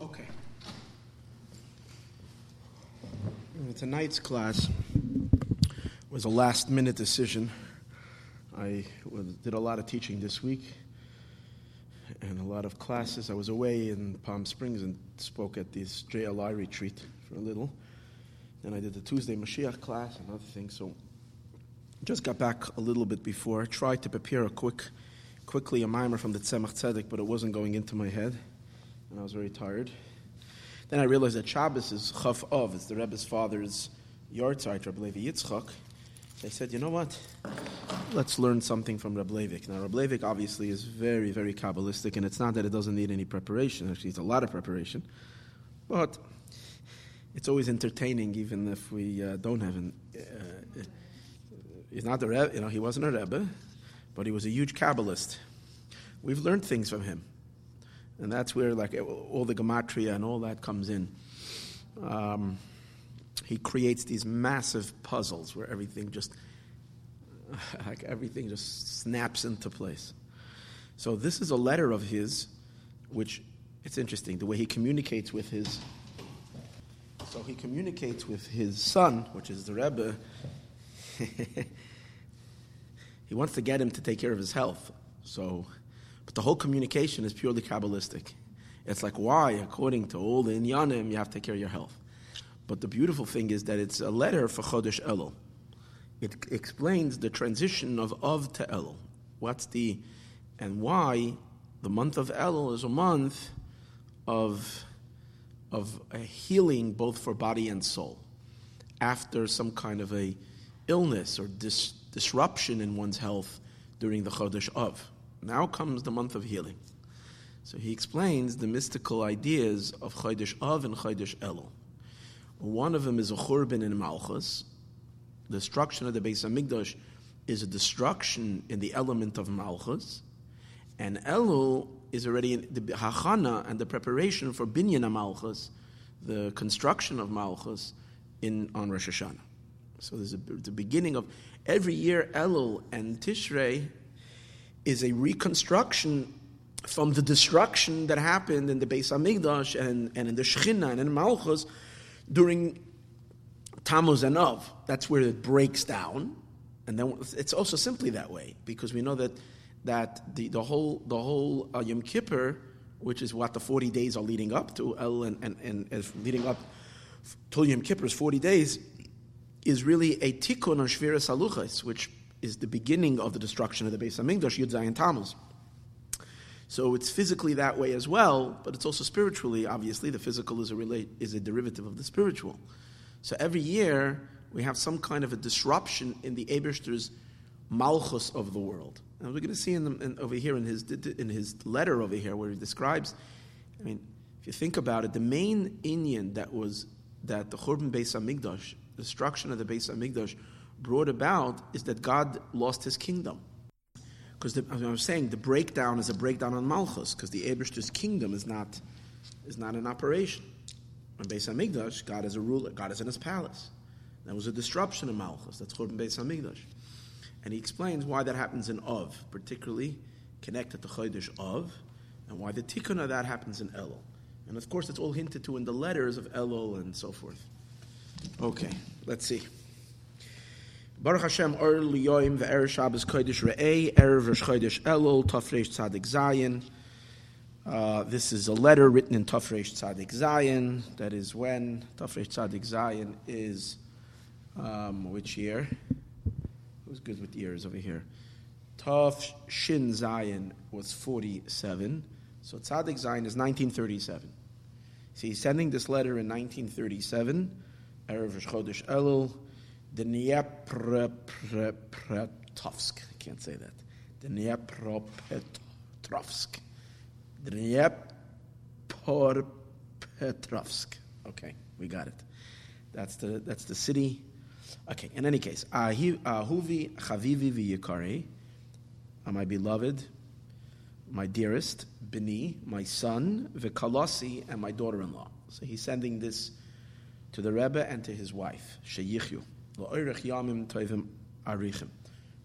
Okay. Tonight's class was a last minute decision. I did a lot of teaching this week and a lot of classes. I was away in Palm Springs and spoke at this JLI retreat for a little. Then I did the Tuesday Mashiach class and other things. So just got back a little bit before. I tried to prepare a quick, quickly a mimer from the Tzemach Tzedek, but it wasn't going into my head and I was very tired. Then I realized that Shabbos is Chaf Av, it's the Rebbe's father's yahrzeit, Rabbi Levi Yitzchak. So I said, you know what? Let's learn something from Rabbi Levik. Now, Rabbi Levik obviously is very, very Kabbalistic, and it's not that it doesn't need any preparation. Actually, it's a lot of preparation. But it's always entertaining, even if we uh, don't have an. Uh, he's not the Rebbe, you know, he wasn't a Rebbe, but he was a huge Kabbalist. We've learned things from him and that's where like all the gematria and all that comes in. Um, he creates these massive puzzles where everything just like everything just snaps into place. So this is a letter of his, which it's interesting the way he communicates with his. So he communicates with his son, which is the Rebbe. he wants to get him to take care of his health. So but the whole communication is purely Kabbalistic. It's like, why, according to all the Inyanim, you have to take care of your health. But the beautiful thing is that it's a letter for Chodesh Elul. It explains the transition of Av to Elul. What's the, and why the month of Elul is a month of, of a healing both for body and soul. After some kind of a illness or dis, disruption in one's health during the Chodesh Av. Now comes the month of healing. So he explains the mystical ideas of Chodesh Av and Chodesh Elul. One of them is a Churban in Malchus. The destruction of the Beis Hamikdash is a destruction in the element of Malchus. And Elul is already in the Hachana and the preparation for Binyan Malchus, the construction of Malchus in, on Rosh Hashanah. So there's a, the beginning of every year Elul and Tishrei is a reconstruction from the destruction that happened in the Beis Hamikdash and, and in the Shechina and in Malchus during Tammuz and Av. That's where it breaks down, and then it's also simply that way because we know that that the, the whole the whole uh, Yom Kippur, which is what the forty days are leading up to, El and and, and leading up to Yom Kippur's forty days, is really a tikkun on Shviras Haluchas, which is the beginning of the destruction of the Beis Hamikdash, Yud Zayin Tammuz. So it's physically that way as well, but it's also spiritually. Obviously, the physical is a relate is a derivative of the spiritual. So every year we have some kind of a disruption in the Eberster's malchus of the world. And we're going to see in, the, in, over here in his in his letter over here where he describes. I mean, if you think about it, the main inyan that was that the Churban Beis Hamikdash, destruction of the Beis Hamikdash, brought about is that God lost his kingdom. Because I'm saying the breakdown is a breakdown on Malchus, because the Abishter's kingdom is not, is not in operation. On Beis Hamikdash, God is a ruler, God is in his palace. That was a disruption in Malchus. That's Churban Beis Hamikdash. And he explains why that happens in Av, particularly connected to Chodesh Av, and why the tikkun of that happens in Elul. And of course, it's all hinted to in the letters of Elul and so forth. Okay, let's see. Baruch Hashem, Or Liyoim, Ve'er Shabbos Kodesh Re'eh, Erev Rosh Chodesh Elul, Tafresh Tzadik Zayin. Uh, this is a letter written in Tafresh Tzadik Zayin. That is when Tafresh Tzadik Zayin is, um, which year? Who's good with years over here? Taf Shin Zayin was 47. So Tzadik Zayin is 1937. So he's sending this letter in 1937, Erev Rosh Chodesh Elul, Dniepropetovsk. I can't say that. Dniepropetrovsk. Dnieporpetrovsk. Okay, we got it. That's the that's the city. Okay. In any case, Ahuvi Chavivi v'Yikari, my beloved, my dearest, Bini, my son, Vikalasi, and my daughter-in-law. So he's sending this to the Rebbe and to his wife, Sheyichyu.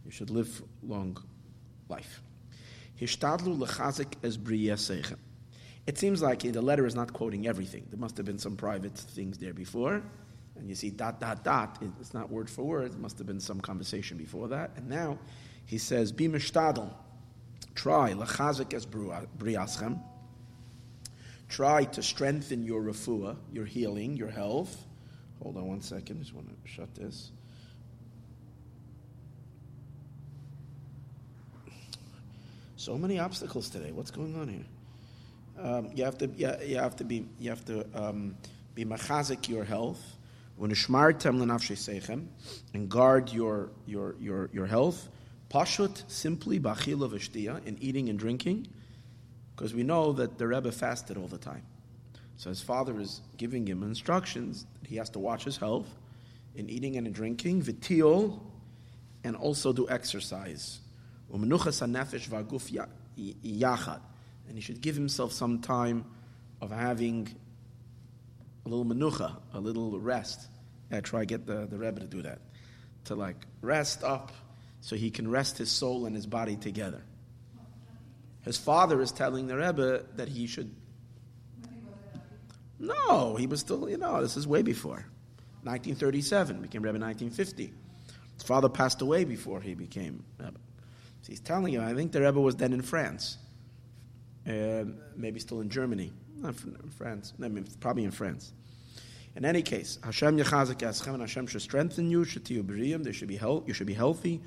You should live long life. Lechazik It seems like the letter is not quoting everything. There must have been some private things there before. And you see dot, dot, dot. It's not word for word. It must have been some conversation before that. And now he says, Be. Try, lachazik es briaschem. Try to strengthen your refuah, your healing, your health. Hold on one second. Just want to shut this. So many obstacles today. What's going on here? Um, you have to, you, you have to be, you have to um, be machazik your health. And guard your, your, your, your health. Pashut, simply, bachila v'shtiya, in eating and drinking, because we know that the Rebbe fasted all the time. So his father is giving him instructions that he has to watch his health in eating and in drinking, v'tiol, and also do exercise. And he should give himself some time of having a little menucha, a little rest. I try to get the, the Rebbe to do that. To like rest up so he can rest his soul and his body together. His father is telling the Rebbe that he should. No, he was still, you know, this is way before. 1937, became Rebbe in 1950. His father passed away before he became Rebbe. So he's telling him, I think the Rebbe was then in France. Uh, maybe still in Germany. Not France, I mean, probably in France. In any case, Hashem Yechazik Eschem, and Hashem should strengthen you, Shetiyu B'riyim, should be health, you should be healthy,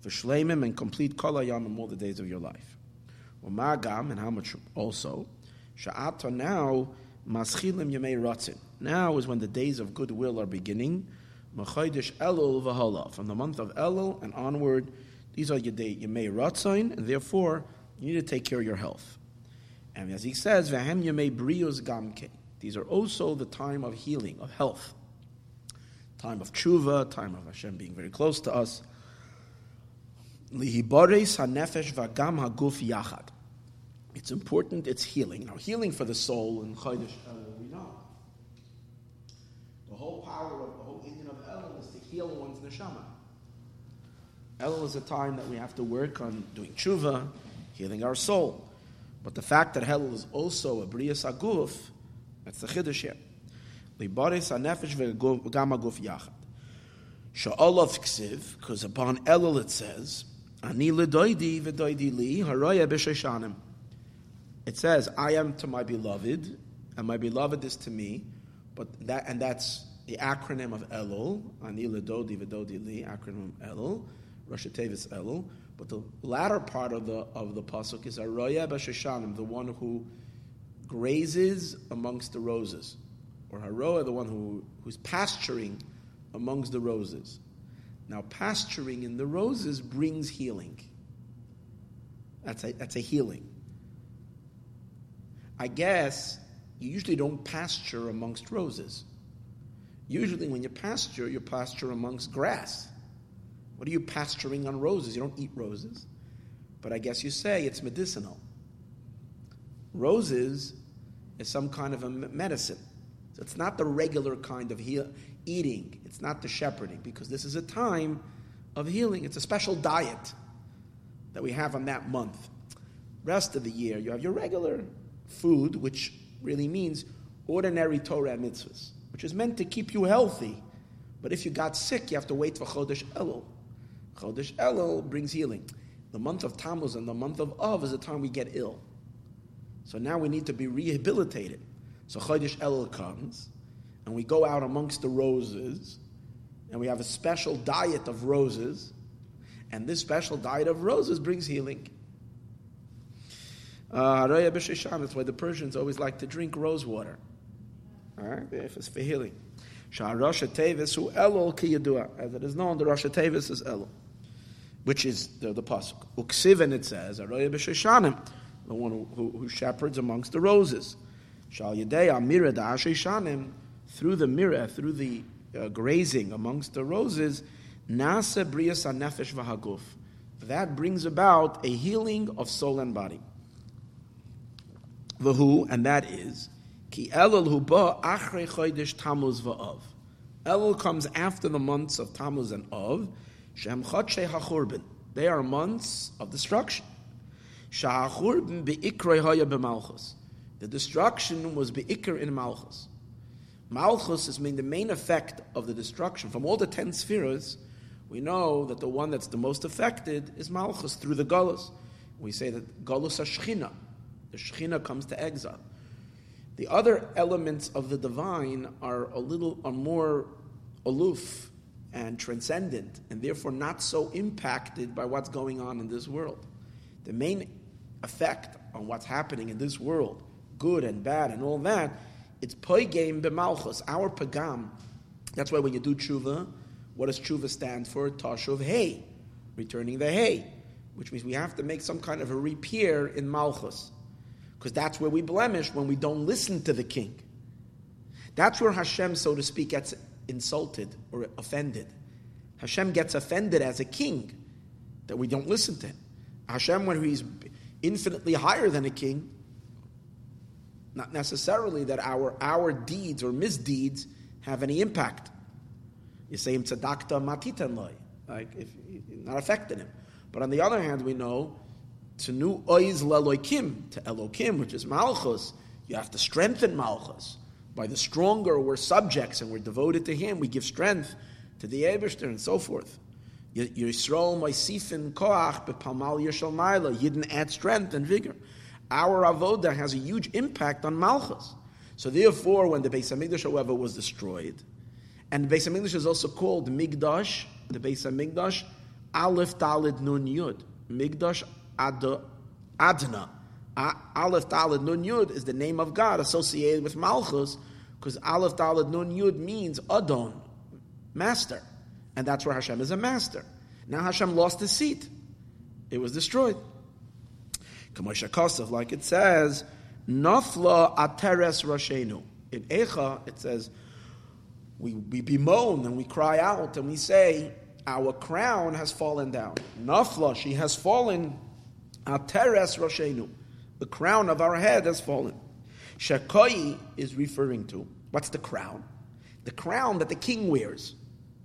for Shleimim, and complete Kol HaYamim all the days of your life. Umagam, and how much also, Sha'ata now, Maschilim Yemei Ratzin. Now is when the days of goodwill are beginning. Machoidish Elul. From the month of Elul and onward, these are your day Yemei Ratzin, and therefore, you need to take care of your health. And as he says, Yemei Brios Gamke. These are also the time of healing, of health. Time of tshuva, time of Hashem being very close to us. Vagam haguf yachad. It's important, it's healing. Now, healing for the soul in Chodesh Elul, we know. The whole power of the whole inyan of Elul is to heal one's neshama. Elul is a time that we have to work on doing tshuva, healing our soul. But the fact that Elul is also a Brias Aguf that's the chiddush here. Libaris hanefesh v'gam yachad. Sha'olav ksiv, because upon Elul it says, Ani ledoidi v'doidi li b'sheshanim. It says, I am to my beloved, and my beloved is to me. But that and that's the acronym of Elul. Ani ledodi v'dodi li, acronym Elul. Rosh Tevis Elul. But the latter part of the of the pasuk is Aroya b'sheshanim, the one who grazes amongst the roses, or Haroah, the one who, who's pasturing amongst the roses. Now, pasturing in the roses brings healing. That's a, that's a healing. I guess you usually don't pasture amongst roses. Usually, when you pasture, you pasture amongst grass. What are you pasturing on roses? You don't eat roses. But I guess you say it's medicinal. Roses is some kind of a medicine. So it's not the regular kind of heal- eating. It's not the shepherding because this is a time of healing. It's a special diet that we have on that month. Rest of the year, you have your regular food, which really means ordinary Torah mitzvahs, which is meant to keep you healthy. But if you got sick, you have to wait for Chodesh Elul. Chodesh Elul brings healing. The month of Tammuz and the month of Av is the time we get ill. So now we need to be rehabilitated. So Chodesh Elul comes, and we go out amongst the roses, and we have a special diet of roses, and this special diet of roses brings healing. Uh, that's why the Persians always like to drink rose water. All right, if it's for healing. As it is known, the Rosh Tevis is Elul, which is the, the pasuk. Uksiv, and it says, Araya b'sheshanim the one who, who, who shepherds amongst the roses. Shal Yedei Amira Shanim, through the mirror, through the uh, grazing amongst the roses, Nasa Brias Nefesh V'Haguf. That brings about a healing of soul and body. Vahu, and that is Ki Elul Huba Achre Chodesh Tammuz Va'av. Elul comes after the months of Tammuz and Av. Shem Chodshe HaChurban. They are months of destruction. Shahachurban be'ikroi haya b'malchus. The destruction was be'ikr in Malchus. Malchus is mean the main effect of the destruction. From all the ten spheres, we know that the one that's the most affected is Malchus through the Gullus. We say that Gullus Shechina. The Shechina comes to exile. The other elements of the divine are a little are more aloof and transcendent, and therefore not so impacted by what's going on in this world. The main effect on what's happening in this world, good and bad and all that, it's poigim b'malchus, our pagam. That's why when you do tshuva, what does tshuva stand for? Tashuv hay, returning the hay, which means we have to make some kind of a repair in malchus, because that's where we blemish when we don't listen to the king. That's where Hashem, so to speak, gets insulted or offended. Hashem gets offended as a king that we don't listen to him. Hashem, when he's infinitely higher than a king, not necessarily that our, our deeds or misdeeds have any impact. You say him tzedakta matitan loy, like if not affecting him. But on the other hand, we know to nu oiz leloikim to Elokim, which is malchus. You have to strengthen malchus by the stronger we're subjects and we're devoted to Him. We give strength to the Eberster and so forth. Yisrael Moisifin Koach bepalmal Yishalmaila. Yidden add strength and vigor. Our avoda has a huge impact on Malchus. So therefore, when the Beis Hamikdash, however, was destroyed, and the Beis Hamikdash is also called Migdash, the Beis Hamikdash, Aleph Dalid Nun Yud, Migdash Ad, Adna. Aleph Dalid Nun Yud is the name of God associated with Malchus, because Aleph Dalid Nun Yud means Adon, master. And that's where Hashem is a master. Now Hashem lost his seat. It was destroyed. Kamosha Kosov, like it says, Nafla Ateres Roshenu. In Echa, it says, we, we bemoan and we cry out and we say, Our crown has fallen down. Nafla, she has fallen. Ateres Roshenu. The crown of our head has fallen. Shakoi is referring to what's the crown? The crown that the king wears.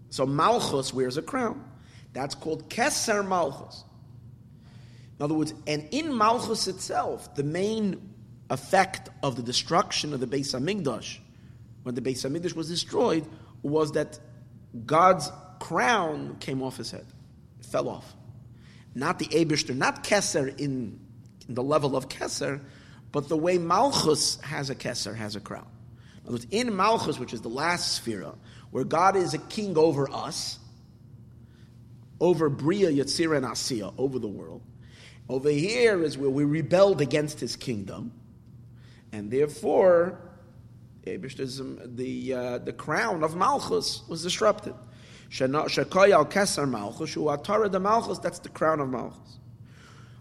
So Malchus wears a crown. That's called Keser Malchus. In other words, and in Malchus itself, the main effect of the destruction of the Beis Hamikdash, when the Beis Hamikdash was destroyed, was that God's crown came off his head. It fell off. Not the Abishter, not Keser in, in the level of Keser, but the way Malchus has a Keser, has a crown. In words, in Malchus, which is the last sphera, where God is a king over us, over Bria, Yetzirah, and Asiya, over the world. Over here is where we rebelled against his kingdom, and therefore, the, uh, the crown of Malchus was disrupted. Al Kesar Malchus, the Malchus, that's the crown of Malchus.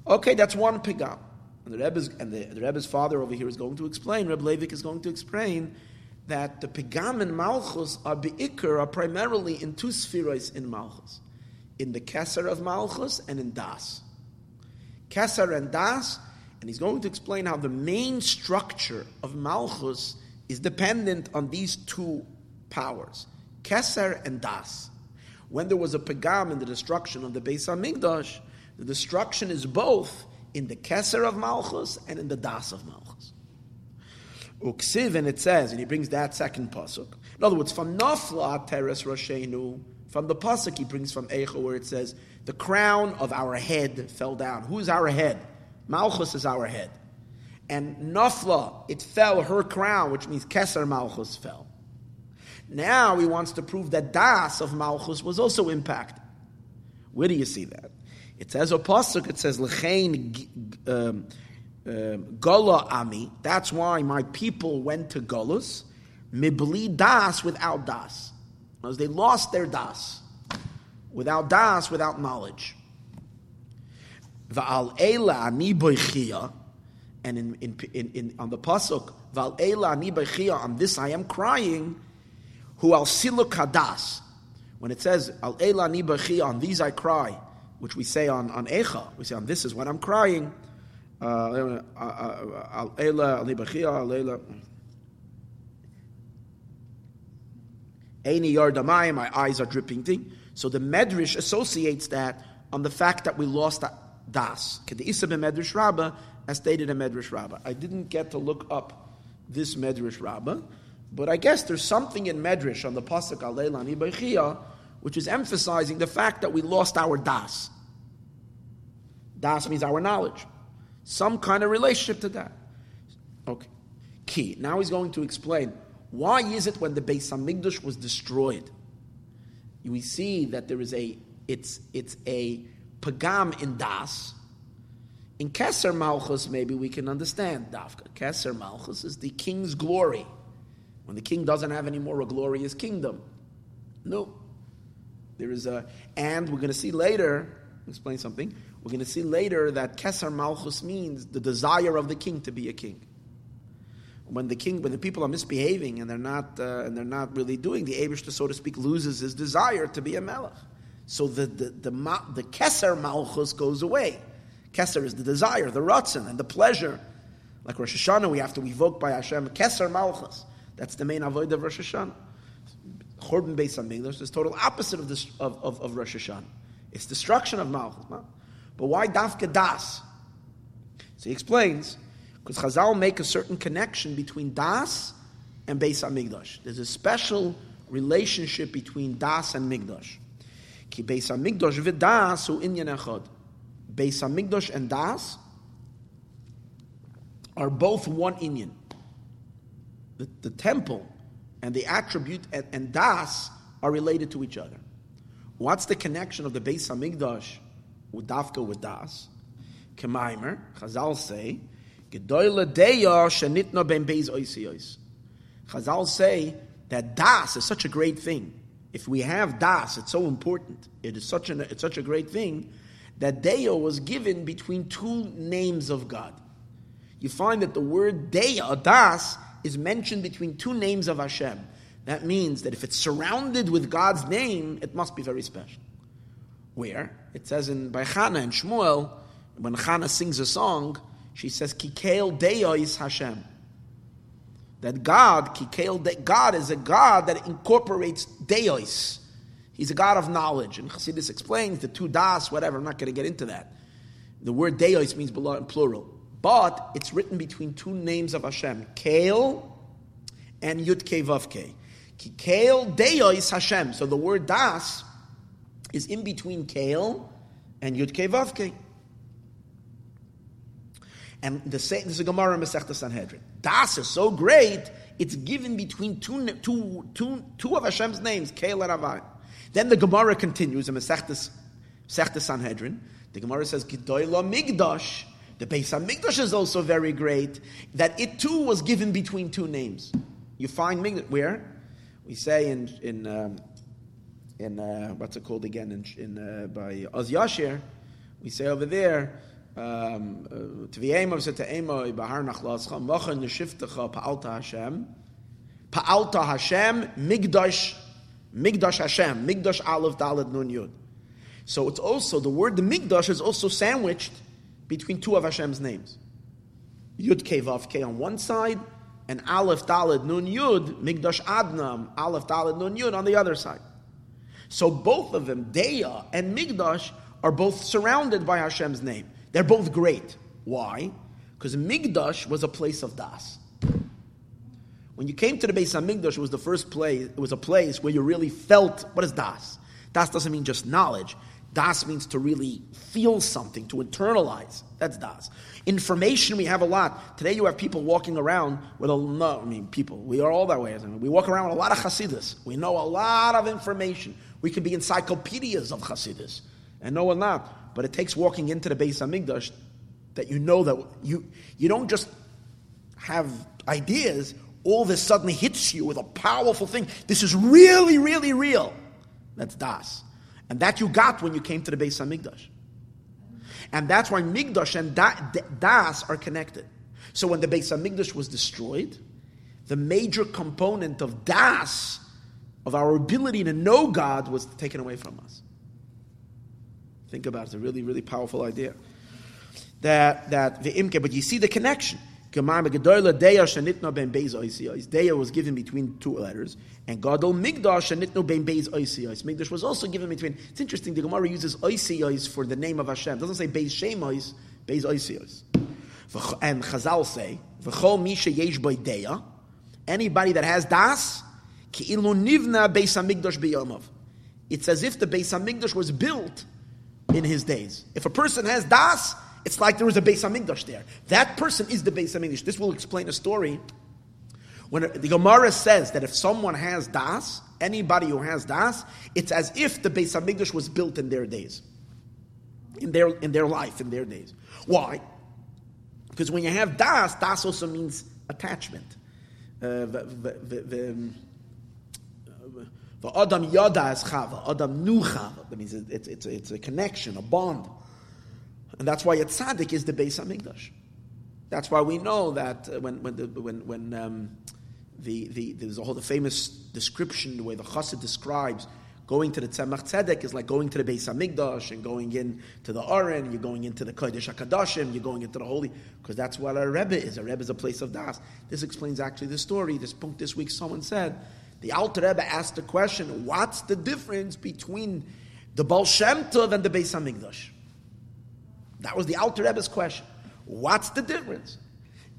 Okay, that's one pigam. And the Rebbe's, and the, the Rebbe's father over here is going to explain, Rebbe Levik is going to explain that the Pegam and Malchus are be'ikr, are primarily in two spheres in Malchus. In the Kesser of Malchus and in Das. Kesser and Das, and he's going to explain how the main structure of Malchus is dependent on these two powers, Kesser and Das. When there was a Pegam in the destruction of the Beis HaMikdash, the destruction is both in the Kesser of Malchus and in the Das of Malchus. Uksiv, and it says, and he brings that second pasuk. In other words, from Nafla Teres Roshenu, from the pasuk he brings from Eicha, where it says, the crown of our head fell down. Who's our head? Malchus is our head. And Nafla, it fell, her crown, which means Keser Malchus fell. Now he wants to prove that Das of Malchus was also impacted. Where do you see that? It says a pasuk. It says Lechein um, um, Ami. That's why my people went to Gullus. Mibli Das without Das. Because they lost their Das. Without Das, without knowledge. Va'al Ela Ani And in, in, in, in, on the pasuk, Va'al Ela Ani On this I am crying. Hu al Kadas. When it says Al Ela Ani On these I cry, which we say on, on Echa, we say on this is when I'm crying. Uh, uh, uh, Eini Yardamai, my eyes are dripping thing. So the Medrash associates that on the fact that we lost that Das. Kedisa Medrash Rabbah, as stated in Medrash Rabbah. I didn't get to look up this Medrash Rabbah, but I guess there's something in Medrash on the Pasuk Aleilan Ibechia, which is emphasizing the fact that we lost our das. Das means our knowledge. Some kind of relationship to that. Okay. Key. Now he's going to explain why is it when the Beis Hamikdash was destroyed, we see that there is a it's it's a pagam in das. In Keser Malchus, maybe we can understand Dafka. Keser Malchus is the king's glory. When the king doesn't have any more a glorious kingdom. No. There is a, and we're going to see later, explain something, we're going to see later that Keser Malchus means the desire of the king to be a king. When the king, when the people are misbehaving and they're not, uh, and they're not really doing, the Abishta, so to speak, loses his desire to be a melech. So the, the, the, the, Keser Malchus goes away. Keser is the desire, the ratzon, and the pleasure. Like Rosh Hashanah, we have to evoke by Hashem Keser Malchus. That's the main avoid of Rosh Hashanah. Churban Beis Hamikdash is total opposite of, this, of, of, of Rosh Hashanah. It's destruction of Malchus. But why Dafka Das? So he explains, because Chazal make a certain connection between Das and Beis Hamikdash. There's a special relationship between Das and Migdash. Ki Beis Hamikdash v'Das hu inyan echad. Beis Hamikdash and Das are both one Inyan. The, the temple and the attribute and, and, Das are related to each other. What's the connection of the Beis Hamikdash with Dafka with Das? Kemaimer, Chazal say, deya. Chazal say that Das is such a great thing. If we have Das, it's so important. It is such, an, it's such a great thing that Deo was given between two names of God. You find that the word Dea, Das, is mentioned between two names of Hashem. That means that if it's surrounded with God's name, it must be very special. Where? It says in by Chana and Shmuel, when Chana sings a song, she says, Kikeil Deo is Hashem. That God, Kikeil God is a God that incorporates Deos. He's a God of knowledge. And Chassidus explains the two das, whatever, I'm not going to get into that. The word deos means plural. But it's written between two names of Hashem, Kael and Yud Vavke. Kael is Hashem. So the word das is in between Kael and Yud Vavke. And the same, this is a Gemara Masechta Sanhedrin. Das is so great, it's given between two, two, two, two of Hashem's names, Kael and Avai. Then the Gemara continues in Masechtas Sanhedrin. The Gemara says, Gidoyla Migdash. The Beis Hamikdash is also very great. That it too was given between two names. You find Migdash where we say in in um, in uh, what's it called again in, in uh, by Oz Yashir, we say over there. Tviyema said to Emo Bahar Nachlascha Mocha Neshiftecha Pa'alta Hashem Pa'alta Hashem Migdash Migdash Hashem, Migdash Aleph Dalet Nun Yud. So it's also, the word the Migdash is also sandwiched between two of Hashem's names. Yud Ke Vav Ke on one side, and Aleph Dalet Nun Yud, Migdash Adnam, Aleph Dalet Nun Yud on the other side. So both of them, Deya and Migdash, are both surrounded by Hashem's name. They're both great. Why? Because Migdash was a place of Das. When you came to the Beis Hamikdash, it was the first place. It was a place where you really felt what is das. Das doesn't mean just knowledge. Das means to really feel something, to internalize. That's das. Information we have a lot. Today you have people walking around with a no, I mean people. We are all that way. We walk around with a lot of Hasidus. We know a lot of information. We can be encyclopedias of Hasidus and no one not. But it takes walking into the Beis Hamikdash that you know that you you don't just have ideas all of a sudden hits you with a powerful thing. This is really, really real. That's Das. And that you got when you came to the Beis Hamikdash. And that's why Migdash and Das are connected. So when the Beis Hamikdash was destroyed, the major component of Das, of our ability to know God, was taken away from us. Think about it. It's a really, really powerful idea. That, that the imke, but you see the connection. Deya was given between two letters, and Gadol Migdash Shanitno Ben Beis Oisiyos. Migdash was also given between. It's interesting. The Gemara uses Oisiyos for the name of Hashem. It doesn't say Beis Shemois, Beis Oisiyos. And Chazal say, "V'chol misha yesh boideya." Anybody that has das, ki'ilu nivna beis hamikdash biyomov. It's as if the beis hamikdash was built in his days. If a person has das, it's like there was a Beis Hamikdash there. That person is the Beis Hamikdash. This will explain a story. When the Gemara says that if someone has das, anybody who has das, it's as if the Beis Hamikdash was built in their days, in their in their life, in their days. Why? Because when you have das, das also means attachment. Uh, the, Adam yada is chava, Adam nu chava. That means it's, it's, it's a connection, a bond. And that's why a tzaddik is the Beis Hamikdash. That's why we know that uh, when when the, when when um, the, the there's a whole the famous description the way the Chassid describes going to the Tzemach Tzedek is like going to the Beis Hamikdash and going in to the Aron. You're going into the Kodesh Hakadoshim. You're going into the holy because that's what a Rebbe is. A Rebbe is a place of das. This explains actually the story. This book this week someone said the Alter Rebbe asked the question: What's the difference between the Baal Shem Tov and the Beis Hamikdash? That was the Alter Rebbe's question. What's the difference?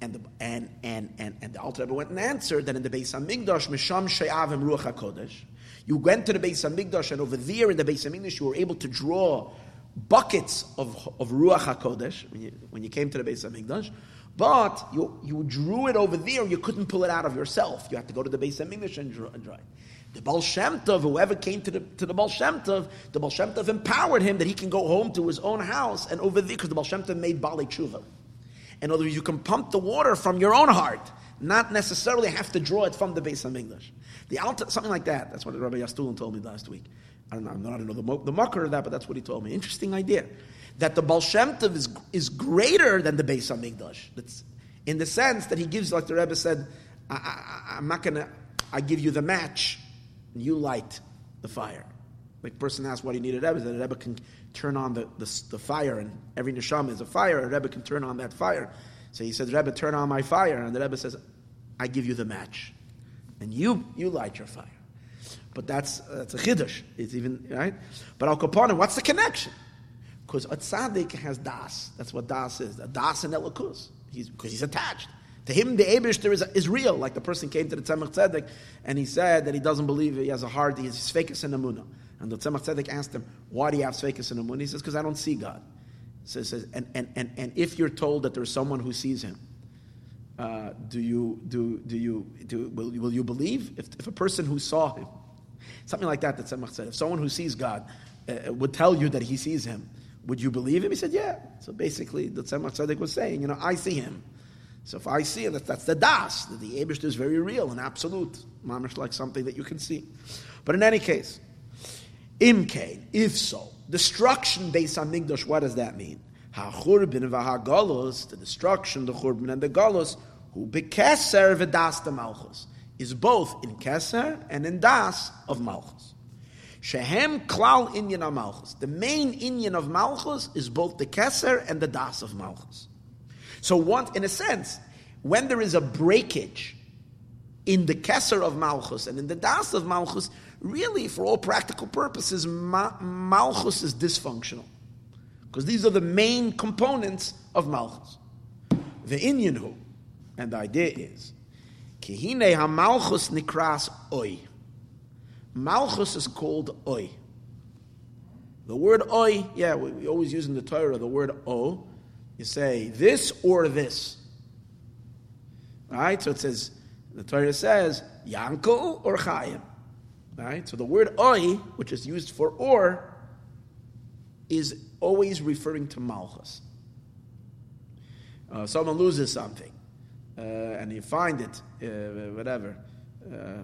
And the, and, and, and, and the Alter Rebbe went and answered that in the Beis Hamikdash, Misham She'avim Ruach HaKodesh, you went to the Beis Hamikdash, and over there in the Beis Hamikdash, you were able to draw buckets of, of Ruach HaKodesh when you, when you came to the Beis Hamikdash, but you, you drew it over there, you couldn't pull it out of yourself. You had to go to the Beis Hamikdash and draw, and draw it. The Baal Shem Tov, whoever came to the, to the Baal Shem Tov, the Baal Shem Tov empowered him that he can go home to his own house and over there, because the Baal Shem Tov made Bali Tshuva. In other words, you can pump the water from your own heart, not necessarily have to draw it from the Beis Hamikdash. The Alta, something like that. That's what Rabbi Yastulin told me last week. I don't know, I don't know the, the marker of that, but that's what he told me. Interesting idea. That the Baal Shem Tov is, is greater than the Beis Hamikdash. That's in the sense that he gives, like the Rebbe said, I, I, I'm not going to, I give you the match and you light the fire. Like person asks what he needed Rebbe, that Rebbe can turn on the, the, the, fire, and every neshama is a fire, a Rebbe can turn on that fire. So he says, Rebbe, turn on my fire. And the Rebbe says, I give you the match. And you, you light your fire. But that's, that's a chiddush. It's even, right? But Al Kapanim, what's the connection? Because a tzaddik has das. That's what das is. A das and elikus. He's, because he's attached. To him, the Abishter is, is real. Like the person came to the Tzemach Tzedek and he said that he doesn't believe he has a heart, he has Svekas and Amunah. And the Tzemach Tzedek asked him, Why do you have Svekas and Amunah? He says, Because I don't see God. So says, and, and, and, and if you're told that there's someone who sees him, uh, do you do do you do will, will you believe if, if a person who saw him, something like that that Tzemach said, if someone who sees God uh, would tell you that he sees him, would you believe him? He said, yeah. So basically, the Tzemach Tzedek was saying, you know, I see him. So if I see it, that's, the das. The, the Abishter is very real and absolute. Mamish like something that you can see. But in any case, imkain, if so, destruction based on Migdosh, what does that mean? Ha-churbin v'ha-galos, the destruction, the churbin and the galos, who bekeser v'das the malchus, is both in keser and in das of malchus. Shehem klal inyan malchus. The main inyan of malchus is both the keser and the das of malchus. So, once, in a sense, when there is a breakage in the Kesser of Malchus and in the Das of Malchus, really, for all practical purposes, Ma- Malchus is dysfunctional. Because these are the main components of Malchus. The Inyan and the idea is, Kihine HaMalchus Nikras Oi. Malchus is called Oi. The word Oi, yeah, we, we always use in the Torah the word O you say this or this. Right? So it says, the Torah says, Yankel or Chayim. Right? So the word oi, which is used for or, is always referring to Malchus. Uh, someone loses something, uh, and you find it, uh, whatever. Uh,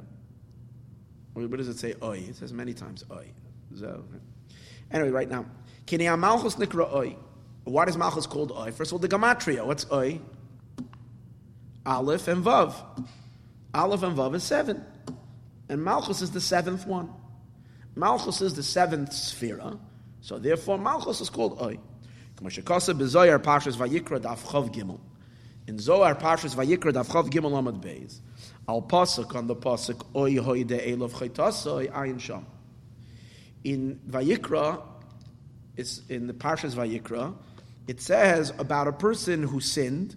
what does it say? Oi. It says many times oi. So, anyway, right now, Kini Malchus nikra oi. Why is Malchus called Oy? First of all, the Gematria. What's Oy? Aleph and Vav. Aleph and Vav is seven. And Malchus is the seventh one. Malchus is the seventh sphere. So therefore, Malchus is called Oy. In Zohar Pashas Vayikra Daf Chav Gimel. In Zohar Pashas Vayikra Daf Chav Gimel Amad Beis. Al Pasuk on the Pasuk Oy Hoy De Elov Chaytasoy Ayin Sham. In Vayikra, it's in the Parshas Vayikra, it says about a person who sinned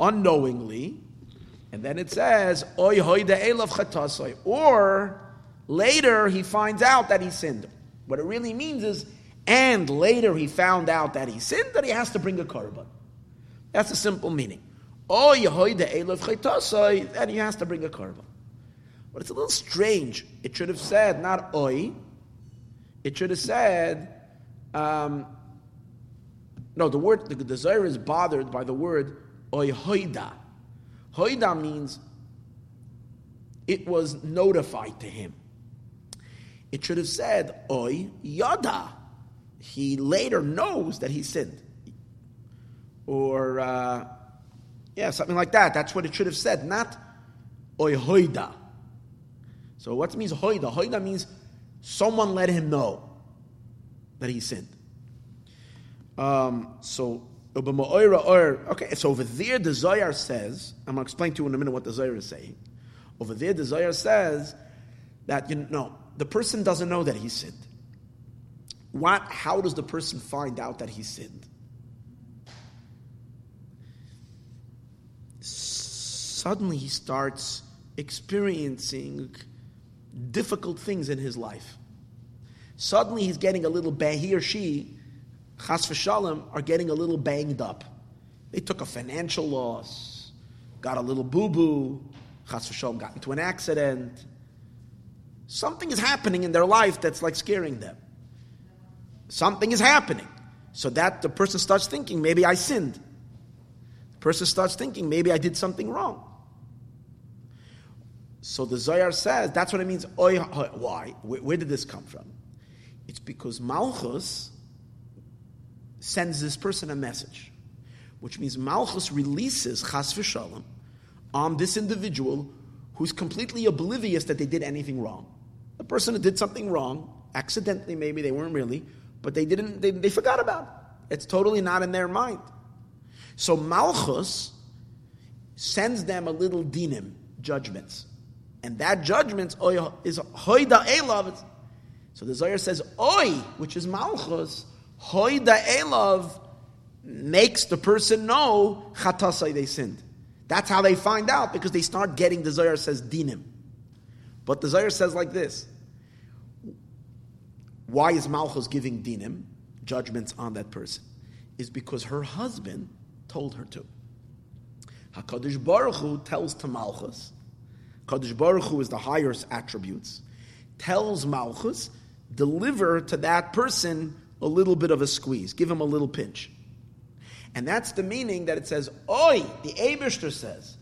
unknowingly, and then it says, Oy. Or later he finds out that he sinned. What it really means is, and later he found out that he sinned, that he has to bring a korban. That's a simple meaning. Oy then he has to bring a korban. But it's a little strange. It should have said not oi. It should have said, um, no, the word, the, Zohar is bothered by the word oi hoida. Hoida means it was notified to him. It should have said oi yada. He later knows that he sinned. Or, uh, yeah, something like that. That's what it should have said, not oi hoida. So what means hoida? Hoida means someone let him know that he sinned. Um, so okay, so over there the Zohar says, I'm going to explain to you in a minute what the Zohar is saying. Over there the Zohar says that you know the person doesn't know that he sinned. What? How does the person find out that he sinned? Suddenly he starts experiencing difficult things in his life. Suddenly he's getting a little bad, he or she, chas v'shalom, are getting a little banged up. They took a financial loss, got a little boo-boo, chas v'shalom got into an accident. Something is happening in their life that's like scaring them. Something is happening. So that the person starts thinking, maybe I sinned. The person starts thinking, maybe I did something wrong. So the Zohar says that's what it means. Why? Where, did this come from? It's because Malchus sends this person a message, which means Malchus releases Chas v'Shalom on this individual who's completely oblivious that they did anything wrong. The person who did something wrong, accidentally maybe, they weren't really, but they didn't, they, they forgot about it. It's totally not in their mind. So Malchus sends them a little dinim, judgments and that judgment is hoida elav. So the Zohar says oi, which is malchus, hoida elav makes the person know chatasai they sinned. That's how they find out because they start getting the Zohar says dinim. But the Zohar says like this. Why is Malchus giving dinim, judgments on that person? Is because her husband told her to. HaKadosh Baruch Hu tells to Malchus, Kadosh Baruch Hu is the highest attributes, tells Malchus, deliver to that person a little bit of a squeeze, give him a little pinch. And that's the meaning that it says, Oi, the Abishter says,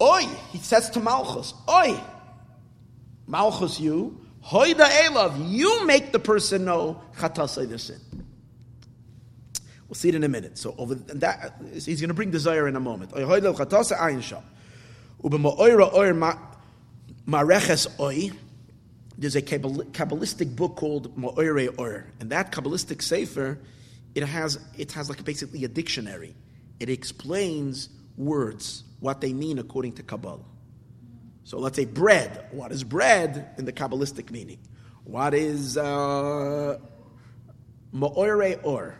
Oi, he says to Malchus, Oi, Malchus, you, Hoida Elav, you make the person know Chatasai the sin. We'll see it in a minute. So over that, he's going to bring desire in a moment. Hoida Chatasai Ayin Sham. There's a Kabbalistic book called Ma'oire Or, and that Kabbalistic sefer, it has it has like basically a dictionary. It explains words, what they mean according to Kabbalah. So let's say bread. What is bread in the Kabbalistic meaning? What is uh, Or?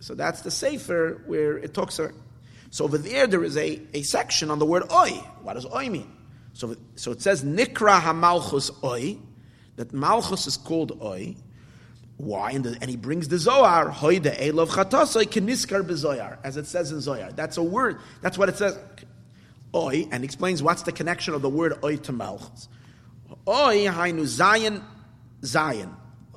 So that's the sefer where it talks about so over there, there is a, a section on the word oi. What does oi mean? So, so it says nikra hamalchus oi, that malchus is called oi. Why? And, the, and he brings the Zohar, hoy de elov chatasoi keniskar bezoyar, as it says in Zohar. That's a word. That's what it says. Oi, and explains what's the connection of the word oi to malchus. Oi hainu zayin, zayin.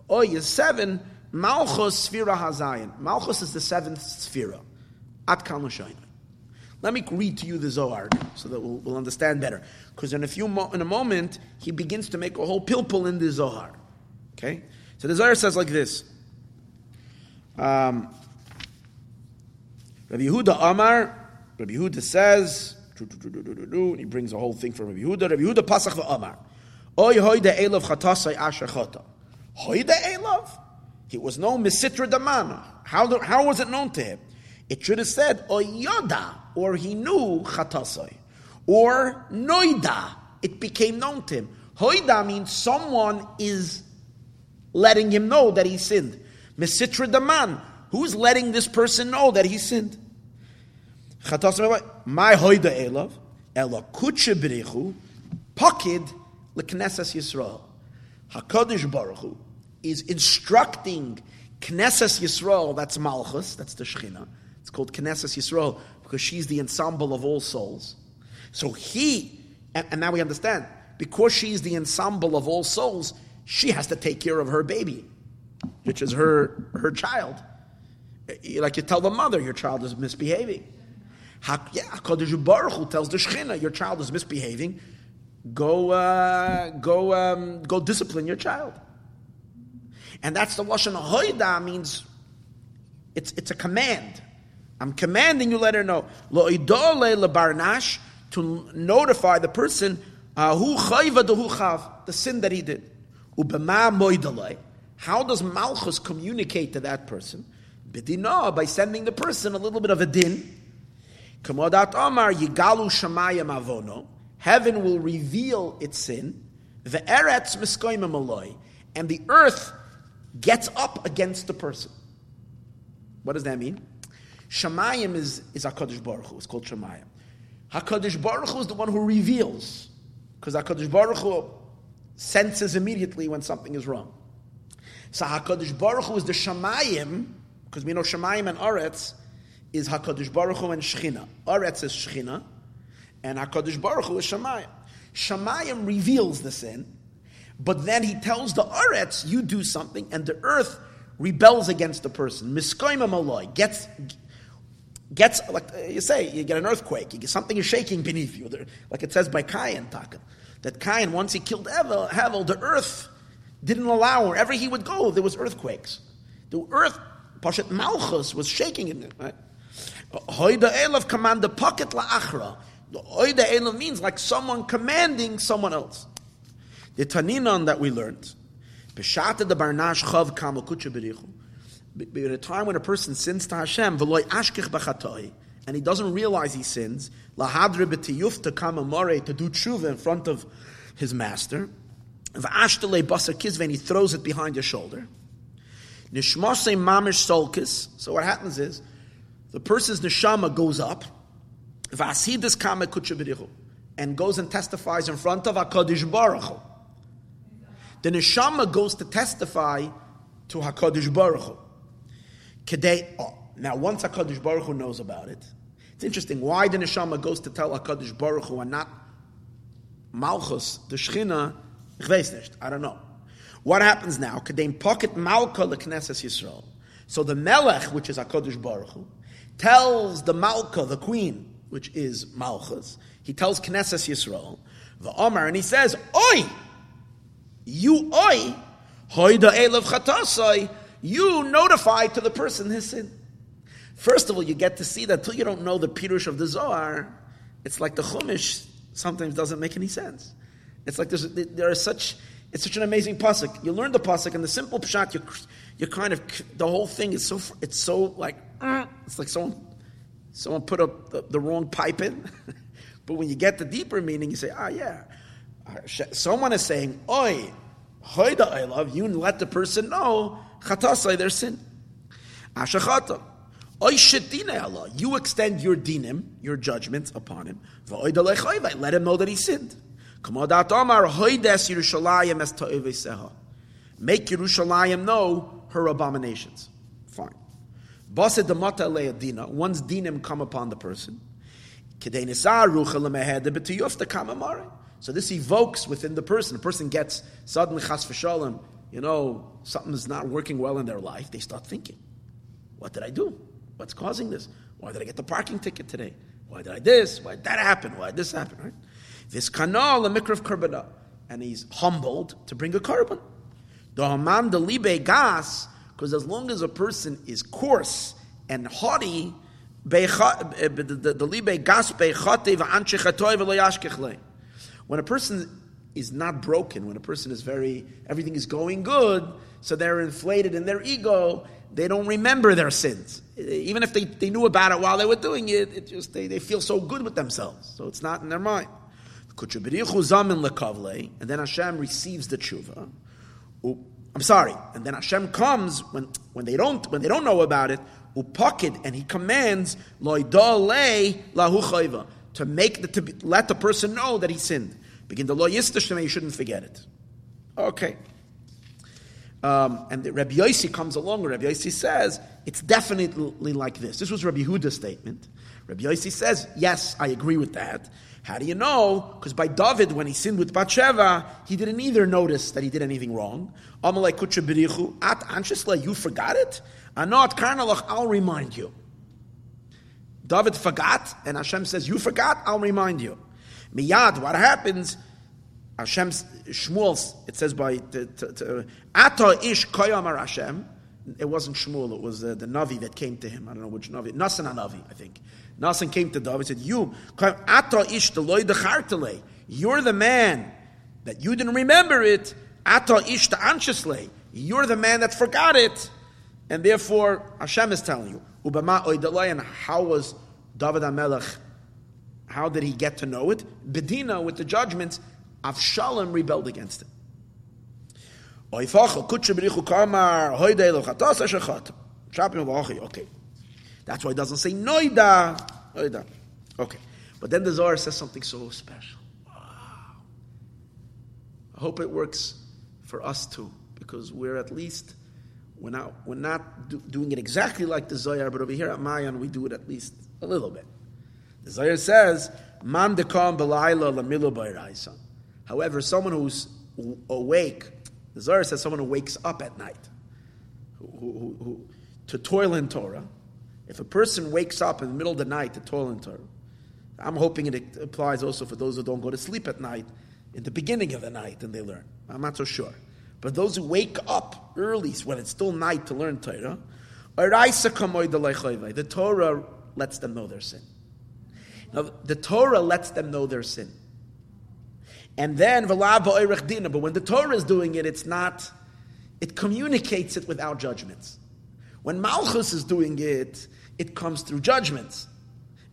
Oi is seven. Malchus sphira hazayin. Malchus is the seventh sphira. At kan let me read to you the Zohar so that we'll, we'll understand better. Because in a few mo- in a moment he begins to make a whole pilpul in the Zohar. Okay, so the Zohar says like this. Um, Rabbi Yehuda Amar, Rabbi Yehuda says, and he brings a whole thing from Rabbi Yehuda. Rabbi Yehuda Pasach Amar, Oy asher. He was known misitra damana. How, how was it known to him? It should have said Oyada, or he knew Chatasai, or Noida. It became known to him. Hoida means someone is letting him know that he sinned. Mesitra Daman, Who's letting this person know that he sinned? My hoida elav, ela kutshe b'rechu, pakid leknesses Yisrael. Hakadosh Baruch Hu is instructing Knesses Yisrael. That's Malchus. That's the Shechina. It's called Knesses Yisrael because she's the ensemble of all souls. So he, and, and now we understand, because she's the ensemble of all souls, she has to take care of her baby, which is her her child. Like you tell the mother, your child is misbehaving. Yeah, Hakadosh Baruch Hu tells the Shechina, your child is misbehaving. Go, uh, go, um, go discipline your child. And that's the lashon hoida means it's it's a command. I'm commanding you. Let her know lebarnash to notify the person uh, who chav the sin that he did. How does Malchus communicate to that person? By sending the person a little bit of a din. Heaven will reveal its sin, the eretz miskoimim aloi, and the earth gets up against the person. What does that mean? Shemayim is, is HaKadosh Baruch Hu. It's called Shemayim. HaKadosh Baruch Hu is the one who reveals, because HaKadosh Baruch Hu senses immediately when something is wrong. So HaKadosh Baruch Hu is the Shemayim, because we know Shemayim and Eretz is HaKadosh Baruch Hu and Shechina. Eretz is Shechina, and HaKadosh Baruch Hu is Shemayim. Shemayim reveals the sin, but then he tells the Aretz, you do something, and the earth rebels against the person. Miskoima maloi gets gets like uh, you say, you get an earthquake, you get, something is shaking beneath you, like it says by Cain Taka. That Cain, once he killed Hevel, the earth didn't allow wherever he would go, there was earthquakes. The earth, Pashat Malchus, was shaking in it. Right? Hoida Elav command the pocket la'achra. The oida elav means like someone commanding someone else. The taninon that we learned, b'shata the barnash chav kamal berichu. At a time when a person sins to Hashem, and he doesn't realize he sins, to come to do tshuva in front of his master, v'ashtele he throws it behind his shoulder. Mamish. So what happens is, the person's neshama goes up, and goes and testifies in front of Hakadosh Baruch Hu. The neshama goes to testify to Hakadosh Baruch Hu. Kedei, oh, now once Hakadosh Baruch Hu knows about it, it's interesting why the neshama goes to tell Hakadosh Baruch Hu and not Malchus, the Shechina. I don't know. What happens now? Kedei pocket Malka leknesses Yisrael. So the Melech, which is Hakadosh Baruch Hu, tells the Malka, the queen, which is Malchus. He tells Knesses Yisrael, the Omar, and he says, Oi! You oi! Hoida elav chatasai! You notify to the person his sin. First of all, you get to see that till you don't know the Pirush of the Zohar, it's like the Chumash sometimes doesn't make any sense. It's like there's, there are such, it's such an amazing pasuk. You learn the pasuk and the simple pshat, you, you kind of, the whole thing is so, it's so like, it's like someone Someone put up the, the wrong pipe in. but when you get the deeper meaning, you say, ah, yeah. Someone is saying, oi, hoida I love you, let the person know, chatasai, their sin. Ashachata. You extend your dinim, your judgments upon him. Let him know that he sinned. Make Yerushalayim know her abominations. Le'adina, one's dinim come upon the person. So this evokes within the person. The person gets suddenly chas v'shalom, you know, something is not working well in their life. They start thinking, what did I do? What's causing this? Why did I get the parking ticket today? Why did I this? Why did that happen? Why did this happen? Right? This kanal a mikra of karbana, and he's humbled to bring a korban. The haman the libe gas because as long as a person is coarse and haughty, eh, when a person is not broken, when a person is very, everything is going good, so they're inflated in their ego, they don't remember their sins. Even if they, they knew about it while they were doing it, it just they, they feel so good with themselves. So it's not in their mind. And then Hashem receives the tshuva. I'm sorry. And then Hashem comes when, when they don't when they don't know about it, upakid, and he commands lahu to make the, to let the person know that he sinned. Begin the law yistashtem, you shouldn't forget it. Okay. Um, and Rabbi Yossi comes along, Rabbi Yossi says, it's definitely like this. This was Rabbi Huda's statement. Rabbi Yossi says, yes, I agree with that. How do you know? Because by David, when he sinned with Bathsheba, he didn't either notice that he did anything wrong. Amalei kutsha at anshisla, you forgot it? Anot karnalach, I'll remind you. David forgot, and Hashem says, you forgot, I'll remind you. Miyad, what happens? Hashem, Shmuel, it says by Ata ish koyamar Hashem. It wasn't Shmuel, it was uh, the Navi that came to him. I don't know which Navi. Nasan Navi, I think. Nasan came to David and said, You, Ata ish the You're the man that you didn't remember it. Ata ish the You're the man that forgot it. And therefore, Hashem is telling you. Ubama oidalayan, how was David HaMelech, how did he get to know it? Bedina, with the judgments, Avshalom rebelled against it. Okay. That's why it doesn't say noida. noida. Okay. But then the Zohar says something so special. Wow. I hope it works for us too, because we're at least we're not we're not do, doing it exactly like the Zohar, but over here at Mayan we do it at least a little bit. The Zohar says, "Man dekam belayla lamilu However, someone who's awake, the Zohar says someone who wakes up at night who, who, who, to toil in Torah. If a person wakes up in the middle of the night to toil in Torah, I'm hoping it applies also for those who don't go to sleep at night in the beginning of the night and they learn. I'm not so sure. But those who wake up early when it's still night to learn Torah, the Torah lets them know their sin. Now, the Torah lets them know their sin. And then, but when the Torah is doing it, it's not, it communicates it without judgments. When Malchus is doing it, it comes through judgments.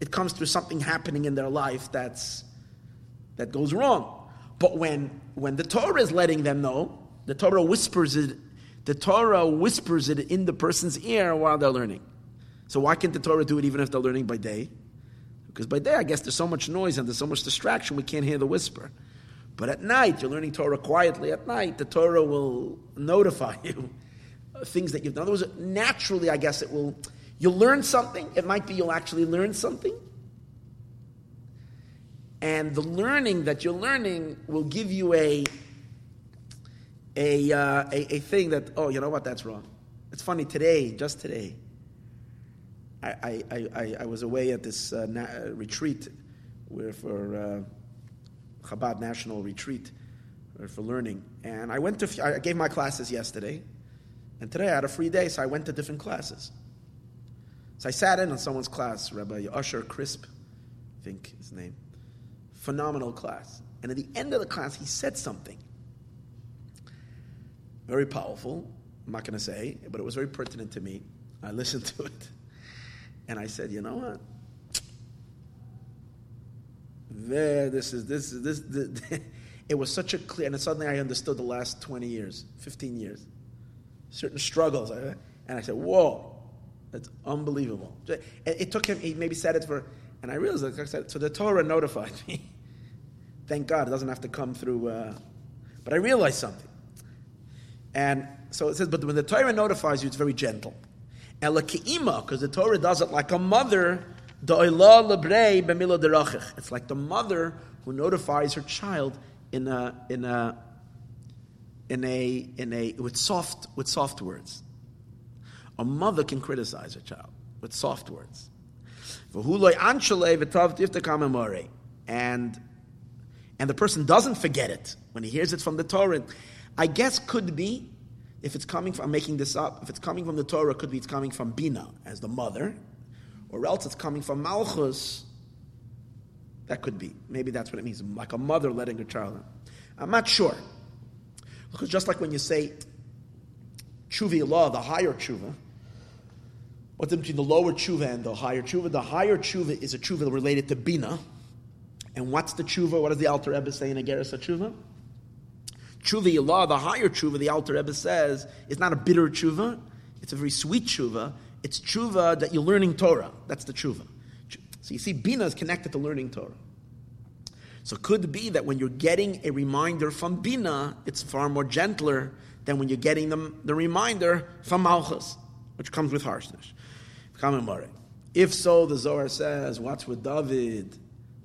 It comes through something happening in their life that's, that goes wrong. But when, when the Torah is letting them know, the Torah whispers it, the Torah whispers it in the person's ear while they're learning. So why can't the Torah do it even if they're learning by day? Because by day, I guess there's so much noise and there's so much distraction, we can't hear the whisper. But at night, you're learning Torah quietly. At night, the Torah will notify you things that you've done. In other words, naturally, I guess it will. You'll learn something. It might be you'll actually learn something. And the learning that you're learning will give you a a, uh, a, a thing that oh you know what that's wrong. It's funny today, just today. I I, I, I was away at this uh, na- retreat where for. Uh, Chabad National Retreat for learning. And I went to, I gave my classes yesterday, and today I had a free day, so I went to different classes. So I sat in on someone's class, Rabbi Usher Crispe, I think his name. Phenomenal class. And at the end of the class, he said something very powerful. I'm not going to say, but it was very pertinent to me. I listened to it. And I said, you know what? there, this is, this is, this, this it was such a clear, and suddenly I understood the last 20 years, 15 years, certain struggles. And I said, whoa, that's unbelievable. It, took him, he maybe said it for, and I realized, like I said, so the Torah notified me. Thank God it doesn't have to come through, uh, but I realized something. And so it says, but when the Torah notifies you, it's very gentle. Because the Torah does it like a mother it's like the mother who notifies her child in a in a in a in a with soft with soft words. A mother can criticize her child with soft words. And and the person doesn't forget it when he hears it from the Torah. I guess could be if it's coming from I'm making this up, if it's coming from the Torah, could be it's coming from Bina as the mother, or else it's coming from Malchus. That could be. Maybe that's what it means, like a mother letting her child know. I'm not sure. Because just like when you say tshuva law, the higher tshuva, what's the between the lower tshuva and the higher tshuva? The higher tshuva is a tshuva related to bina. And what's the tshuva? What does the Alter Rebbe say in Ageres tshuva? Tshuva Ilah, the higher tshuva, the Alter Rebbe says, is not a bitter tshuva. It's a very sweet tshuva. It's tshuva that you're learning Torah. That's the tshuva. So you see, Bina is connected to learning Torah. So it could be that when you're getting a reminder from Bina, it's far more gentler than when you're getting the reminder from Malchus, which comes with harshness. If so, the Zohar says, what's with David?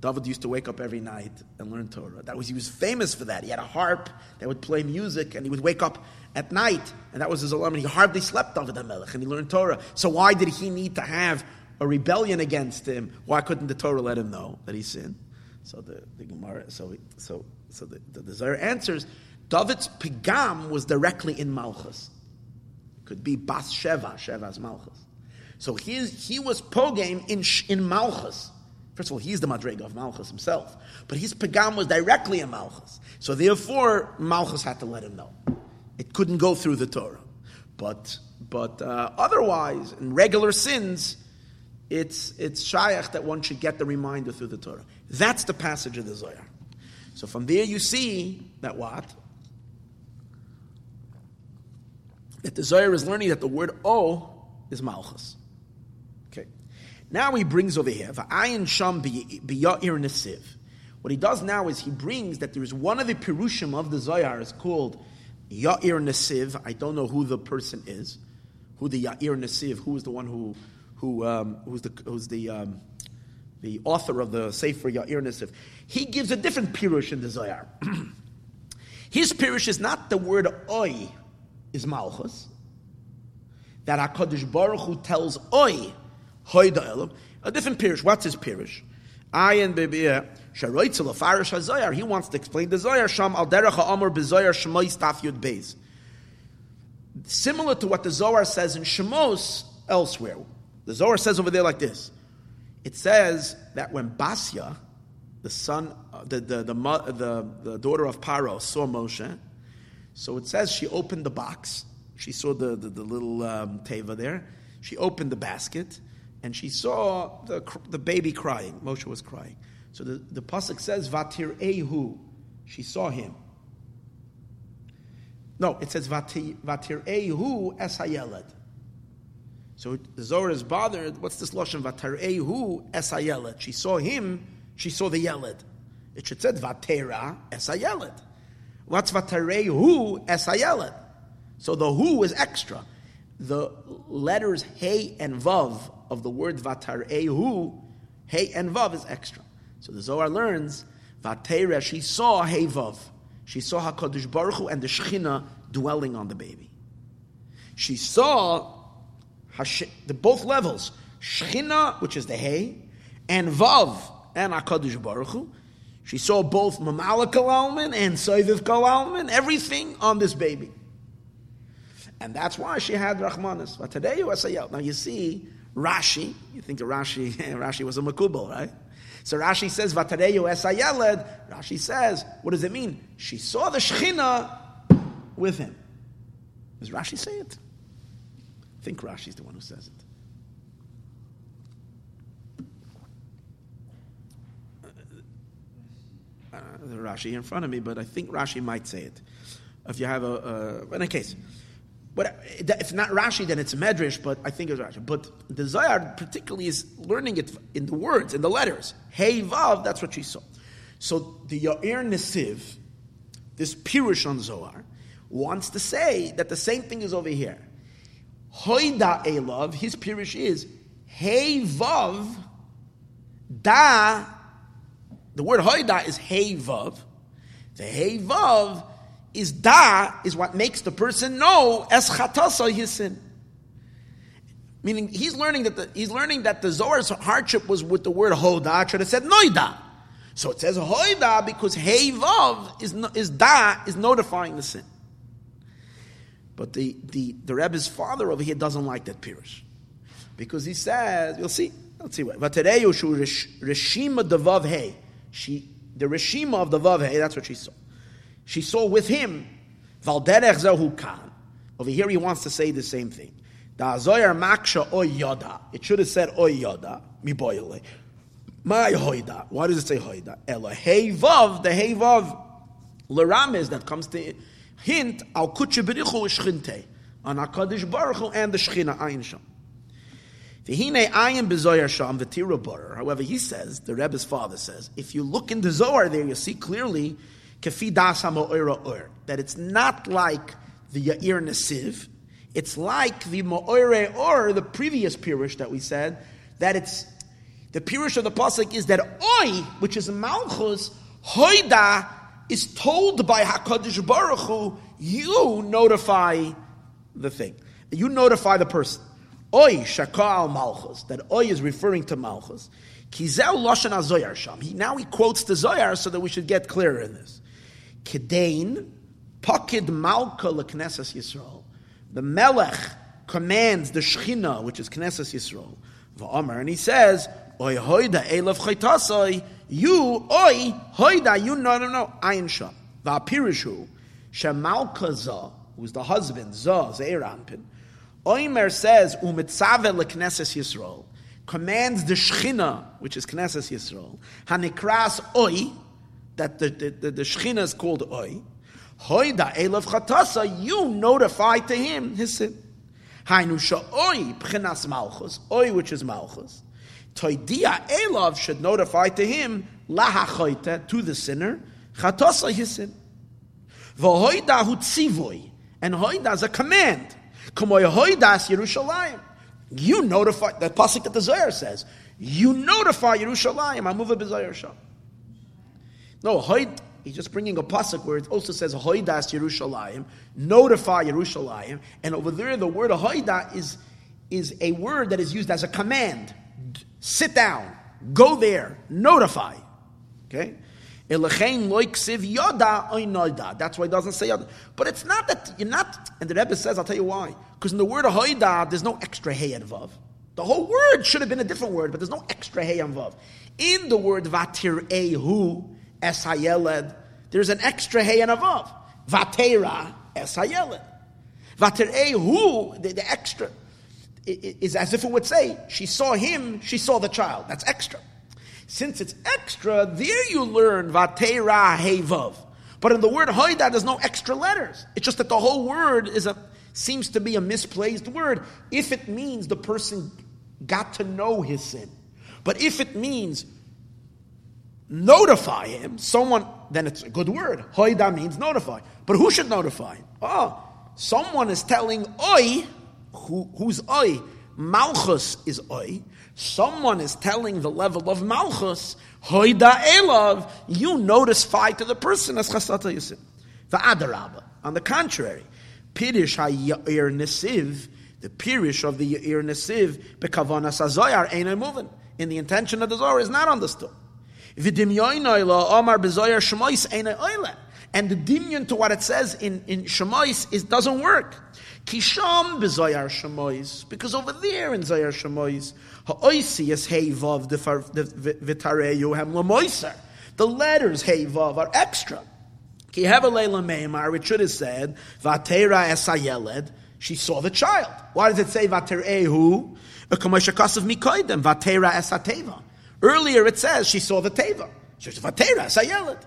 David used to wake up every night and learn Torah. That was he was famous for that. He had a harp that would play music, and he would wake up at night, and that was his alarm. And he hardly slept David HaMelech, and he learned Torah. So why did he need to have a rebellion against him? Why couldn't the Torah let him know that he sinned? So the, the Gemara, so so so the, the, Zohar answers, David's pigam was directly in Malchus. It Could be Bas Sheva, Sheva's Malchus. So he, he was pogame in, in Malchus. First of all, he's the Madrega of Malchus himself. But his Pagam was directly in Malchus. So therefore, Malchus had to let him know. It couldn't go through the Torah. But, but uh, otherwise, in regular sins, it's, it's Shayach that one should get the reminder through the Torah. That's the passage of the Zohar. So from there you see that what? That the Zohar is learning that the word O is Malchus. Now he brings over here, V'ayin sham b'ya'ir nesiv. What he does now is he brings that there is one of the pirushim of the Zohar is called Ya'ir Nesiv. I don't know who the person is, who the Ya'ir Nesiv, who is the one who, who um, who's the, who's the, um, the author of the Sefer Ya'ir Nesiv. He gives a different pirush in the Zohar. His pirush is not the word Oi is Malchus, that HaKadosh Baruch Hu tells Oi, A different pirish. What's his pirish? Ayin. He wants to explain the zoyar. Sham al derech ha'amor taf yud beis. Similar to what the Zohar says in Shemos elsewhere. The Zohar says over there like this. It says that when Basya, the son, the, the, the, the, the daughter of Paro, saw Moshe, so it says she opened the box. She saw the, the, the little um, teva there. She opened the basket and she saw the, the baby crying. Moshe was crying. So the, the pasuk says, "Vatir ehu," she saw him. No, it says "Vatir ehu es hayeled." So the Zohar is bothered. What's this lashon "Vatir ehu es hayeled"? She saw him. She saw the yeled. It should say "Vatera es hayeled." What's "Vatir ehu es hayeled"? So the who is extra. The letters "hey" and "vav" of the word vatar ehu, hey and vav is extra. So the Zohar learns vatera. She saw hey vav. She saw Hakadosh Baruch Hu and the Shechina dwelling on the baby. She saw the both levels, Shechina, which is the hey, and vav and Hakadosh Baruch Hu. She saw both Mamala Kalalman and Soiviv Kalalman, everything on this baby. And that's why she had Rahmanas. Now you see, Rashi, you think Rashi, Rashi was a Makubal, right? So Rashi says, Vatareyu esayeled. Rashi says, what does it mean? She saw the Shechina with him. Does Rashi say it? I think Rashi's the one who says it. Uh, the Rashi in front of me, but I think Rashi might say it. If you have a, uh, in a case, but uh, if not Rashi, then it's Medrash, but I think it's Rashi. But the Zohar particularly is learning it in the words, in the letters. Hey Vav, that's what she saw. So the Yair Nesiv, this Pirush on Zohar, wants to say that the same thing is over here. Hoida Elav, his Pirush is Hey Vav, Da, the word Hoida is Hey Vav. The Hey Vav is da is what makes the person know as chatasa his sin. Meaning he's learning that the, he's learning that the Zohar's hardship was with the word hoda. Should have said noida. So it says hoida because hey vav is is da is notifying the sin. But the the the Rebbe's father over here doesn't like that pirush because he says you'll see let's see what. But today reshima devav hey she the reshima of the vav hey that's what she saw she saw with him, Valderech. Over here he wants to say the same thing. Da Zoyar Maksha Oy Yoda. It should have said Oy Yoda. My Hoida. Why does it say Hoida? Ela Hey Vav, the Hey Vav. L'rames that comes to hint al kutche berichu shchinte on Hakadosh Baruch and the Shechina Ayin Sham. V'hine ayin b'zoyar sham v'tira barer. However, he says, the Rebbe's father says, if you look in the Zohar there, you see clearly or that it's not like the Yair Nesiv, it's like the Ma'ore or the previous Pirush that we said, that it's the Pirush of the Pasuk is that Oi, which is Malchus, Hoida, is told by HaKadosh Baruch Hu, you notify the thing. You notify the person. Oi shakal malchus. That oi is referring to malchus. Kizel loshen azoyar sham. He, now he quotes the zoyar so that we should get clearer in this. Kedain pakid malka leknesses Yisrael. The melech commands the shechina, which is knesses Yisrael. Va'amar, and he says, Oy hoida elav chaytasoi. You oy, hoida. You no no no ayin sham. Va'pirishu shemalka za, who's the husband za zeiranpin. Oimer says, Umitzave leknesses Yisrael, commands the Shechina, which is Knesses Yisrael, Hanikras Oi, that the, the, the, the is called Oi, Hoida Elav Chatasa, you notify to him his sin. Hainu Oi, Pchinas Malchus, Oi, which is Malchus. Toidia Elav should notify to him, Lahachoite, to the sinner, Chatasa his sin. V'hoida hu and Hoida is a command. Yerushalayim. You notify, that pasuk that the Zohar says, you notify Yerushalayim, Amuva b'Zohar Sham. No, Hoid, he's just bringing a pasuk where it also says Hoidas Yerushalayim, notify Yerushalayim, and over there the word Hoida is, is a word that is used as a command. Sit down, go there, notify. Okay? That's why it doesn't say yoda. But it's not that you're not, and the Rebbe says, I'll tell you why. Because in the word hoida, there's no extra hey and vav. The whole word should have been a different word, but there's no extra hey and vav. In the word vatir ehu es there's an extra hey and a vav. Vatera es hayeled. Ehu, the, the extra, is as if it would say, she saw him, she saw the child. That's extra. Since it's extra, there you learn vatera hevav. But in the word hoida, there's no extra letters. It's just that the whole word is a seems to be a misplaced word if it means the person got to know his sin. But if it means notify him, someone, then it's a good word. Hoida means notify. But who should notify? Oh, someone is telling oi, who, who's oi? Malchus is oi. Someone is telling the level of Malchus, Hoida Elav, you notify to the person as Chasata Yisim. The Adarabah. On the contrary, Pirish HaYa'ir Nesiv, the Pirish of the Ya'ir Nesiv, Bekavana Sazoyar, ain't moving. In the intention of the Zohar is not understood. And the dimyon to what it says in, in Shemois is, doesn't work. Kisham bezoyar shemois, because over there in Zoyar shemois, ha'oisi is hey vav v'tareyu hem. The letters hey vav are extra. Ki have a leila meimar, which should have said vatera esayeled. She saw the child. Why does it say vaterehu? Kamoshakasav mikoidem vatera esateva. Earlier it says she saw the teva. She says vatera esayeled.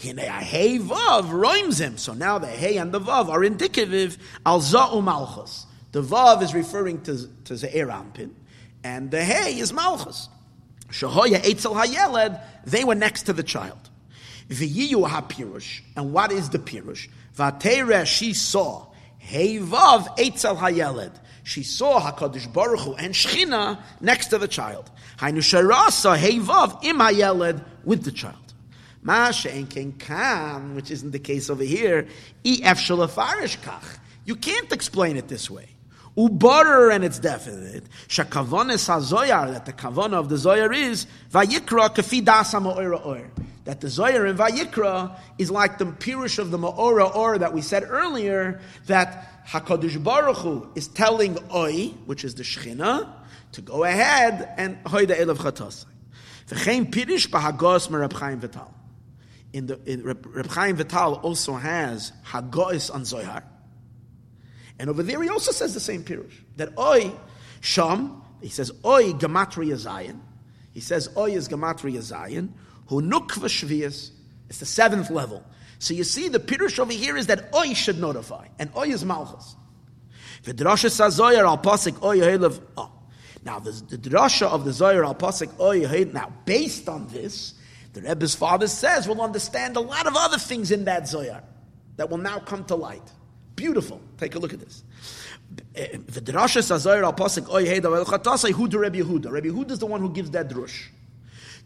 Hey vav rhymes him. So now the hey and the vav are indicative al za'u malchus. The vav is referring to to ze'er ampin, and the hey is malchus. Shahoya etzel hayeled. They were next to the child. V'yiyu ha-pirush. And what is the pirush? Vatera she saw. Hey vav etzel hayeled. She saw Hakadosh Baruch Hu and Shechina next to the child. Hainu sharasa hey vav im hayeled with the child. Masha and kan, which isn't the case over here, ef shalafarish kach. You can't explain it this way. Ubarer and it's definite. Shakavonis hazoyar, that the kavana of the zoyar is, vayikra kafi dasa ma'ora or. That the zoyar in vayikra is like the pirush of the ma'ora or that we said earlier, that HaKadosh Baruch Hu is telling Oi, which is the Shechina, to go ahead and Hoida Elav Chatas. V'chein pirish b'hagos merab Chaim Vital in the in Reb Chaim Vital also has Hagois on Zohar. And over there he also says the same pirush. That Oi, Sham, he says Oi Gematria zayin. He says Oi is Gematria zayin. Hu Nukva Shvias. It's the seventh level. So you see, the pirush over here is that oi should notify, and oi is Malchus. V'drasha sazoyer al pasik oi helev. Oh. Now, the, the drasha of the Zoyer al pasik Oy Now, based on this, the Rebbe's father says we'll understand a lot of other things in that Zoyar that will now come to light. Beautiful. Take a look at this. The drasha sazoyer al pasik Oy helev chatasai hu Rabbi Yehuda. Rabbi Yehuda is the one who gives that drush.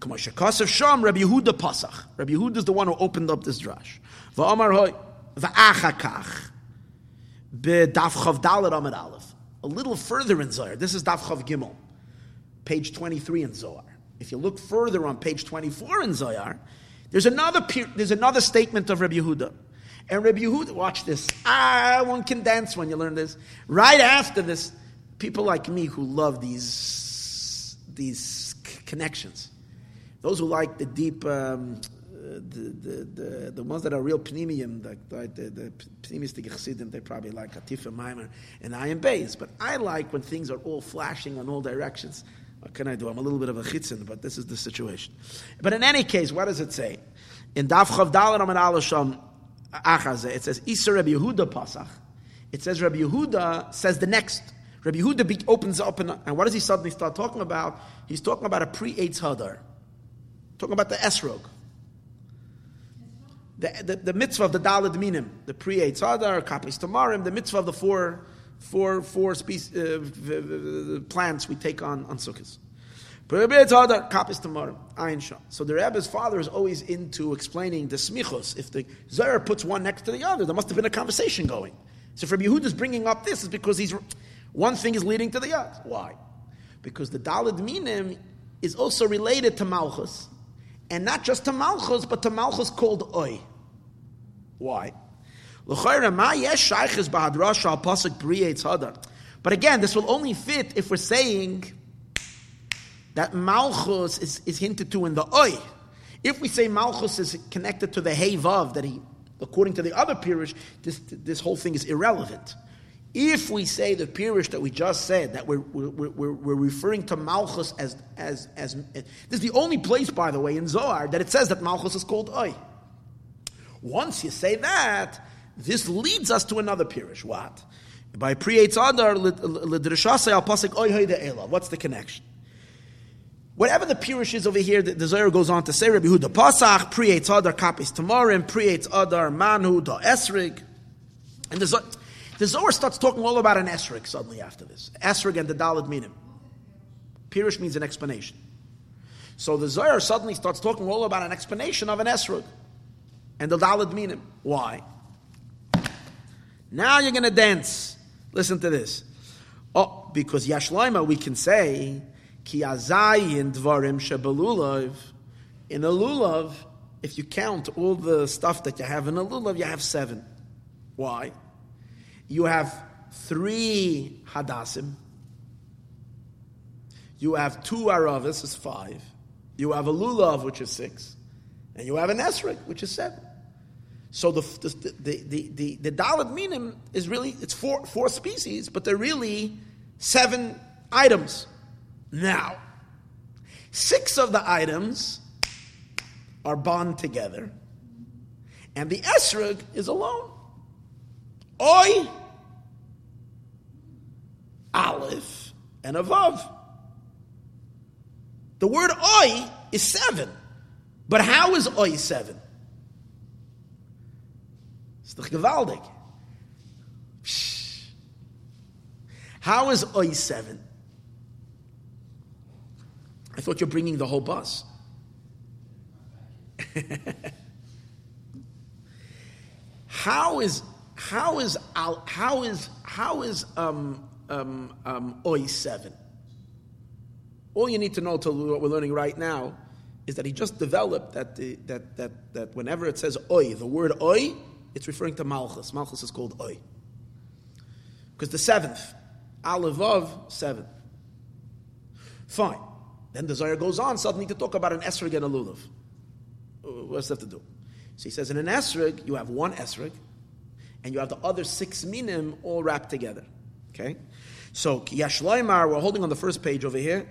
Kamashakasav Sham, Rabbi Yehuda Pasach. Rabbi Yehuda is the one who opened up this drash. Va'amar hoy, va'achakach, be'daf chav dalet amid aleph. A little further in Zohar, this is daf chav gimel, page 23 in Zohar. If you look further on page 24 in Zohar, there's another, there's another statement of Rabbi Yehuda. And Rabbi Yehuda, watch this. Ah, one can dance when you learn this. Right after this, people like me who love these, these connections. Those who like the deep, um, the, the, the, the, ones that are real pneumium, the, the, the chassidim, they probably like Atifa Maimer and Ayin Beis. But I like when things are all flashing on all directions. What can I do? I'm a little bit of a chitzin, but this is the situation. But in any case, what does it say? In Daf Chav Dalar Amad Alasham It says Isa Rabbi Yehuda Pasach. It says Rabbi Yehuda says the next. Rabbi Yehuda opens up, and, and what does he suddenly start talking about? He's talking about a pre-Eitz Hadar. Talking about the esrog. The, the, the mitzvah of the Dalad Minim, the pre Tzadar, Kapis Tamarim, the mitzvah of the four, four, four species, uh, plants we take on, on Sukkot. So the Rebbe's father is always into explaining the smichos. If the Zohar puts one next to the other, there must have been a conversation going. So for Yehuda is bringing up this is because he's one thing is leading to the other. Why? Because the Dalad Minim is also related to Malchus. And not just to Malchus, but to Malchus called Oy. Why? But again, this will only fit if we're saying that Malchus is, is hinted to in the Oy. If we say Malchus is connected to the Hevav, that he, according to the other Pirish, this, this whole thing is irrelevant. If we say the Pirish that we just said, that we're, we're, we're, we're, referring to Malchus as, as, as, this is the only place, by the way, in Zohar that it says that Malchus is called Oy. Once you say that, this leads us to another Pirish. What? By Priyetz Adar, What's the connection? Whatever the Pirish is over here, the, the Zohar goes on to say, Rabbi Huda Pasach, Priyetz Adar Kapis Tamarim, Priyetz Adar Manu Da Esrig. And the Zohar, the Zohar starts talking all about an esrig suddenly after this. Esrig and the Dalad Minim. Pirish means an explanation. So the Zohar suddenly starts talking all about an explanation of an esrig and the Dalad Minim. Why? Now you're going to dance. Listen to this. Oh, because Yashloima, we can say, Ki azayin dvarim shebelulav. In a lulav, if you count all the stuff that you have in a lulav, you have seven. Why? you have three hadasim. You have two aravis, is five. You have a lulav, which is six. And you have an esrik, which is seven. So the the the the, the, the minim is really it's four four species, but they're really seven items. Now, six of the items are bond together, and the esrog is alone. Oi, Aleph, and a Vav. The word Oi is seven. But how is Oi seven? It's the gewaldig. How is Oi seven? I thought you're bringing the whole bus. how is how is how is how is um, um, um, Oi seven? All you need to know to what we're learning right now is that he just developed that the, that that that whenever it says Oi, the word Oi, it's referring to Malchus. Malchus is called Oi because the seventh, Aleph seven. Fine. Then the Zohar goes on suddenly to talk about an esrog and a lulav. Uh, what does that have to do? So he says in an esrog you have one esrog and you have the other six minim all wrapped together. Okay? So, Yashloimar, we're holding on the first page over here,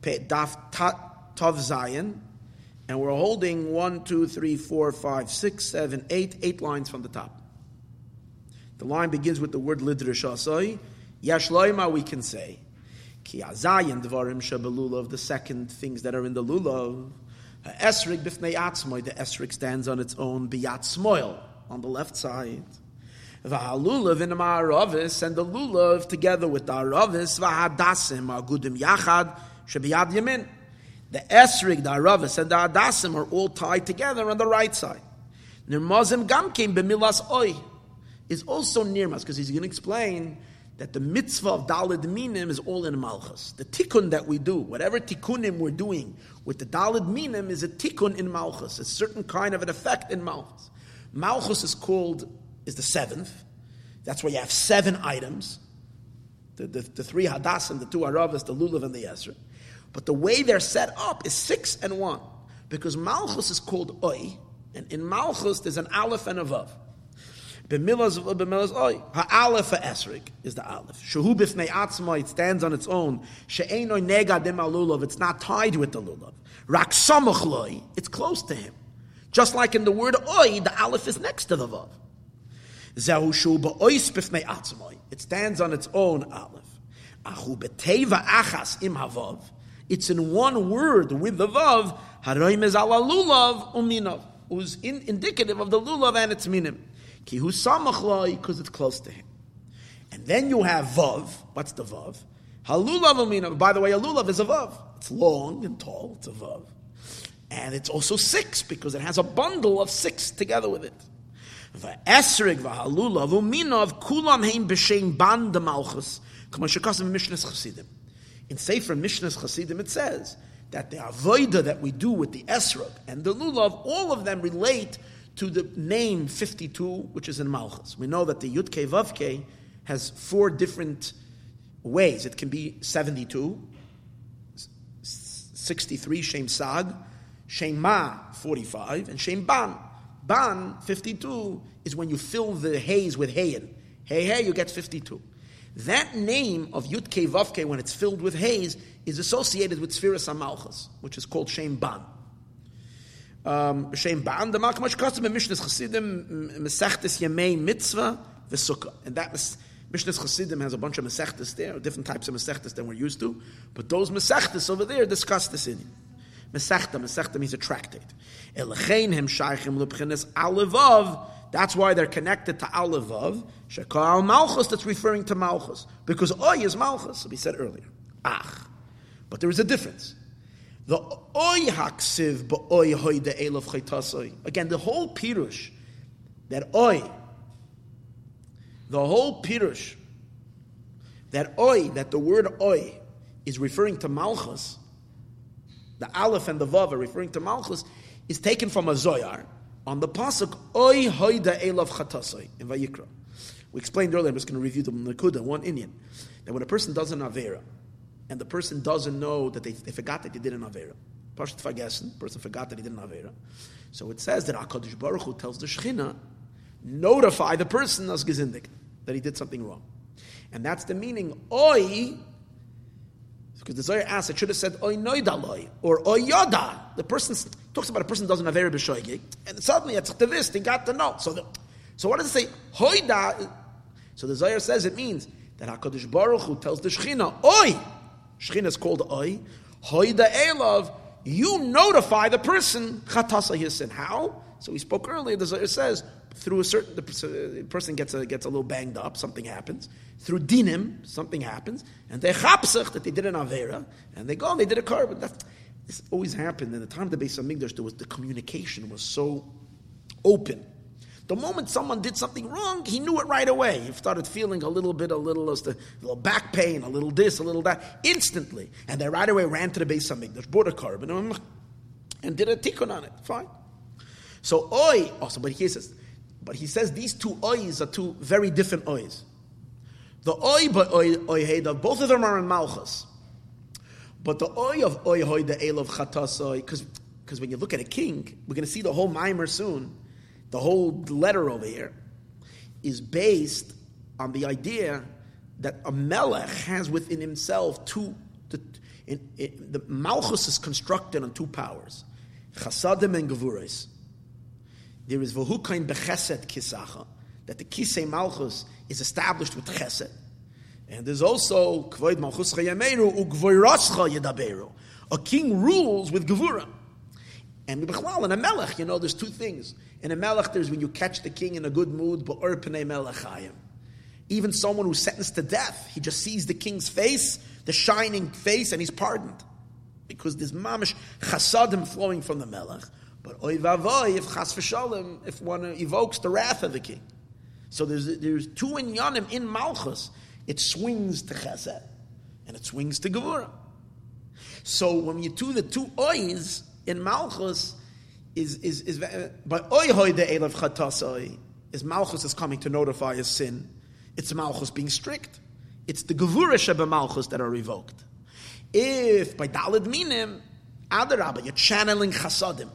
Daf Tav Zayin, And we're holding one, two, three, four, five, six, seven, eight, eight lines from the top. The line begins with the word lidrishasai. Yashloima, we can say. Ki azayin dvarim shabelulav, the second things that are in the lulav. Esrig bifnei atzmoy, the esrig stands on its own, biyatzmoil, on the left side. V'halulav in ma'aravis, and the lulav together with the aravis, v'hadasim, agudim yachad, shabiyad yamin. The esrig, the aravis, and the adasim are all tied together on the right side. Nirmazim gamkim b'milas oy is also nirmas, because he's going to explain that the mitzvah of Dalid Minim is all in Malchus. The tikkun that we do, whatever tikkunim we're doing with the Dalid Minim is a tikkun in Malchus, a certain kind of an effect in Malchus. Malchus is called, is the seventh. That's where you have seven items. The, the, the three Hadassim, the two Aravas, the Lulav, and the Ezra. But the way they're set up is six and one. Because Malchus is called Oi, and in Malchus there's an Aleph and a Vav. B'milas uh, b'milas oy. Ha'alef ha'esrik is the aleph. Shehu b'fnei atzma, it stands on its own. She'enoi nega dem alulav, it's not tied with the lulav. Rak samuch loy, it's close to him. Just like in the word oy, the aleph is next to the vav. Zehu shu ba'ois b'fnei atzma, it stands on its own aleph. Achu b'teva achas im havav, it's in one word with the vav, haroim is ala lulav uminav, who's in, indicative of the lulav and its minim. Ki hu because it's close to him. And then you have vav. What's the vav? Halulav amina. By the way, a lulav is a vav. It's long and tall. It's a vav. And it's also six because it has a bundle of six together with it. V'esrig v'halulav uminav kulam heim b'shein ban de malchus. Shekasim Mishnas Chasidim. In Sefer Mishnas Chasidim it says that the avoida that we do with the esrog and the lulav, all of them relate to the name 52, which is in Malchus. We know that the Yudke Vavke has four different ways. It can be 72, 63, Shem Sag, Shem Ma, 45, and Shem Ban. Ban, 52, is when you fill the haze with hayin. Hey, hey, you get 52. That name of Yudke Vavke, when it's filled with haze, is associated with Sfiras HaMalchus, which is called Shem Ban. Um, Shem Ba'an, the Makmash Custom in Mishnah's Chassidim, Mesechtes Yemei Mitzvah, Vesukah. And that is, Mishnah's Chassidim has a bunch of Mesechtes there, different types of Mesechtes than we're used to, but those Mesechtes over there discuss this in. Mesechta, Mesechta means a tractate. Elechein hem shaychim lepchenes alevav, that's why they're connected to Alevav. Shekal Malchus, that's referring to Malchus. Because Oy is Malchus, we said earlier. Ach. But there is a difference. The oy haksiv ba'oy hoy de elov chaytasoi. Again, the whole pirush, that oy, the whole pirush, that oy, that the word oy is referring to malchus, the aleph and the vav are referring to malchus, is taken from a zoyar on the pasuk oy hoy de elov chatasoi in Vayikra. We explained earlier, I'm just going to review the Nakuda, one inyan, that when a person does an Avera, and the person doesn't know that they, they forgot that they did an Avera. Pashat vergessen, person forgot that he did an Avera. So it says that HaKadosh Baruch Hu tells the Shechina, notify the person as gezindik, that he did something wrong. And that's the meaning, oi, because the Zohar asks, it should have said, oi noidaloi, or oi yoda. The person talks about a person does an Avera b'shoigig, and suddenly it's this, they got to know. So, the, so what does it say? Hoida. So the Zohar says it means that HaKadosh Baruch Hu tells the Shechina, oi, Shechina is called Oy. Hoida Elov, you notify the person, Chatasa his sin. How? So we spoke earlier, the Zohar says, through a certain, the person gets a, gets a little banged up, something happens. Through dinim, something happens. And they chapsach, that they did an Avera, and they go and they did a korban. this always happened. In the time of the Beis HaMikdash, there was, the communication was so open. The moment someone did something wrong, he knew it right away. He started feeling a little bit, a little, a little back pain, a little this, a little that, instantly. And they right away ran to the Beis HaMikdash, bought a korban, and did a tikkun on it. Fine. So oi, also, but he says, but he says these two ois are two very different ois. The oi but oi oi heda, both of them are in Malchus. But the oi of oi hoi the el of chatasoi, because when you look at a king, we're going to see the whole mimer soon the whole letter over here, is based on the idea that a melech has within himself two. The, in, in, the malchus is constructed on two powers. Chasadim and Gevurais. There is Vahukain Bechesed Kisacha, that the Kisei Malchus is established with Chesed. And there's also Kvoid Malchus Chayameru Ugvoirascha Yedaberu. A king rules with Gevura. And Bechlal, in a Melech, you know, there's two things. In a Melech, there's when you catch the king in a good mood, but Urpene Melechayim. Even someone who's sentenced to death, he just sees the king's face, the shining face, and he's pardoned. Because there's mamish chasadim flowing from the Melech. But oy vavoy, if chas v'shalom, if one evokes the wrath of the king. So there's, there's two inyanim in Malchus. It swings to chesed, and it swings to gevura. So when you do the two oys in Malchus, is is is by oy hoy de elav chatasai, is Malchus is coming to notify a sin. It's Malchus being strict. It's the gevura sheba Malchus that are revoked. If by dalad minim, adarabba, you're channeling chasadim.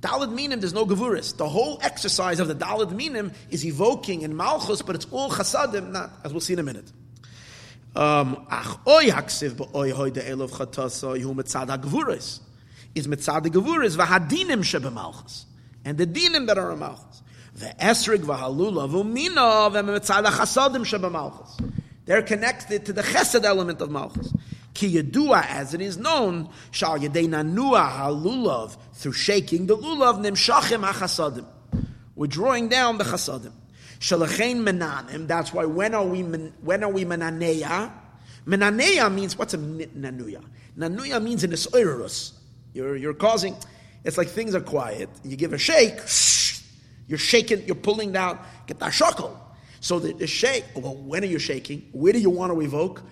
Dalad minim, there's no gevuris. The whole exercise of the dalad minim is evoking in malchus, but it's all chasadim, not as we'll see in a minute. Um, ach oy haksiv ba'oy hoy de elov chatasa yu mitzad ha-gevuris. Is mitzad ha-gevuris v'hadinim shebe malchus. And the dinim that are in malchus. Ve'esrig v'halula v'umina v'mitzad ha-chasadim shebe malchus. They're connected to the chesed element of malchus. Ki yedua, as it is known, shal yedei nanua halulav, through shaking the lulav, nimshachim ha-chasadim. We're drawing down the chasadim. Shalachein menanim, that's why when are we, when are we menaneya? Menaneya means, what's a nanuya? Nanuya means in this You're, you're causing, it's like things are quiet, you give a shake, you're shaking, you're pulling down, get that shackle. So the, the shake, well, when are you shaking? Where do you want to evoke?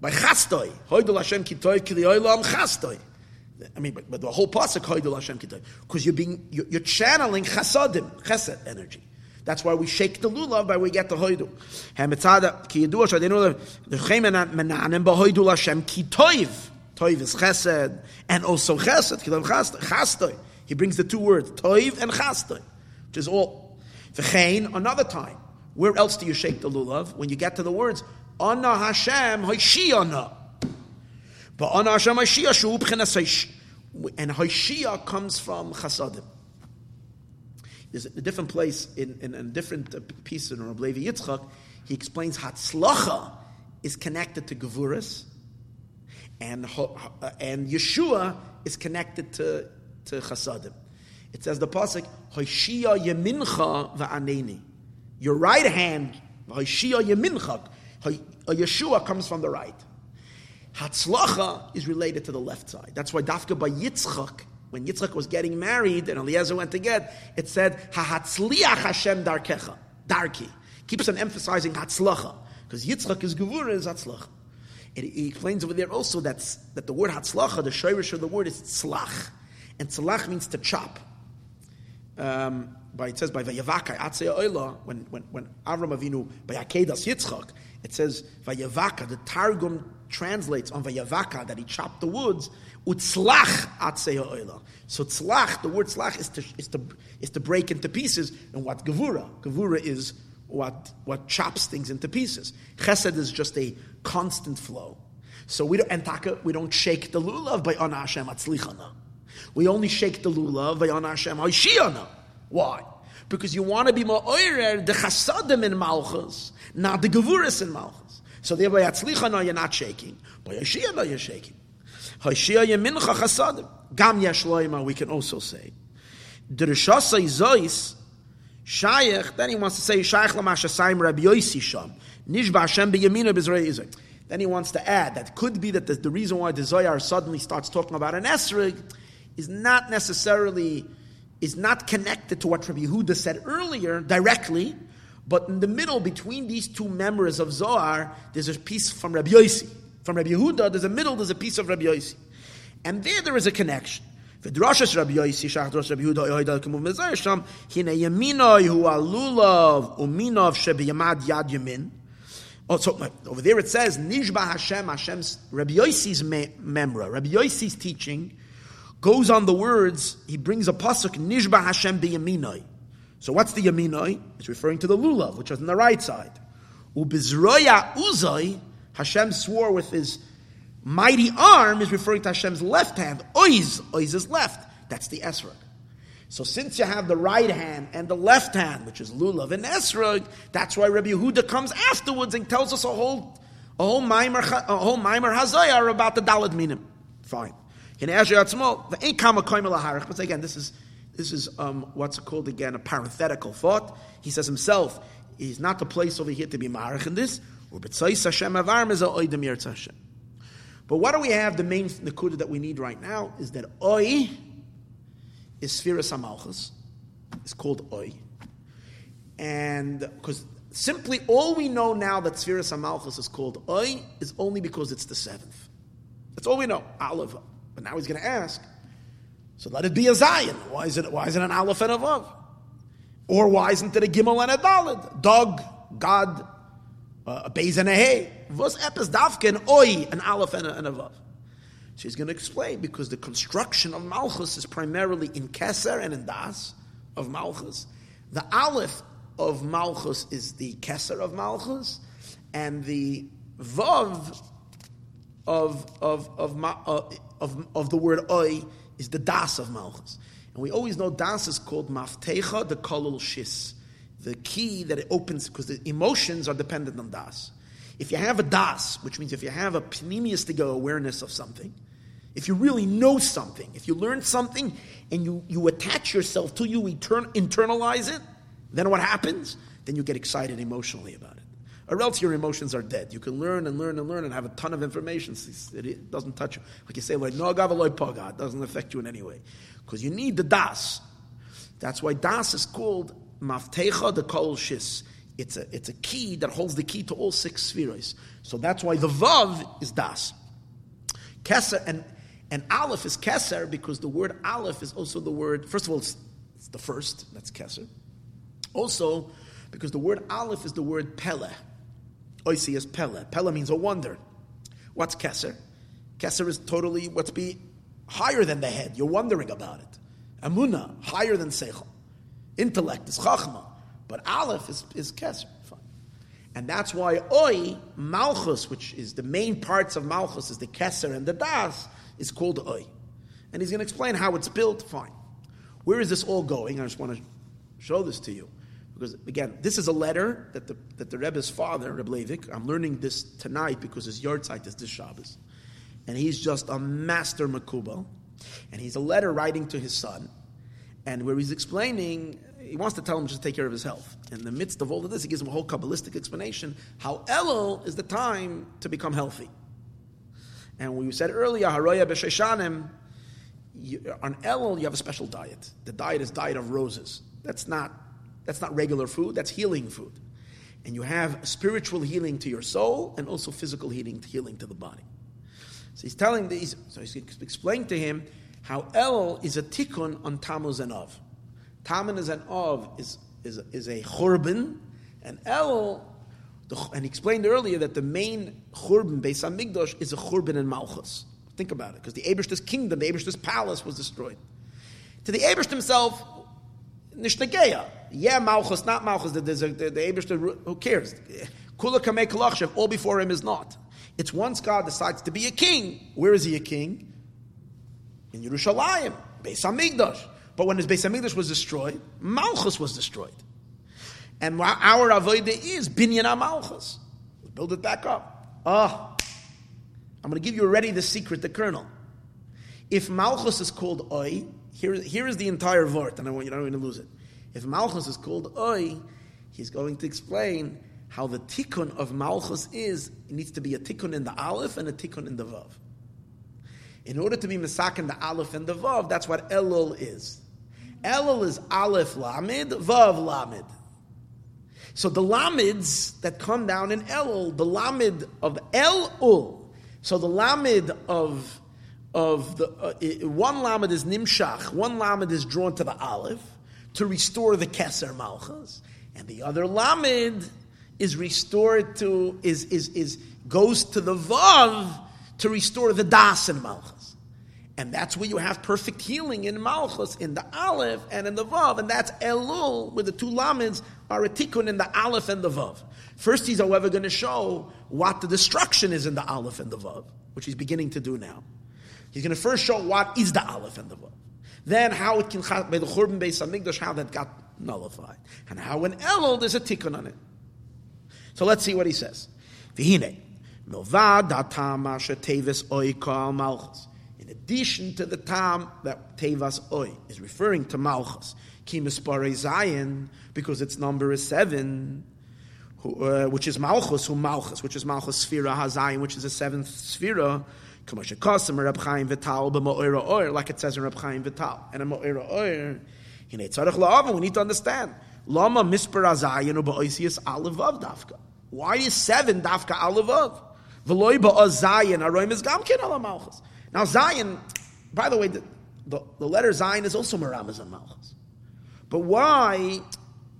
By chastoi. Hoidul Hashem kitoi kili oilam. I mean, but, but the whole pasuk hoidul Hashem kitoi, because you're being you're, you're, channeling chasadim, chesed energy. That's why we shake the lulav by we get the hoidu. Hamitzada ki yedua shadenu the chemen menanim b'hoidul Hashem kitoiv. Toiv is chesed and also chesed. Kitoiv chastoi. He brings the two words toiv and chastoi, which is all. V'chein another time. Where else do you shake the lulav? When you get to the words, Ana Hashem Hoshiyana. But Ana Hashem Hoshiyah Shu And Hoshiyah comes from Chasadim. There's a different place in, in, in a different uh, piece in Rabbi Levi Yitzchak. He explains Hatzlacha is connected to Gevuras, and uh, and Yeshua is connected to to Chasadim. It says the pasuk Hoshiyah Yemincha va'aneni. Your right hand, Hoshiyah Yemincha. Yeshua comes from the right. Hatzlacha is related to the left side. That's why Dafka by Yitzchak, when Yitzchak was getting married and Eliezer went to get, it said, Hahatzliach Hashem darkecha, darki. Keeps on emphasizing Hatzlacha, because Yitzchak is Gevura is Hatzlacha. It, he explains over there also that, that the word Hatzlacha, the shirish of the word is tzlach. And tzlach means to chop. Um, by, it says by Vayavakai, Atzei Oila, when, when, when Avram Avinu, by Akedas Yitzchak, it says Vayavaka. The Targum translates on Vayavaka that he chopped the woods. Utzlach atzei So tzlach, the word tzlach is to, is to is to break into pieces. And what gevura? Gevura is what what chops things into pieces. Chesed is just a constant flow. So we don't and taka, we don't shake the lulav by on Hashem atzlichana. We only shake the lulav by on Hashem hoshiyana. Why? Because you want to be more oirer the chasadim in malchus not the Gevuris in Malchus. So thereby Atzlicha no, you're not shaking. By Yeshia you're shaking. Hoshia yemincha chasadim. Gam yeshloima, we can also say. Drishasa izois, shayach, then he wants to say, shayach lamash asayim Rabbi Yosi sham. Then he wants to add that could be that the, the reason why the Zohar suddenly starts talking about an esrig is not necessarily is not connected to what Rabbi Yehuda said earlier directly, but in the middle, between these two members of Zohar, there's a piece from Rabbi Yossi. From Rabbi Yehuda, there's a middle, there's a piece of Rabbi Yossi. And there, there is a connection. Oh, so over there it says, Nishba Hashem, Hashem's, Rabbi Yossi's memra, Rabbi Yossi's teaching, goes on the words, he brings a pasuk, Nishba Hashem biyaminoi. So what's the yaminoi? It's referring to the lulav, which was on the right side. Ubizroya uzoi, Hashem swore with his mighty arm, is referring to Hashem's left hand. Oiz, oiz is left. That's the esrog. So since you have the right hand and the left hand, which is lulav and esrog, that's why Rabbi Yehuda comes afterwards and tells us a whole a whole maimer a whole maimer hazayar about the dalad minim. Fine. But again, this is this is um, what's called again a parenthetical thought. He says himself, he's not the place over here to be marach in this. But what do we have? The main nakuda that we need right now is that oi is Sphira Samalchus. It's called Oi. And because simply all we know now that Sphira Samalchus is called Oi is only because it's the seventh. That's all we know. Aleph. But now he's going to ask, so let it be a Zayin. Why is it, why is it an Aleph and a Vav? Or why isn't it a Gimel and a Dalid? Dog, God, uh, a Beis and a Hey. Vos epis davken Oi, an Aleph and a, and a Vav. She's going to explain because the construction of Malchus is primarily in Keser and in Das of Malchus. The Aleph of Malchus is the Keser of Malchus, and the Vav of, of, of, uh, of, of the word Oi is the Das of Malchus. And we always know Das is called Maftecha, the Kolul Shis, the key that it opens, because the emotions are dependent on Das. If you have a das, which means if you have a pneumiastigo awareness of something, if you really know something, if you learn something and you, you attach yourself to you, etern- internalize it, then what happens? Then you get excited emotionally about it. Or else your emotions are dead. You can learn and learn and learn and have a ton of information. It doesn't touch you. Like you say, like, no, paga, it doesn't affect you in any way. Because you need the das. That's why das is called maftecha de kol shis. It's a, it's a key that holds the key to all six spheres. So that's why the Vav is Das. Keser, and, and Aleph is Keser because the word Aleph is also the word, first of all, it's, it's the first, that's Keser. Also, because the word Aleph is the word Pele. Oisi is Pele. Pele means a wonder. What's Keser? Keser is totally what's be higher than the head. You're wondering about it. Amuna, higher than Seichel. Intellect is Chachma. But Aleph is, is Keser. And that's why Oi, Malchus, which is the main parts of Malchus, is the Keser and the Das, is called Oi. And he's going to explain how it's built. Fine. Where is this all going? I just want to show this to you. Because, again, this is a letter that the, that the Rebbe's father, Rebbe Levik, I'm learning this tonight because his yahrzeit is this Shabbos. And he's just a master Makubal. And he's a letter writing to his son. And where he's explaining he wants to tell him just to take care of his health. In the midst of all of this, he gives him a whole Kabbalistic explanation how Elul is the time to become healthy. And we said earlier, Haroya B'Sheshanim, on Elul you have a special diet. The diet is diet of roses. That's not, that's not regular food, that's healing food. And you have spiritual healing to your soul and also physical healing, healing to the body. So he's telling these, so he's explaining to him how Elul is a tikkun on Tammuz and Av. Taman and Ov is, is, is a churban, and El, the, and explained earlier that the main churban, Beis Hamikdash, is a churban in Malchus. Think about it, because the Abish's kingdom, the Abish's palace was destroyed. To the Abish himself, Nishnageya. Yeah, Malchus, not Malchus, the, the Abish, who cares? Kula Kamei Kalachshev, all before him is not. It's once God decides to be a king. Where is he a king? In Yerushalayim, Beis Hamikdash. But when his Beis Hamikdash was destroyed, Malchus was destroyed. And our avodah is binyan Malchus. Build it back up. Ah, oh, I'm going to give you already the secret, the kernel. If Malchus is called Oi, here, here is the entire vort, and I want you not to lose it. If Malchus is called Oi, he's going to explain how the tikkun of Malchus is, it needs to be a tikkun in the Aleph and a tikkun in the Vav. In order to be Misak in the Aleph and the Vav, that's what Elul is. Elul is Aleph Lamid, Vav Lamid. So the Lamids that come down in Elul, the Lamid of Elul, so the Lamid of of the uh, one Lamid is Nimshach, one Lamid is drawn to the Aleph to restore the Keser Malchus, and the other Lamid is restored to is is is goes to the Vav to restore the Das in Malchus. And that's where you have perfect healing in Malchus, in the Aleph and in the Vav. And that's Elul, where the two Lamids are a tikkun in the Aleph and the Vav. First, he's, however, going to show what the destruction is in the Aleph and the Vav, which he's beginning to do now. He's going to first show what is the Aleph and the Vav. then how it can by the Churban Beis Hamikdash how that got nullified, and how in Elul there's a tikkun on it. So let's see what he says. V'hine milvad datam tevis oy kol malchus. Addition to the tam that tevas oy is referring to malchus, ki zayin because its number is seven. Who, uh, which is Malchus, who Malchus, which is Malchus Sphira Hazayin, which is the seventh Sphira, like it says in Reb Chaim Vital. And in Mo'ira La'avim, we need to understand. Lama Misper Hazayin, U'Ba'oisius Alivav Dafka. Why is seven Dafka Alivav? V'loi Ba'ozayin, Aroim is Gamkin Ala Malchus. Now Zayin, by the way, the, the, the letter Zayin is also Maramaz on Malchus. But why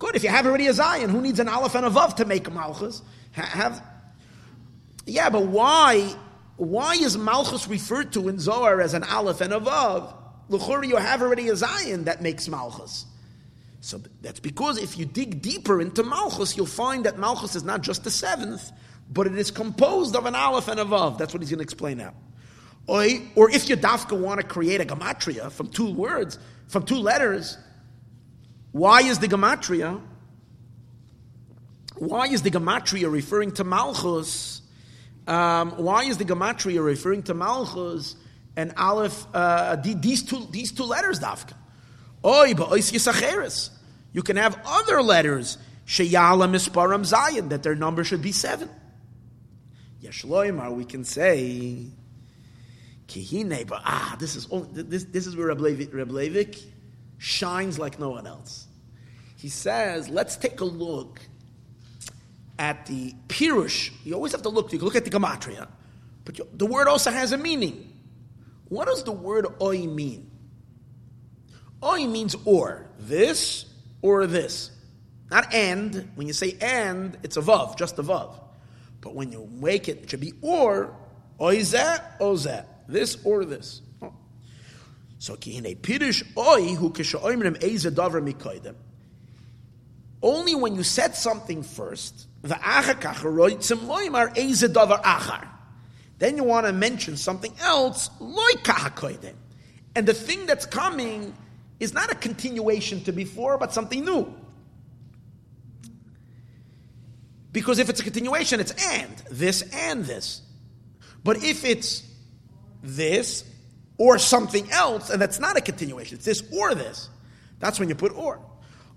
Good. If you have already a Zayin, who needs an Aleph and a Vav to make a Malchus? have, yeah, but why? Why is Malchus referred to in Zohar as an Aleph and a Vav? L'chori, you have already a Zayin that makes Malchus. So that's because if you dig deeper into Malchus, you'll find that Malchus is not just the seventh, but it is composed of an Aleph and a Vav. That's what he's going to explain now. Or, or if you dafka want to create a gematria from two words, from two letters, why is the gematria? Why is the gematria referring to Malchus? Um, why is the gematria referring to Malchus and Aleph? Uh, these two these two letters, Dafka. Oy ba'ois yisacheres. You can have other letters sheyala misparam zayin that their number should be seven. Yeshloimar, we can say kihine, ah, this is only, this this is where Reb Leivik shines like no one else. He says, let's take a look at the Pirush. You always have to look, you can look at the Gematria, but you, the word also has a meaning. What does the word oi mean? Oi means or, this or this. Not and. When you say and, it's a vav, just a vav. But when you make it, it should be or, oi zeh, o zeh. This or this. So pirish oi hu. Only when you said something first, the then you want to mention something else, and the thing that's coming is not a continuation to before, but something new. Because if it's a continuation, it's and, this and this. But if it's this or something else, and that's not a continuation, it's this or this, that's when you put or.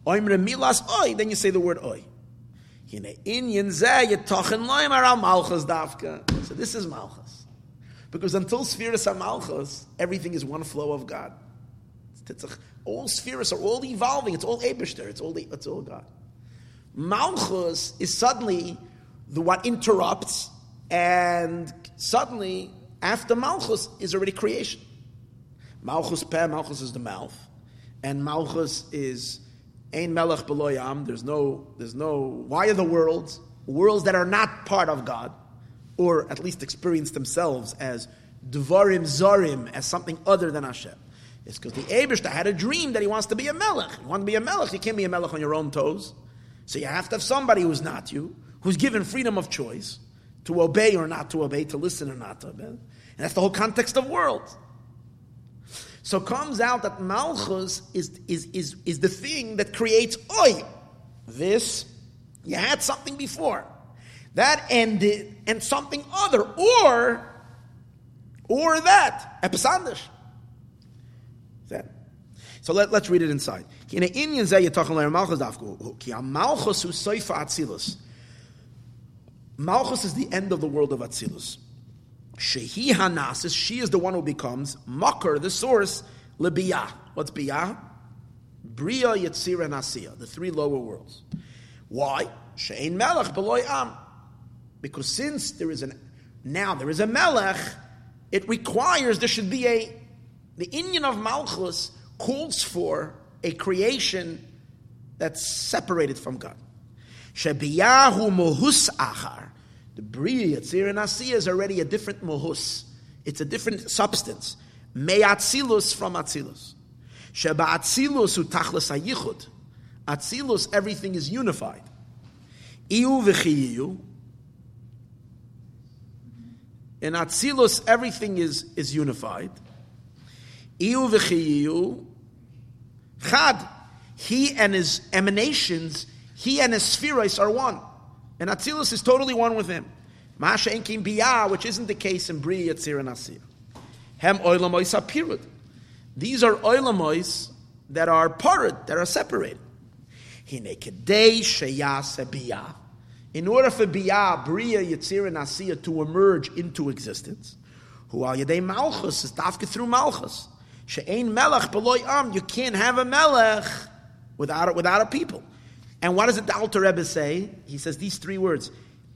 then you say the word oi. So this is malchus. Because until spheres are malchus, everything is one flow of God. All spheres are all evolving. It's all Abishter. It's all, it's all God. Malchus is suddenly the what interrupts, and suddenly after Malchus is already creation. Malchus Peh, Malchus is the mouth, and Malchus is Ein Melech Beloyam. There's no, there's no. Why are the worlds worlds that are not part of God, or at least experience themselves as Dvarim Zarim, as something other than Hashem? It's because the Abishta had a dream that he wants to be a Melech. You want to be a Melech, you can't be a Melech on your own toes. So you have to have somebody who's not you, who's given freedom of choice to obey or not to obey, to listen or not to obey. And that's the whole context of worlds. So comes out that Malchus is, is, is, is the thing that creates Oi. This, you had something before. That ended, and something other, or, or that, Episandish. That. So let, us read it inside. Malchus is the end of the world of Atzilus. Shehi Hanasis, she is the one who becomes Makar, the source, Libiyah. What's Biyah? Bria, Yetzira, and the three lower worlds. Why? Shein Melech Beloy Am. Because since there is an now there is a Melech, it requires there should be a the Indian of Malchus calls for a creation that's separated from God. Shebiyahu mohus achar. The Bria, Yetzir, and Asiya is already a different mohus. It's a different substance. Me'atzilus from Atzilus. Sheba Atzilus utachlas ayichud. Atzilus, everything is unified. Iu v'chiyu. In Atzilus, everything is, is unified. Iu v'chiyu. Chad, he and his emanations, he and his spheroids are one. And Atzilus is totally one with him. Masha Enkim Biyah, which isn't the case in Bri, Yetzir, and Asir. Hem Oilamois Apirud. These are Oilamois that are parted, that are separated. In order for Biyah, Bria, Yetzir, and Asir to emerge into existence, who are Yadei Malchus, is Dafka through Malchus. She'ain Melech beloy Am, you can't have a Melech without without a people. And what does the Alter Rebbe say? He says these three words.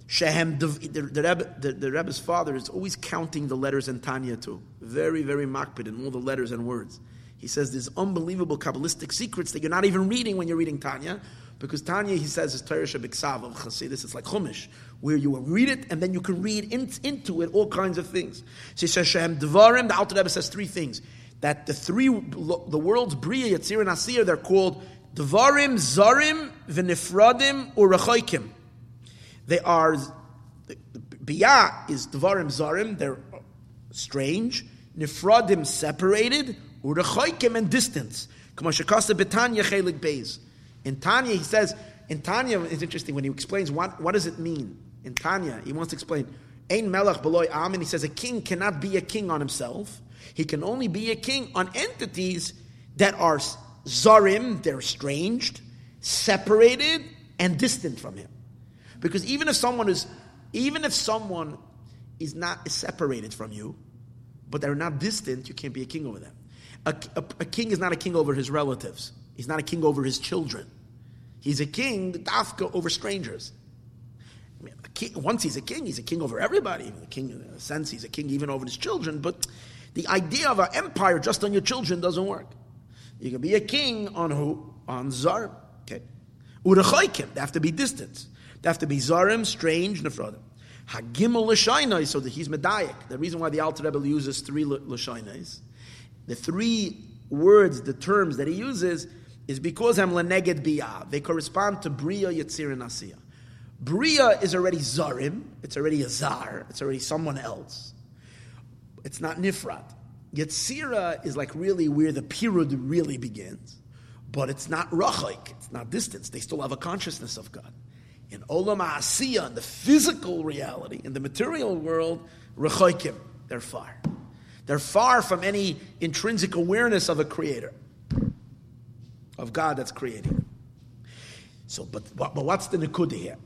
Shehem, the, the, Rebbe, the, the Rebbe's father is always counting the letters in Tanya too. Very, very makpid in all the letters and words. He says there's unbelievable Kabbalistic secrets that you're not even reading when you're reading Tanya, because Tanya, he says, is Torah Shabiksav of Chasidus. It's like Chumash, where you will read it and then you can read in, into it all kinds of things. So he says, Shehem Devarim, the Alter Rebbe says three things. That the three, the world's Bria, Yetzir, and Asir, they're called Devarim, Zarim, V'nifradim, or Rechoikim. They are, biya is dvarim Zarim, they're strange. Nifradim separated, Urechoikim and distance. Kamashakasa Betanya Chelik Beis. In Tanya, he says, in Tanya, it's interesting when he explains what, what does it mean. In Tanya, he wants to explain, Ein Melech Beloy Am, and he says a king cannot be a king on himself. He can only be a king on entities that are zarim, they're estranged, separated, and distant from him. Because even if someone is, even if someone is not separated from you, but they're not distant, you can't be a king over them. A, a, a, king is not a king over his relatives. He's not a king over his children. He's a king, dafka, over strangers. I mean, king, once he's a king, he's a king over everybody. A king, in a sense, he's a king even over his children. But the idea of an empire just on your children doesn't work. You can be a king on who? On Zar. Okay. Urechaikim, they have to be distant. They have to be Zarim, strange, Nefradim. Hagimel Lashainai, so that he's Medayik. The reason why the Alter Rebbe uses three Lashainais, the three words, the terms that he uses, is because I'm Leneged Biyah. They correspond to Bria, Yetzir, and Asiya. Bria is already Zarim, it's already a Zar, it's already someone else. It's not Nifrat. Yetzira is like really where the Pirud really begins, but it's not Rachaik, it's not distance. They still have a consciousness of God. In Olam Asiya, in the physical reality, in the material world, Rechoikim, they're far. They're far from any intrinsic awareness of a creator, of God that's creating. So, but, but what's the nikuda here?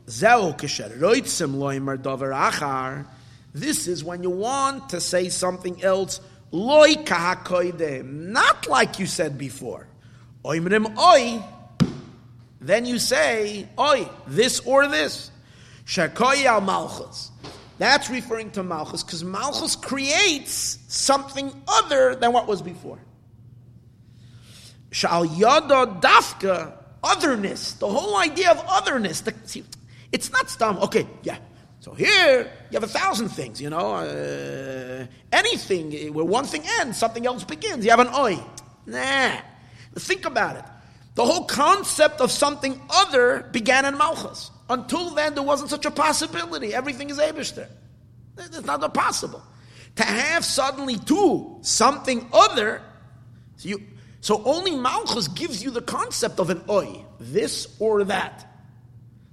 This is when you want to say something else, not like you said before. Then you say, oi, this or this. Shakoya malchus. That's referring to malchus because malchus creates something other than what was before. Shal yada dafka, otherness. The whole idea of otherness. The, see, it's not stam. Okay, yeah. So here you have a thousand things. You know, uh, anything where one thing ends, something else begins. You have an oi. Nah. Think about it. The whole concept of something other began in Malchus. Until then, there wasn't such a possibility. Everything is Abishter. It's not possible. To have suddenly two, something other, so, you, so only Malchus gives you the concept of an oi, this or that.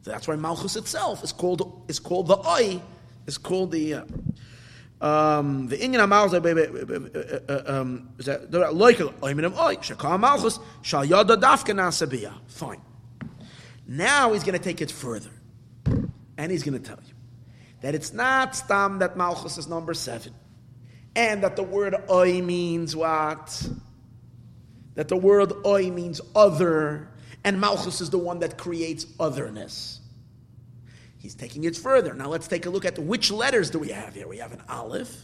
That's why Malchus itself is called, is called the oi, is called the. Uh, um, the inyan amalchus loikel oiminim oy shakal malchus shal yada dafka nasabiya. Fine. Now he's going to take it further, and he's going to tell you that it's not stam that malchus is number seven, and that the word oy means what? That the word oy means other, and malchus is the one that creates otherness. He's taking it further. Now let's take a look at which letters do we have here. We have an aleph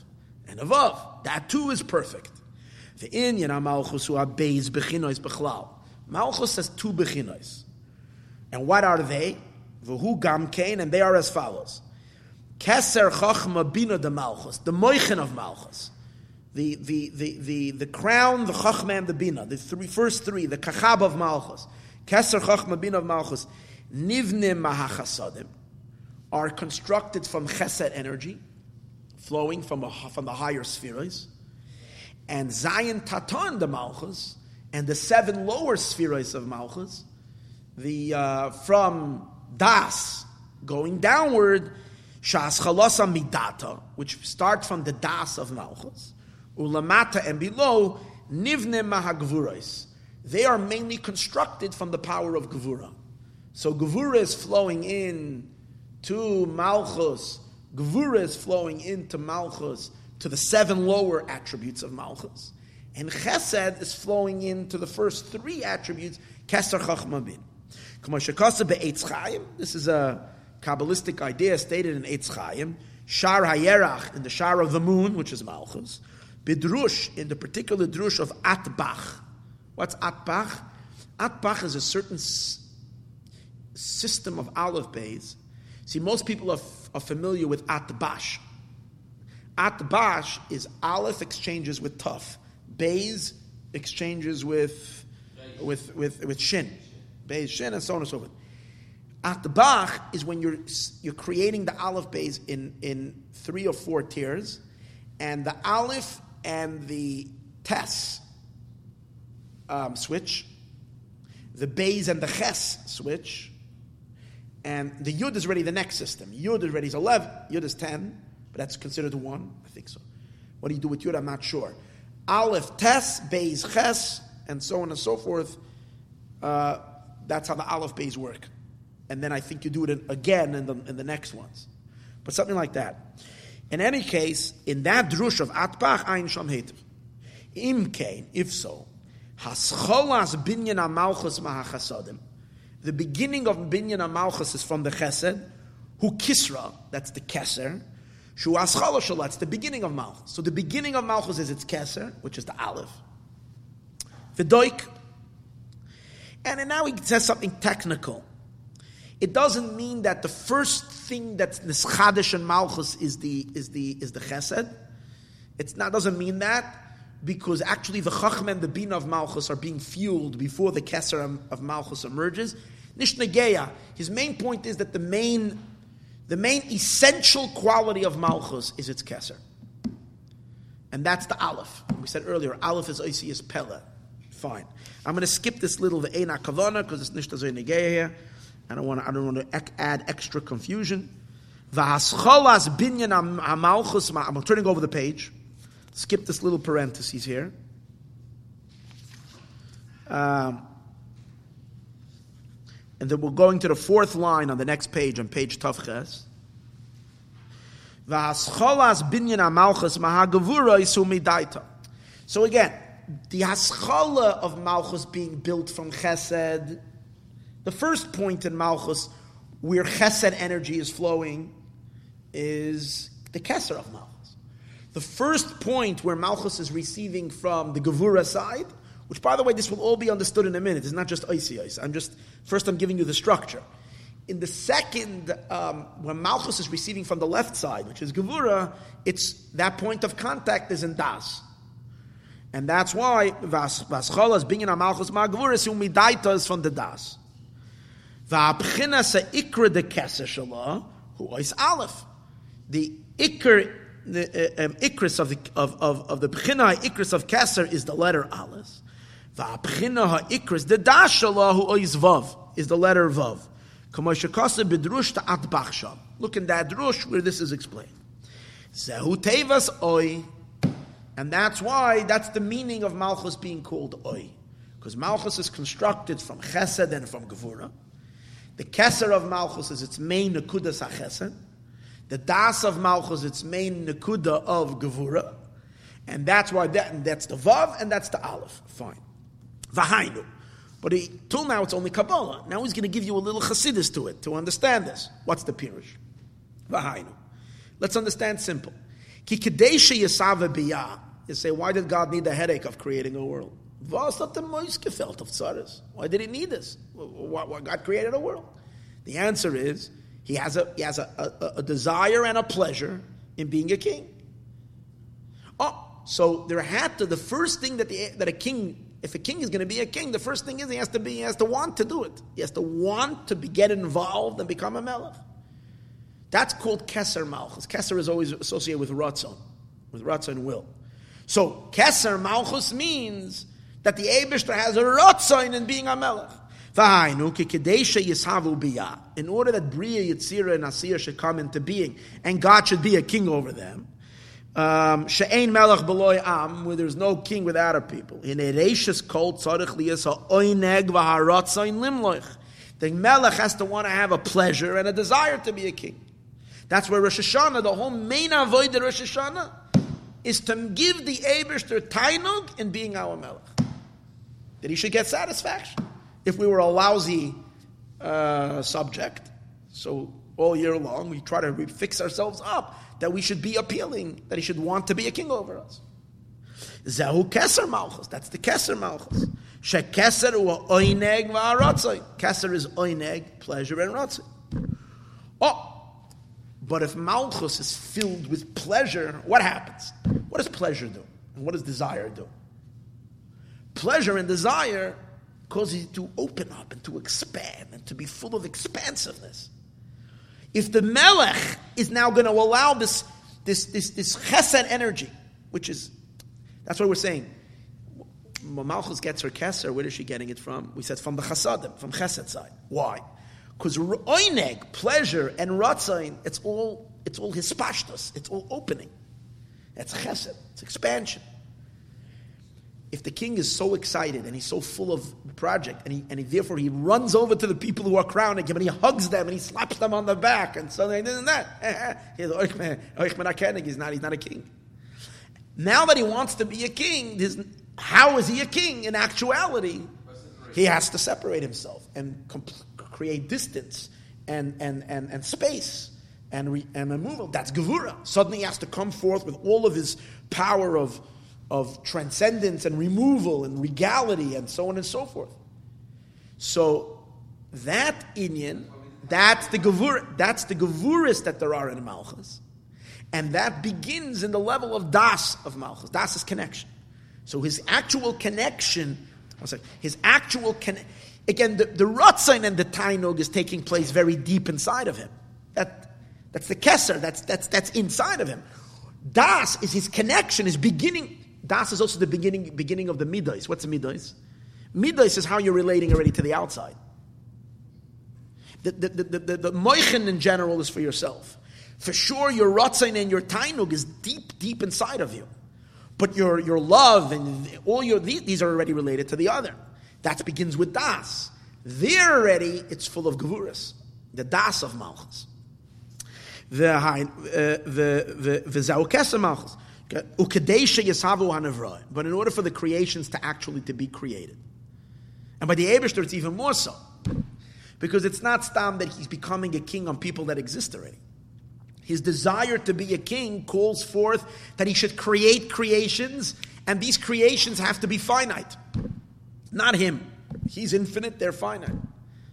and a vav. That too is perfect. The inyan malchus beis bechinois. Malchus has two bechinois. And what are they? V'hu gam kain, and they are as follows. Keser chachma bina de malchus, the moichin of malchus. The, the, the, the, the crown, the chachma, and the bina. The three, first three, the kachab of malchus. Keser chachma bina of malchus. Nivnim mahachasadim are constructed from chesed energy, flowing from, a, from the higher spheres, and Zayin Tatan the Malchus, and the seven lower spheres of Malchus, the uh, from Das going downward, Shas Chalasa Midata, which start from the Das of Malchus, Ulamata and below, Nivne Mahagvurais. They are mainly constructed from the power of Gevura. So Gevura is flowing in to Malchus, Gevura is flowing into Malchus, to the seven lower attributes of Malchus. And Chesed is flowing into the first three attributes, Keser Chachma Bin. This is a Kabbalistic idea stated in Eitz Chaim. Shar Hayerach, in the Shar of the Moon, which is Malchus. Bidrush, in the particular drush of Atbach. What's Atbach? Atbach is a certain s- system of aleph bays. See, most people are, f- are familiar with Atbash. Atbash is aleph exchanges with tough. Bays exchanges with, with, with, with shin. Bays, shin, and so on and so forth. Atbach is when you're, you're creating the aleph bays in, in three or four tiers, and the aleph and the tes um, switch, the bays and the ches switch, and the yud is already the next system. Yud is already 11, yud is 10, but that's considered one? I think so. What do you do with yud? I'm not sure. Aleph, tes, bays, ches, and so on and so forth. Uh, that's how the aleph bays work. And then I think you do it again in the, in the next ones. But something like that. In any case, in that drush of Atbach, Ein Sham Hetiv. Imkain, if so, Hascholas Binyan Amalchus Mahachasadim. The beginning of Binyan Amalchus is from the Chesed, who Kisra, that's the Keser, Shu Aschala the beginning of Malchus. So the beginning of Malchus is its Keser, which is the Aleph. The Doik. And now he says something technical. It doesn't mean that the first thing that's nischadish and malchus is the is the is the chesed. It's not doesn't mean that because actually the chacham and the bina of malchus are being fueled before the keser of malchus emerges. Nishnageya. His main point is that the main the main essential quality of malchus is its keser, and that's the aleph. We said earlier, aleph is oisius pella. Fine. I'm going to skip this little the ve'ena kavana because it's nishta negeya here. I don't want to, I don't want to add extra confusion. I'm turning over the page. Skip this little parenthesis here. Um, and then we're going to the fourth line on the next page, on page Tavches. So again, the haschala of malchus being built from chesed the first point in Malchus where chesed energy is flowing is the Kesser of Malchus. The first point where Malchus is receiving from the Gevura side, which by the way, this will all be understood in a minute. It's not just icy ice. I'm just, first I'm giving you the structure. In the second, um, when Malchus is receiving from the left side, which is Gevura, it's that point of contact is in Das. And that's why Vascholas being in Malchus Ma Gevura is from the Das. Va'abchina ikra de keser shala, who is aleph. The ikr, the uh, um, ikris of the of of, of the bchina ikris of keser is the letter aleph. Va'abchina ha ikris the dashala who is vav is the letter vav. Kamashakasa bidrush ta atbach sham. Look in that drush where this is explained. Zehu tevas oi. And that's why, that's the meaning of Malchus being called Oi. Because Malchus is constructed from Chesed and from Gevurah. The Keser of Malchus is its main Nakuda Sachesed. The Das of Malchus its main Nakuda of Gevura. And that's why that, and that's the Vav and that's the Aleph. Fine. Vahainu. But he, till now it's only Kabbalah. Now he's going to give you a little Chassidus to it to understand this. What's the Pirush? Vahainu. Let's understand simple. Ki Kadesha Yasava Biyah. You say, why did God need the headache of creating a world? Was hat der Mois gefällt auf Tzares? Why did he need this? Why, why God created a world? The answer is he has a he has a, a, a, desire and a pleasure in being a king. Oh, so there had to the first thing that the, that a king if a king is going to be a king, the first thing is he has to be he has to want to do it. He has to want to be, get involved and become a melech. That's called keser malchus. Keser is always associated with ratzon, with ratzon will. So keser malchus means that the Abishter has a rotzain in being a melech. In order that Bria, Yitzira, and Asir should come into being, and God should be a king over them. Um, She'ein melech beloy am, where there's no king without a people. In ereishis kol tzarich liyas ha'oineg v'harotzain limloich. The melech has to want to have a pleasure and a desire to be a king. That's where Rosh Hashanah, the whole main avoid of Rosh Hashanah, is to give the Abishter tainug in being our melech. That he should get satisfaction. If we were a lousy uh, subject, so all year long we try to fix ourselves up, that we should be appealing, that he should want to be a king over us. Zehu Keser Malchus. That's the Keser Malchus. She Keser u oineg va'arotzoi. Keser is oineg, pleasure and rotzoi. Oh, but if Malchus is filled with pleasure, what happens? What does pleasure do? And what does desire do? Pleasure and desire cause you to open up and to expand and to be full of expansiveness. If the Melech is now going to allow this, this, this, this chesed energy, which is, that's what we're saying. Malchus gets her keser, where is she getting it from? We said from the chasadim, from chesed side. Why? Because oineg, pleasure, and ratzain, it's all, it's all hispashtus, it's all opening. That's chesed, it's expansion if the king is so excited and he's so full of project and, he, and he, therefore he runs over to the people who are crowning him and he hugs them and he slaps them on the back and so and that. He's not he's not a king. Now that he wants to be a king how is he a king in actuality? He has to separate himself and create distance and, and, and, and space and, re, and removal that's gevura. Suddenly he has to come forth with all of his power of of transcendence and removal and regality and so on and so forth. So that inyan, that's the gavur, that's the gavuris that there are in Malchus. And that begins in the level of das of Malchus. Das is connection. So his actual connection, his actual connection, again, the, the Ratzain and the Tainog is taking place very deep inside of him. That, that's the Kesser, that's, that's, that's inside of him. Das is his connection, his beginning. Das is also the beginning, beginning of the midas. What's the midas? Midas is how you're relating already to the outside. The, the, the, the, the, moichin in general is for yourself. For sure, your rotzain and your tainug is deep, deep inside of you. But your, your love and all your, these are already related to the other. That begins with das. There already, it's full of gavuras. The das of malchus. The, uh, the, the, the, the malchus. But in order for the creations to actually to be created. And by the Abishter, it's even more so. Because it's not Stam that he's becoming a king on people that exist already. His desire to be a king calls forth that he should create creations, and these creations have to be finite. Not him. He's infinite, they're finite.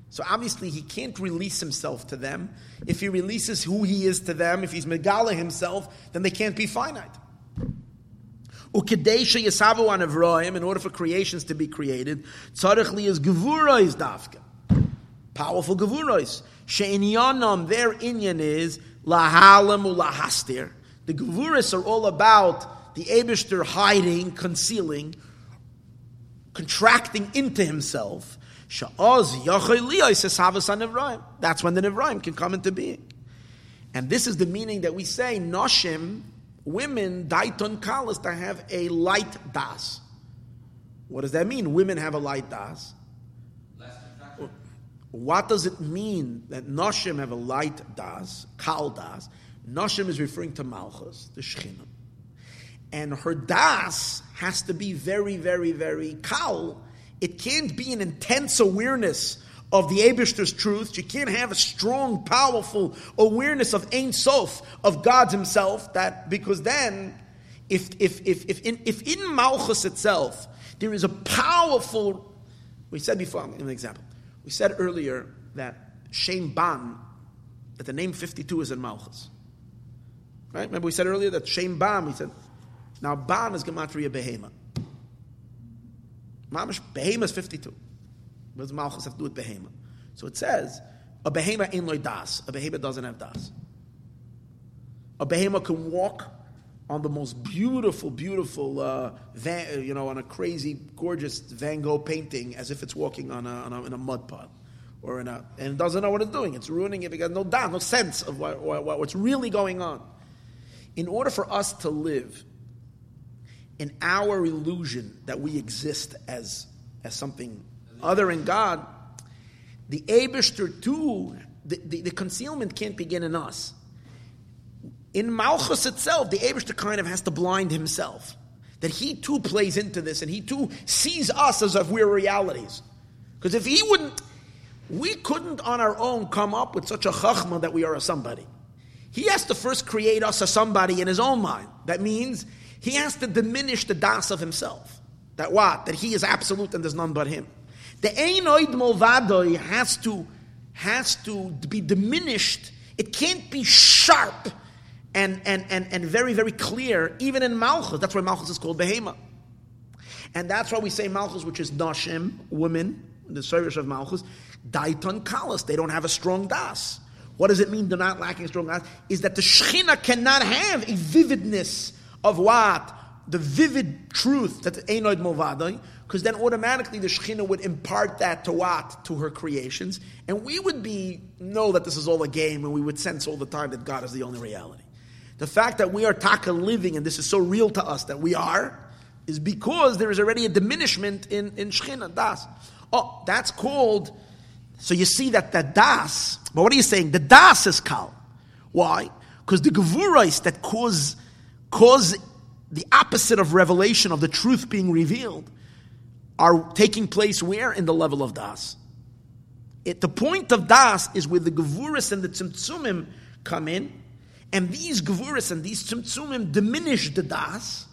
So obviously he can't release himself to them. If he releases who he is to them, if he's Megala himself, then they can't be finite. On in order for creations to be created, Tzarech is Gevurois Dafka. Powerful Gevurois. She'inyanam, their Inyan is Lahalam Ulahastir. The Gevuris are all about the Abishter hiding, concealing, contracting into himself. That's when the Nevraim can come into being. And this is the meaning that we say, Noshim women, daiton kalas, to have a light das. What does that mean? Women have a light das. What does it mean that Noshim have a light das, kal das? Noshim is referring to Malchus, the Shechinah. And her das has to be very, very, very kal. It can't be an intense awareness of the Abishter's truth. You can't have a strong, powerful awareness of Ein Sof, of God Himself, that because then, if, if, if, if, in, if in Malchus itself, there is a powerful, we said before, an example, we said earlier that Shem Ban, that the name 52 is in Malchus. Right? Remember we said earlier that Shem Ban, we said, now Ban is Gematria Behema. Mamish, Behema is 52. What does Malchus have to do with Behema? So it says, a Behema in loy das. A Behema doesn't have das. A Behema can walk on the most beautiful, beautiful, uh, Van, you know, on a crazy, gorgeous Van Gogh painting as if it's walking on a, on a, in a mud pot. Or in a, and doesn't know what it's doing. It's ruining it because no doubt, no sense of what, what, what's really going on. In order for us to live in our illusion that we exist as, as something other than God, the Abishter too, the, the, the concealment can't begin in us. In Malchus itself, the Abishter kind of has to blind himself. That he too plays into this and he too sees us as if we're realities. Because if he wouldn't, we couldn't on our own come up with such a chachma that we are a somebody. He has to first create us a somebody in his own mind. That means he has to diminish the das of himself. That what? That he is absolute and there's none but him. The Einoid Movadoi has to, has to be diminished. It can't be sharp and, and, and, and very, very clear, even in Malchus. That's why Malchus is called Behema. And that's why we say Malchus, which is Nashim, women, the service of Malchus, Daiton Kalas. They don't have a strong das. What does it mean they're not lacking strong das? Is that the Shechina cannot have a vividness of what? The vivid truth that the Einoid Movadai, because then automatically the Shechina would impart that to what? To her creations. And we would be, know that this is all a game, and we would sense all the time that God is the only reality. The fact that we are taka living and this is so real to us that we are, is because there is already a diminishment in, in Shechina, Das. Oh, that's called, so you see that the Das, but what are you saying? The Das is Kal. Why? Because the Gevurais that cause, cause the opposite of revelation, of the truth being revealed, are taking place where? In the level of Das. It, the point of Das is where the Gevuris and the Tzimtzumim come in, and these Gevuris and these Tzimtzumim diminish the Das.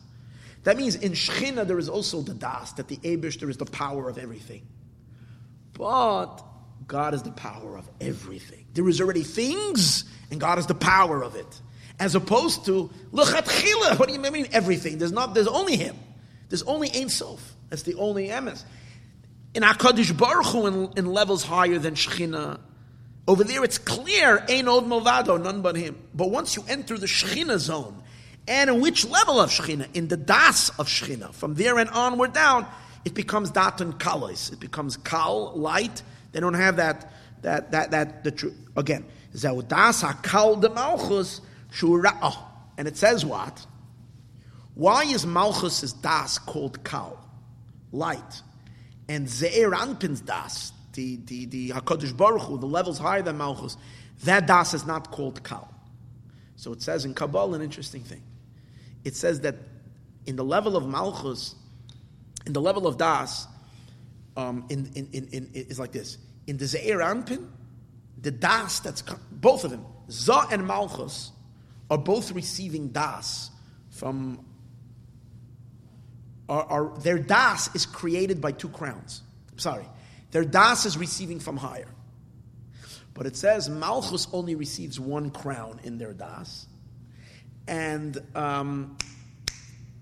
That means in Shechina there is also the Das, that the Abish, there is the power of everything. But God is the power of everything. There is already things, and God is the power of it. As opposed to what do you mean everything? There's not there's only him. There's only Ein Sof. That's the only emes. In HaKadosh Baruch Hu, in, in, levels higher than Shechina, over there it's clear, Ein Od Movado, none but him. But once you enter the Shechina zone, and in which level of Shechina? In the Das of Shechina. From there and onward down, it becomes Datan Kalos. It becomes Kal, light. They don't have that, that, that, that, the truth. Again, Das HaKal de Malchus, Shura'ah. Oh. And it says what? Why is Malchus' Das called Kal? Light. And Ze'er Anpin's Das, the, the, the HaKadosh Baruch Hu, the levels higher than Malchus, that Das is not called Kal. So it says in Kabbalah an interesting thing. It says that in the level of Malchus, in the level of Das, um, in, in, in, in, is like this. In the Ze'er Anpin, the Das that's, both of them, Za and Malchus, are both receiving Das from are, are, their das is created by two crowns. Sorry, their das is receiving from higher. But it says Malchus only receives one crown in their das, and um,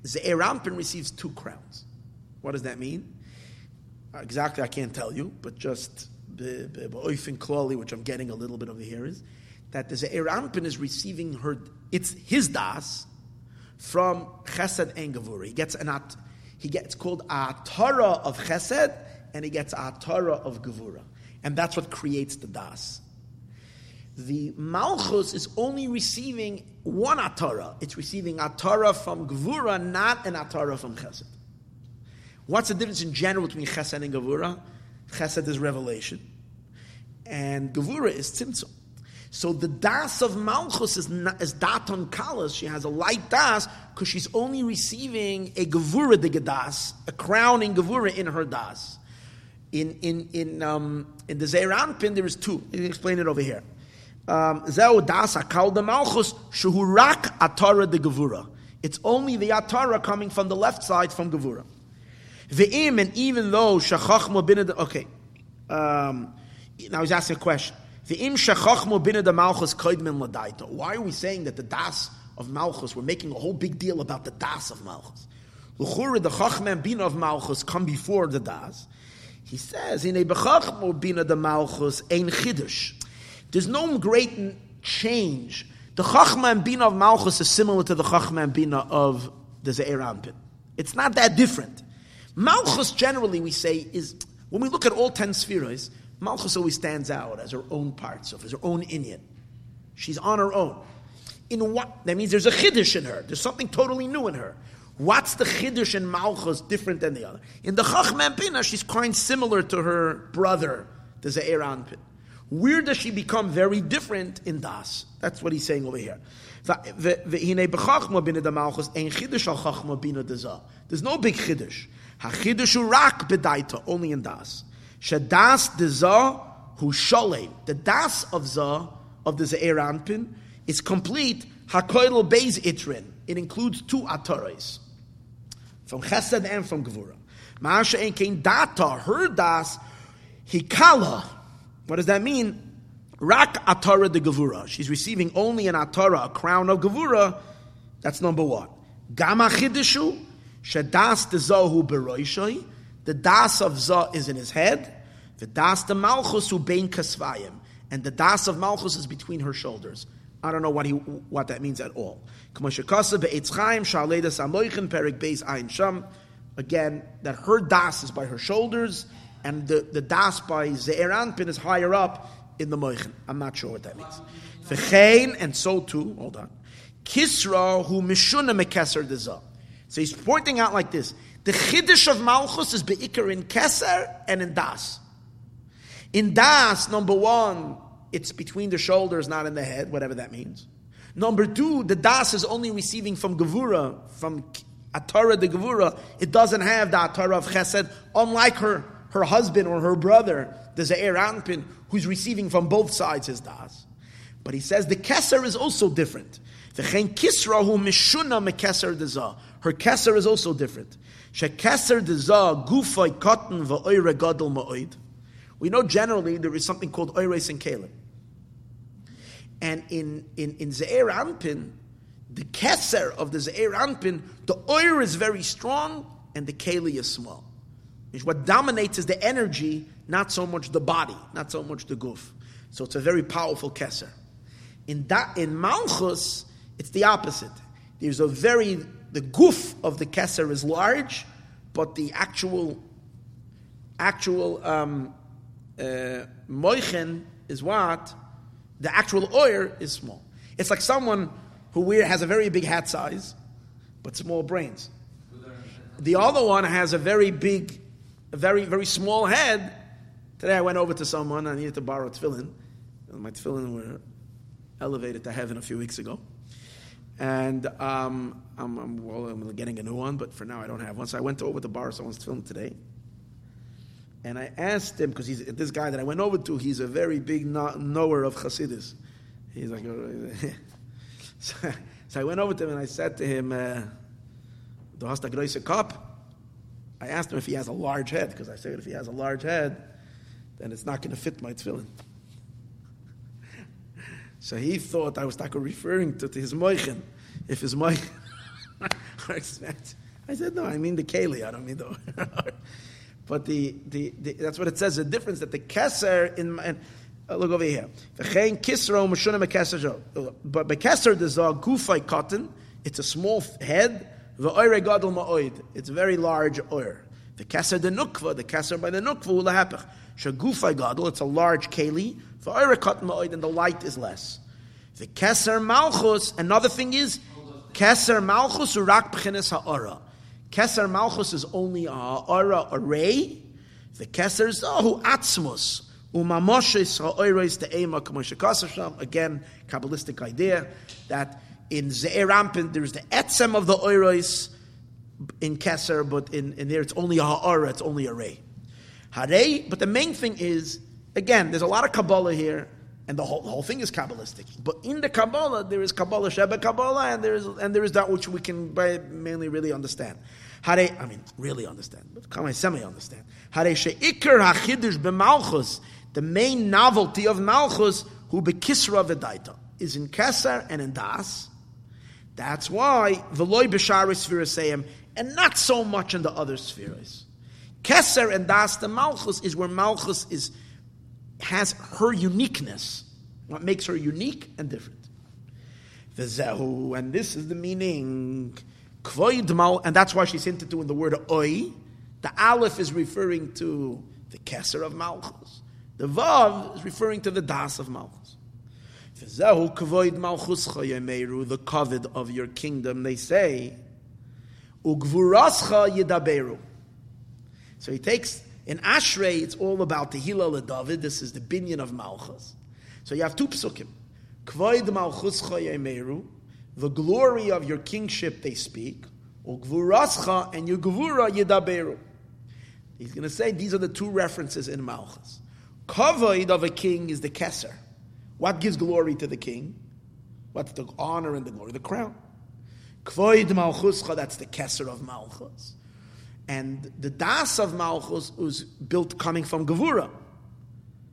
Ze'er Anpin receives two crowns. What does that mean? Exactly, I can't tell you, but just Oifin Klali, which I'm getting a little bit over here, is that the Ze'er Anpin is receiving her, it's his das from Chesed and Gavura. He gets an at, he gets called a Torah of Chesed, and he gets Atara of Gevura. And that's what creates the Das. The Malchus is only receiving one Atara. It's receiving Atara from Gevura, not an Atara from Chesed. What's the difference in general between Chesed and Gevura? Chesed is revelation, and Gevura is Tzimtzum. So the das of Malchus is, not, is daton kalas. She has a light das because she's only receiving a gevura de gedas, a crowning gevura in her das. In in in um, in the Zeiran pin there is two. Me explain it over here. Um, Zeo das akal de Malchus shuhurak atara de gevura. It's only the atara coming from the left side from gevura. Ve'im and even though shachachma bin okay. Um, now he's asking a question. Why are we saying that the das of Malchus, we're making a whole big deal about the das of Malchus? The Chachma Bina of Malchus come before the das. He says, in a Bechachmo Bina de Malchus, ein Chiddush. There's no great change The Chachma and Bina of Malchus is similar to the Chachma and Bina of the Ze'er Anpin. It's not that different. Malchus, generally, we say, is when we look at all ten spheres, Malchus always stands out as her own part, so as her own Inyan. She's on her own. In what that means, there's a chiddush in her. There's something totally new in her. What's the chiddush in Malchus different than the other? In the Chachma Bina, she's kind similar to her brother, the Ze'er Anpin. Where does she become very different in Das? That's what he's saying over here. There's no big chiddush. Only in das. Shadas de za hu sholem. The das of za, of the Ze'er Anpin, is complete. Hakoil beis itrin. It includes two atarais. From chesed and from gevura. Ma'asha ein kein data, her das, hikala. What does that mean? Rak atara de gevura. She's receiving only an atara, a crown of gevura. That's number one. Gama chidushu. Shadas de Zahu beroishoi. The das of za is in his head. The das de Malchus hu bein kasvayim. And the das of Malchus is between her shoulders. I don't know what he what that means at all. Again, that her das is by her shoulders, and the, the das by Ze'er Anpin is higher up in the moichin. I'm not sure what that means. V'chein, and so too, hold on. Kisra who mishuna mekeser dezah. So he's pointing out like this: the chiddush of Malchus is beikar in Keser and in Das. In Das, number one, it's between the shoulders, not in the head, whatever that means. Number two, the Das is only receiving from Gevura, from Atara de Gevura. It doesn't have the Atara of Chesed, unlike her, her husband or her brother, the Ze'er Anpin, who's receiving from both sides his Das. But he says the Keser is also different. Her keser is also different. Gufay katan gadol ma'oid. We know generally there is something called oires and kalim. And in, in, in Ze'er Anpin, the keser of the Ze'er Anpin, the oir is very strong and the keli is small. What dominates is the energy, not so much the body, not so much the guf. So it's a very powerful keser. In that in Malchus, it's the opposite. There's a very the guf of the keser is large, but the actual actual um, uh, moichen is what the actual oil is small. It's like someone who wear, has a very big hat size, but small brains. The other one has a very big, a very very small head. Today I went over to someone. I needed to borrow tefillin. My tefillin were elevated to heaven a few weeks ago. And um, I'm, I'm, well, I'm getting a new one, but for now I don't have one. So I went over to borrow someone's film today. And I asked him, because this guy that I went over to, he's a very big knower of Hasidus. He's like, so, so, I went over to him and I said to him, uh, Du hast a große Kopf? I asked him if he has a large head, because I said if he has a large head, then it's not going to fit my tefillin. So he thought I was like referring to, to his moichin. If his moichin I said, no, I mean the keli, I don't mean the But the, the, the, that's what it says, the difference that the keser in, in uh, look over here. V'chein kisro mekeser But a gufay katan, it's a small head, v'oire gadol ma'oid, it's very large oir. The keser the nukva, the keser by the nukva ulahapach. Shagufay gadol, it's a large keli, For and the light is less. The Keser Malchus, another thing is, Keser Malchus urak b'chines ha'ara. Keser Malchus is only a ha'ara array. The Keser Zahu atzmus. Umamoshes ha'oiros te'ema k'moshe Again, Kabbalistic idea that in Ze'er Ampin there is the etzem of the oiros in Keser, but in, in there it's only a ha'ara, it's only a ray. Hare, but the main thing is Again, there's a lot of Kabbalah here, and the whole, the whole thing is Kabbalistic. But in the Kabbalah, there is Kabbalah Sheba Kabbalah, and there is and there is that which we can mainly really understand. Hare, I mean, really understand, but come semi understand. Hare she'ikr hachidush b'malchus, the main novelty of Malchus, who bekisra v'daita, is in Keser and in Das. That's why v'loy b'shari spheres and not so much in the other spheres. Keser and Das, the Malchus, is where Malchus is has her uniqueness, what makes her unique and different. V'zehu, and this is the meaning. Kvoid mal, and that's why she's hinted to in the word oi. The aleph is referring to the keser of malchus. The vav is referring to the das of malchus. V'zehu kvoid malchus chayemeru, the covet of your kingdom. They say, ugvurascha yidaberu. So he takes in Ashrei. It's all about the Hilal David. This is the binyan of malchus. So you have two psukim. Kvoid malchus chayemeru, the glory of your kingship they speak. Ugvurascha and your yidaberu. He's going to say these are the two references in Malchus. Kavod of a king is the Kesser. What gives glory to the king? What's the honor and the glory? The crown. Kvoid Malchuscha, that's the Kesser of Malchus. And the Das of Malchus was built coming from Gevura.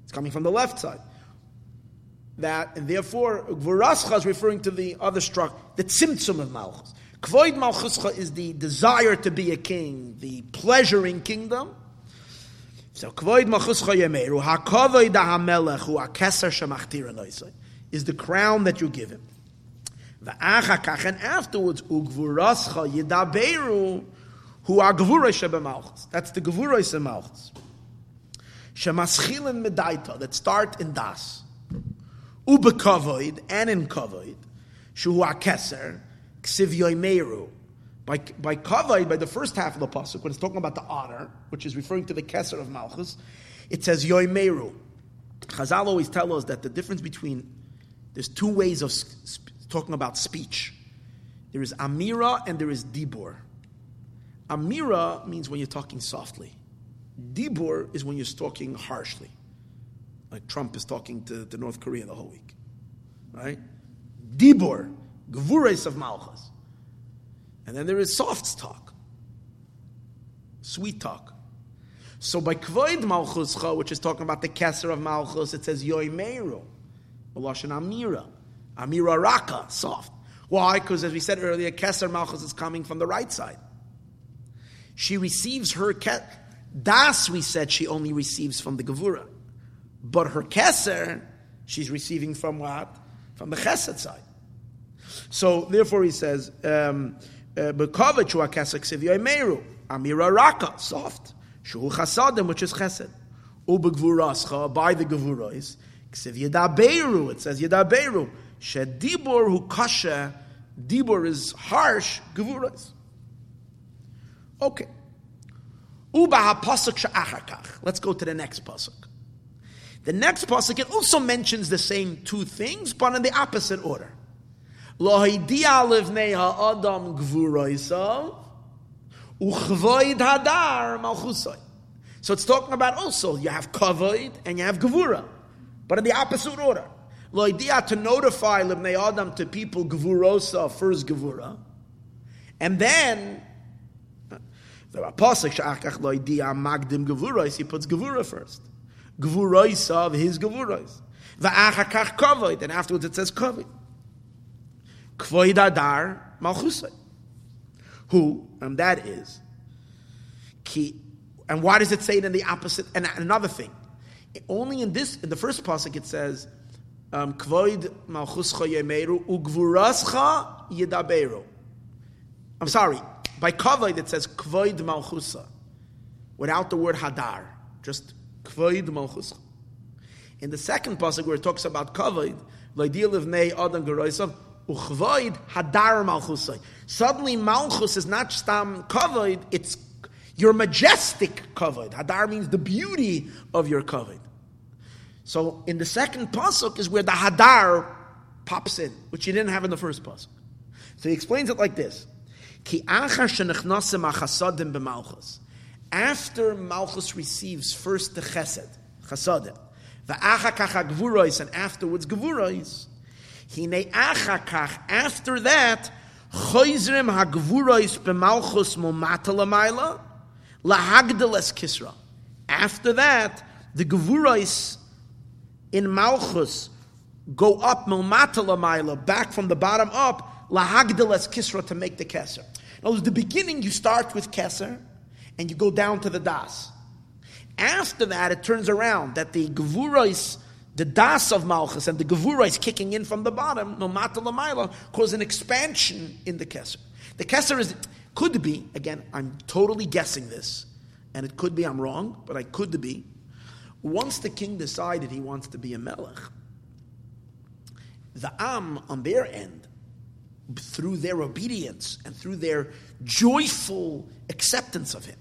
It's coming from the left side. That, and therefore, Gvurascha is referring to the other structure, the Tzimtzum of Malchus. Kvoid Malchuscha is the desire to be a king, the pleasuring kingdom. So Kvoid Malchuscha Yemeru, HaKavoid HaMelech, Hu HaKeser Noisai, is the crown that you give him. V'achakach, and afterwards, Ugvurascha Yedaberu, are HaGvura Shebemalchus. That's the Gvura Shebemalchus. Shemaschilin Medaita, that start in Das. Ubekavoid, and in Kavoid, Shu HaKeser, Ksiv Meru. By, by Kavai, by the first half of the Pasuk, when it's talking about the honor, which is referring to the Keser of Malchus, it says Yoimeru. Chazal always tell us that the difference between, there's two ways of sp- talking about speech. There is Amira and there is Dibur. Amira means when you're talking softly. Dibur is when you're talking harshly. Like Trump is talking to, to North Korea the whole week. Right? Dibur Gvures of Malchus. And then there is soft talk, sweet talk. So by Kvoid Malchuscha, which is talking about the Kesser of Malchus, it says Yoimeru, Lashon Amira, Amira Raka, soft. Why? Because as we said earlier, Kesser Malchus is coming from the right side. She receives her ke- Das, we said she only receives from the Gevura. But her Kesser, she's receiving from what? From the Chesed side. So therefore, he says, um, uh, "Bekovach hu akesek sivyoy meru amira raka soft shu chasadim which is chesed ubegvurascha by the gevuros ksiv yedaberu it says yedaberu shedibor hu kasha dibor is harsh gevuros okay uba hapasuk let's go to the next pasuk the next pasuk it also mentions the same two things but in the opposite order Lohidia livnei ha'adam gvuroisav, uchvoid hadar malchusai. So it's talking about also, you have kavoid and you have gvura, but in the opposite order. Lohidia to notify livnei adam to people gvurosa, first gvura, and then the apostle shachach lohidia magdim gevuros, he puts gevura first. Gvuroisav, his gevuros. Va'achakach kavoid, and afterwards it says kavoid. Kvoid Adar Malchusay. Who, and that is, ki, and why does it say it in the opposite? And another thing, only in this, in the first pasuk, it says, um, Kvoid Malchuscha Yemeru Ugvurascha Yedaberu. I'm sorry, by Kvoid it says Kvoid Malchusa, without the word Hadar, just Kvoid Malchuscha. In the second pasuk where it talks about Laidil of Nei Adam Geroisav, Uchvoid hadar malchusay. Suddenly, malchus is not stam um, kavod; it's your majestic kavod. Hadar means the beauty of your kavod. So, in the second pasuk is where the hadar pops in, which you didn't have in the first pasuk. So he explains it like this: Ki After malchus receives first the chesed, chasadim, the and afterwards gevurois. Hine achakach. After that, choizrim hagvurois b'malchus momatalamayla lahagdeles kisra. After that, the gevurois in malchus go up momatalamayla, back from the bottom up, lahagdeles kisra to make the keser. Now, the beginning, you start with keser, and you go down to the das. After that, it turns around that the gevurois the das of Malchus and the Gevura is kicking in from the bottom, no mata lamaila, cause an expansion in the Kesser. The Kesser is, could be, again, I'm totally guessing this, and it could be I'm wrong, but I could be. Once the king decided he wants to be a melech, the Am on their end, through their obedience and through their joyful acceptance of him,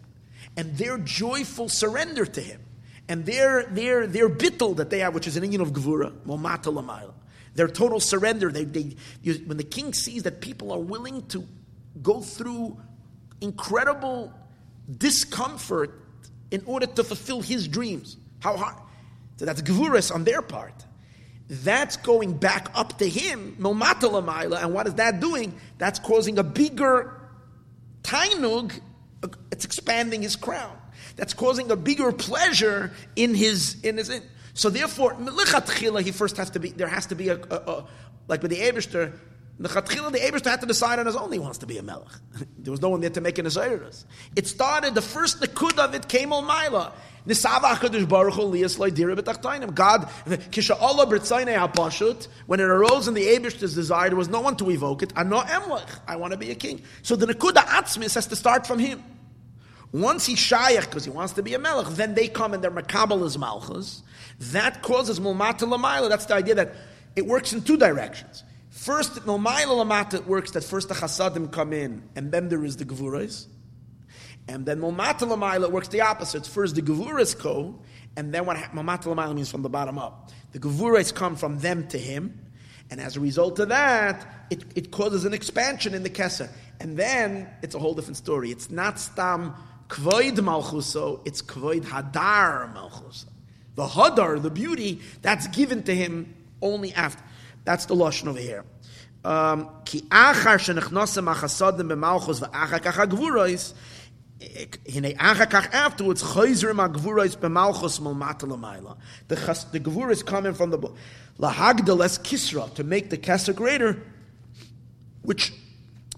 and their joyful surrender to him, and their their their bittel that they have, which is an union of gevura, momata lamayla, their total surrender. They, they you, when the king sees that people are willing to go through incredible discomfort in order to fulfill his dreams, how hard? So that's gevuras on their part. That's going back up to him, momata and what is that doing? That's causing a bigger tainug. It's expanding his crown that's causing a bigger pleasure in his in his. In. So therefore, he first has to be there has to be a, a, a like with the Eberster. The Chatchila, the Eberster had to decide on his own he wants to be a melech. there was no one there to make an Azairus. It started, the first Nakud of it came on Maila. God, kisha Allah ha'pashut, when it arose in the Eberster's desire, there was no one to evoke it. Ano emlech, I want to be a king. So the Nakuda Atzmis has to start from him. Once he's shayach because he wants to be a melech, then they come and they're makabel as malchus. That causes mulmata lamayla. That's the idea that it works in two directions. First, mulmayla lamata it works that first the chasadim come in and then there is the gevuras. And then lamayla works the opposite. First the gevuras go, and then what lamayla means from the bottom up. The gevuras come from them to him, and as a result of that, it, it causes an expansion in the keser. And then it's a whole different story. It's not stam Kvoid Malchuso, it's Kvoid Hadar Malchuso. The Hadar, the beauty, that's given to him only after. That's the Lashon over here. Um, ki achar shenechnose machasodim b'malchus v'achar kach ha'gvurois, hine achar kach afterwards, choyzerim ha'gvurois b'malchus malmata l'mayla. The, the gvura is coming from the lahagdal es kisra, to make the kesser greater, which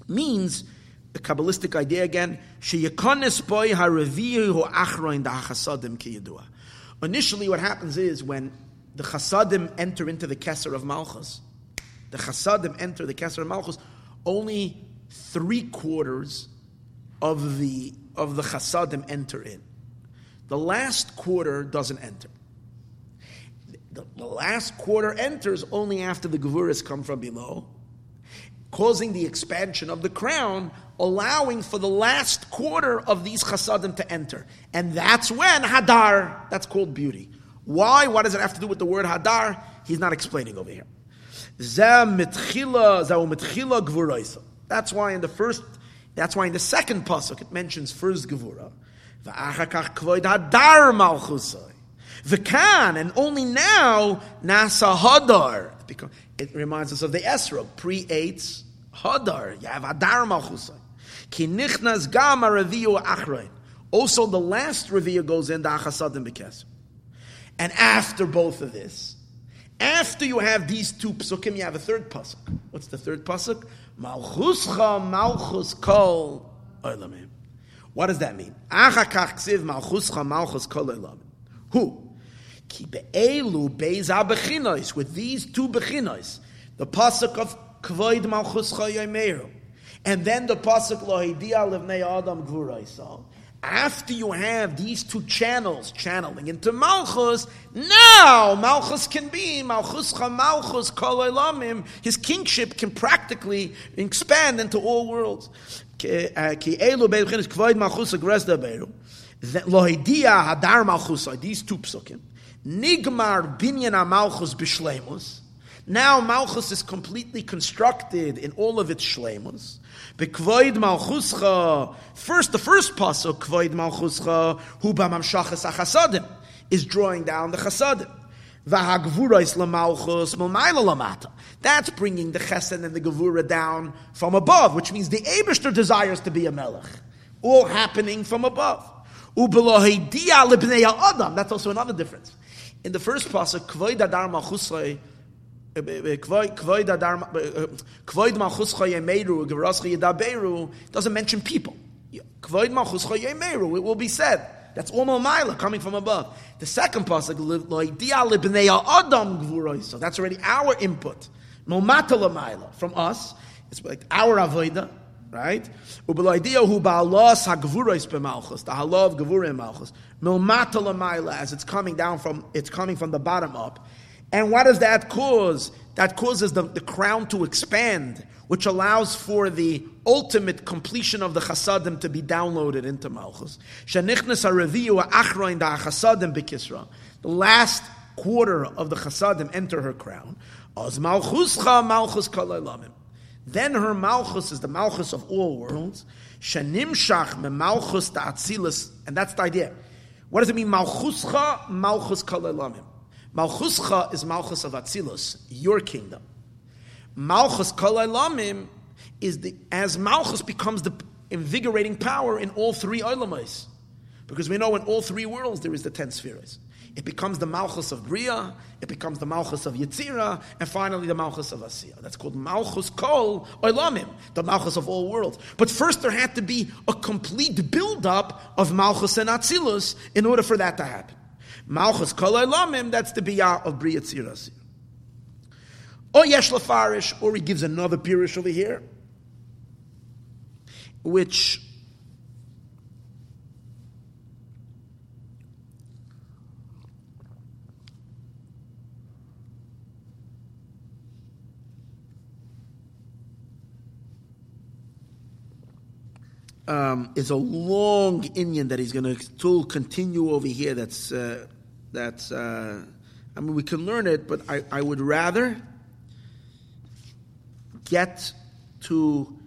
means the Kabbalistic idea again, boy Initially, what happens is when the chasadim enter into the Kesser of Malchus, the chasadim enter the Kesser of Malchus, only three quarters of the, of the chasadim enter in. The last quarter doesn't enter. The, the last quarter enters only after the Gevuras come from below, causing the expansion of the crown, allowing for the last quarter of these chasadim to enter. And that's when Hadar, that's called beauty. Why? What does it have to do with the word Hadar? He's not explaining over here. That's why in the first, that's why in the second pasuk it mentions first Gevura. V'kan, and only now, Nasa Hadar. It reminds us of the Esrog, pri eitz, Hadar. You have Hadar achrein. Also, the last review goes in the achasadim bekes. And after both of this, after you have these two psukim, you have a third pasuk. What's the third pasuk? Malchuscha malchus kol olamim. What does that mean? Achakach ksiv malchuscha malchus kol olamim. Who? Ki be'elu be'eza bechinois. With these two bechinois, the pasuk of kvoid malchuscha yomeru and then the pasuk lohidia levnei adam gvuraisal. After you have these two channels channeling into Malchus, now Malchus can be Malchus Malchus Kol Elamim. His kingship can practically expand into all worlds. Uh, Malchus. These two psukim. Nigmar binyan Malchus b'shleimus. Now Malchus is completely constructed in all of its shleimus. Bekvoid malchuscha. First, the first pasuk, kvoid malchuscha, hu b'mamshachas achasadim, is drawing down the chasadim. That's bringing the chesed and the gevura down from above, which means the Abishter desires to be a melech. All happening from above. That's also another difference. In the first pasuk, kvoid adar malchuscha, Kvoid malchus doesn't mention people. It will be said That's all Maila coming from above. The second pasuk. So that's already our input. From us. It's like our avoida, right? Ba'alos b'malchus. The halav gvurim malchus. As it's coming down from it's coming from the bottom up. And what does that cause? That causes the, the crown to expand, which allows for the ultimate completion of the chasadim to be downloaded into Malchus. The last quarter of the chasadim enter her crown. Malchus. Then her malchus is the malchus of all worlds. Shenimshach me malchus da and that's the idea. What does it mean? Malchuscha malchus kalaylamim. Malchuscha is Malchus of Atzilus, your kingdom. Malchus Kalaylamim is the as Malchus becomes the invigorating power in all three Olamais. Because we know in all three worlds there is the ten spheres. It becomes the Malchus of Bria, it becomes the Malchus of Yetzira, and finally the Malchus of Asiya. That's called Malchus Kol Olamim, the Malchus of all worlds. But first there had to be a complete build-up of Malchus and Atzilus in order for that to happen. Malchus kol lamim, that's the biyah of Bria Tziras. Or Yesh or he gives another pirish over here, which um, is a long inyan that he's going to continue over here. That's uh, that's, uh, I mean, we can learn it, but I, I would rather get to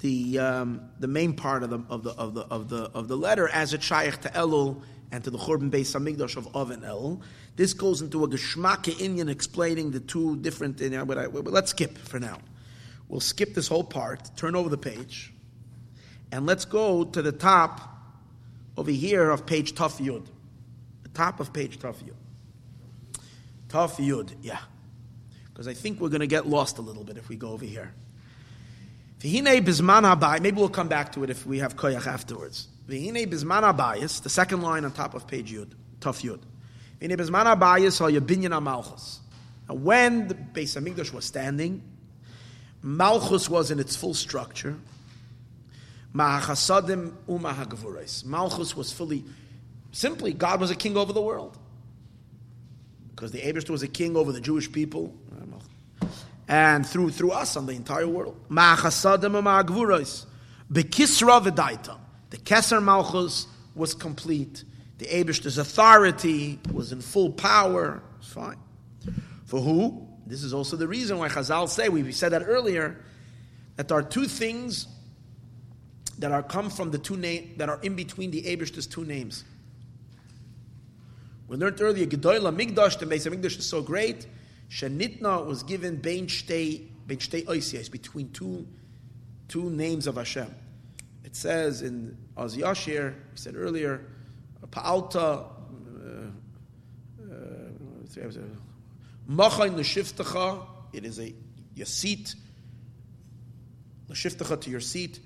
the um, the main part of the of the of the of the of the letter as a shaykh to Elul and to the Churban Beis Hamikdash of Oven Elul. This goes into a Geshmake inyan explaining the two different. You know, but, I, but let's skip for now. We'll skip this whole part. Turn over the page, and let's go to the top over here of page Tuf Yud top of page Taf Yud. Yud, yeah. Because I think we're going to get lost a little bit if we go over here. Maybe we'll come back to it if we have koyach afterwards. V'hinei bizman habayis, the second line on top of page Yud, Taf Yud. V'hinei bizman habayis ha yabinyan. Now when the Beis Hamikdash was standing, Malchus was in its full structure. Umahagvurais. Malchus was fully Simply, God was a king over the world. Because the Abishter was a king over the Jewish people. And through, through us on the entire world. The Keser Malchus was complete. The Abishter's authority was in full power. It's fine. For who? This is also the reason why Chazal say, we said that earlier, that there are two things that are come from the two name that are in between the Abishter's two names. We learned earlier, Gedoyla Migdash, the Beis Migdash is so great. Shenitna was given Bein Shtei, between two, two names of Hashem. It says in Az Yashir, we said earlier, Pa'alta, uh, uh, Machain L'shiftecha, it is a your seat, L'shiftecha to your seat.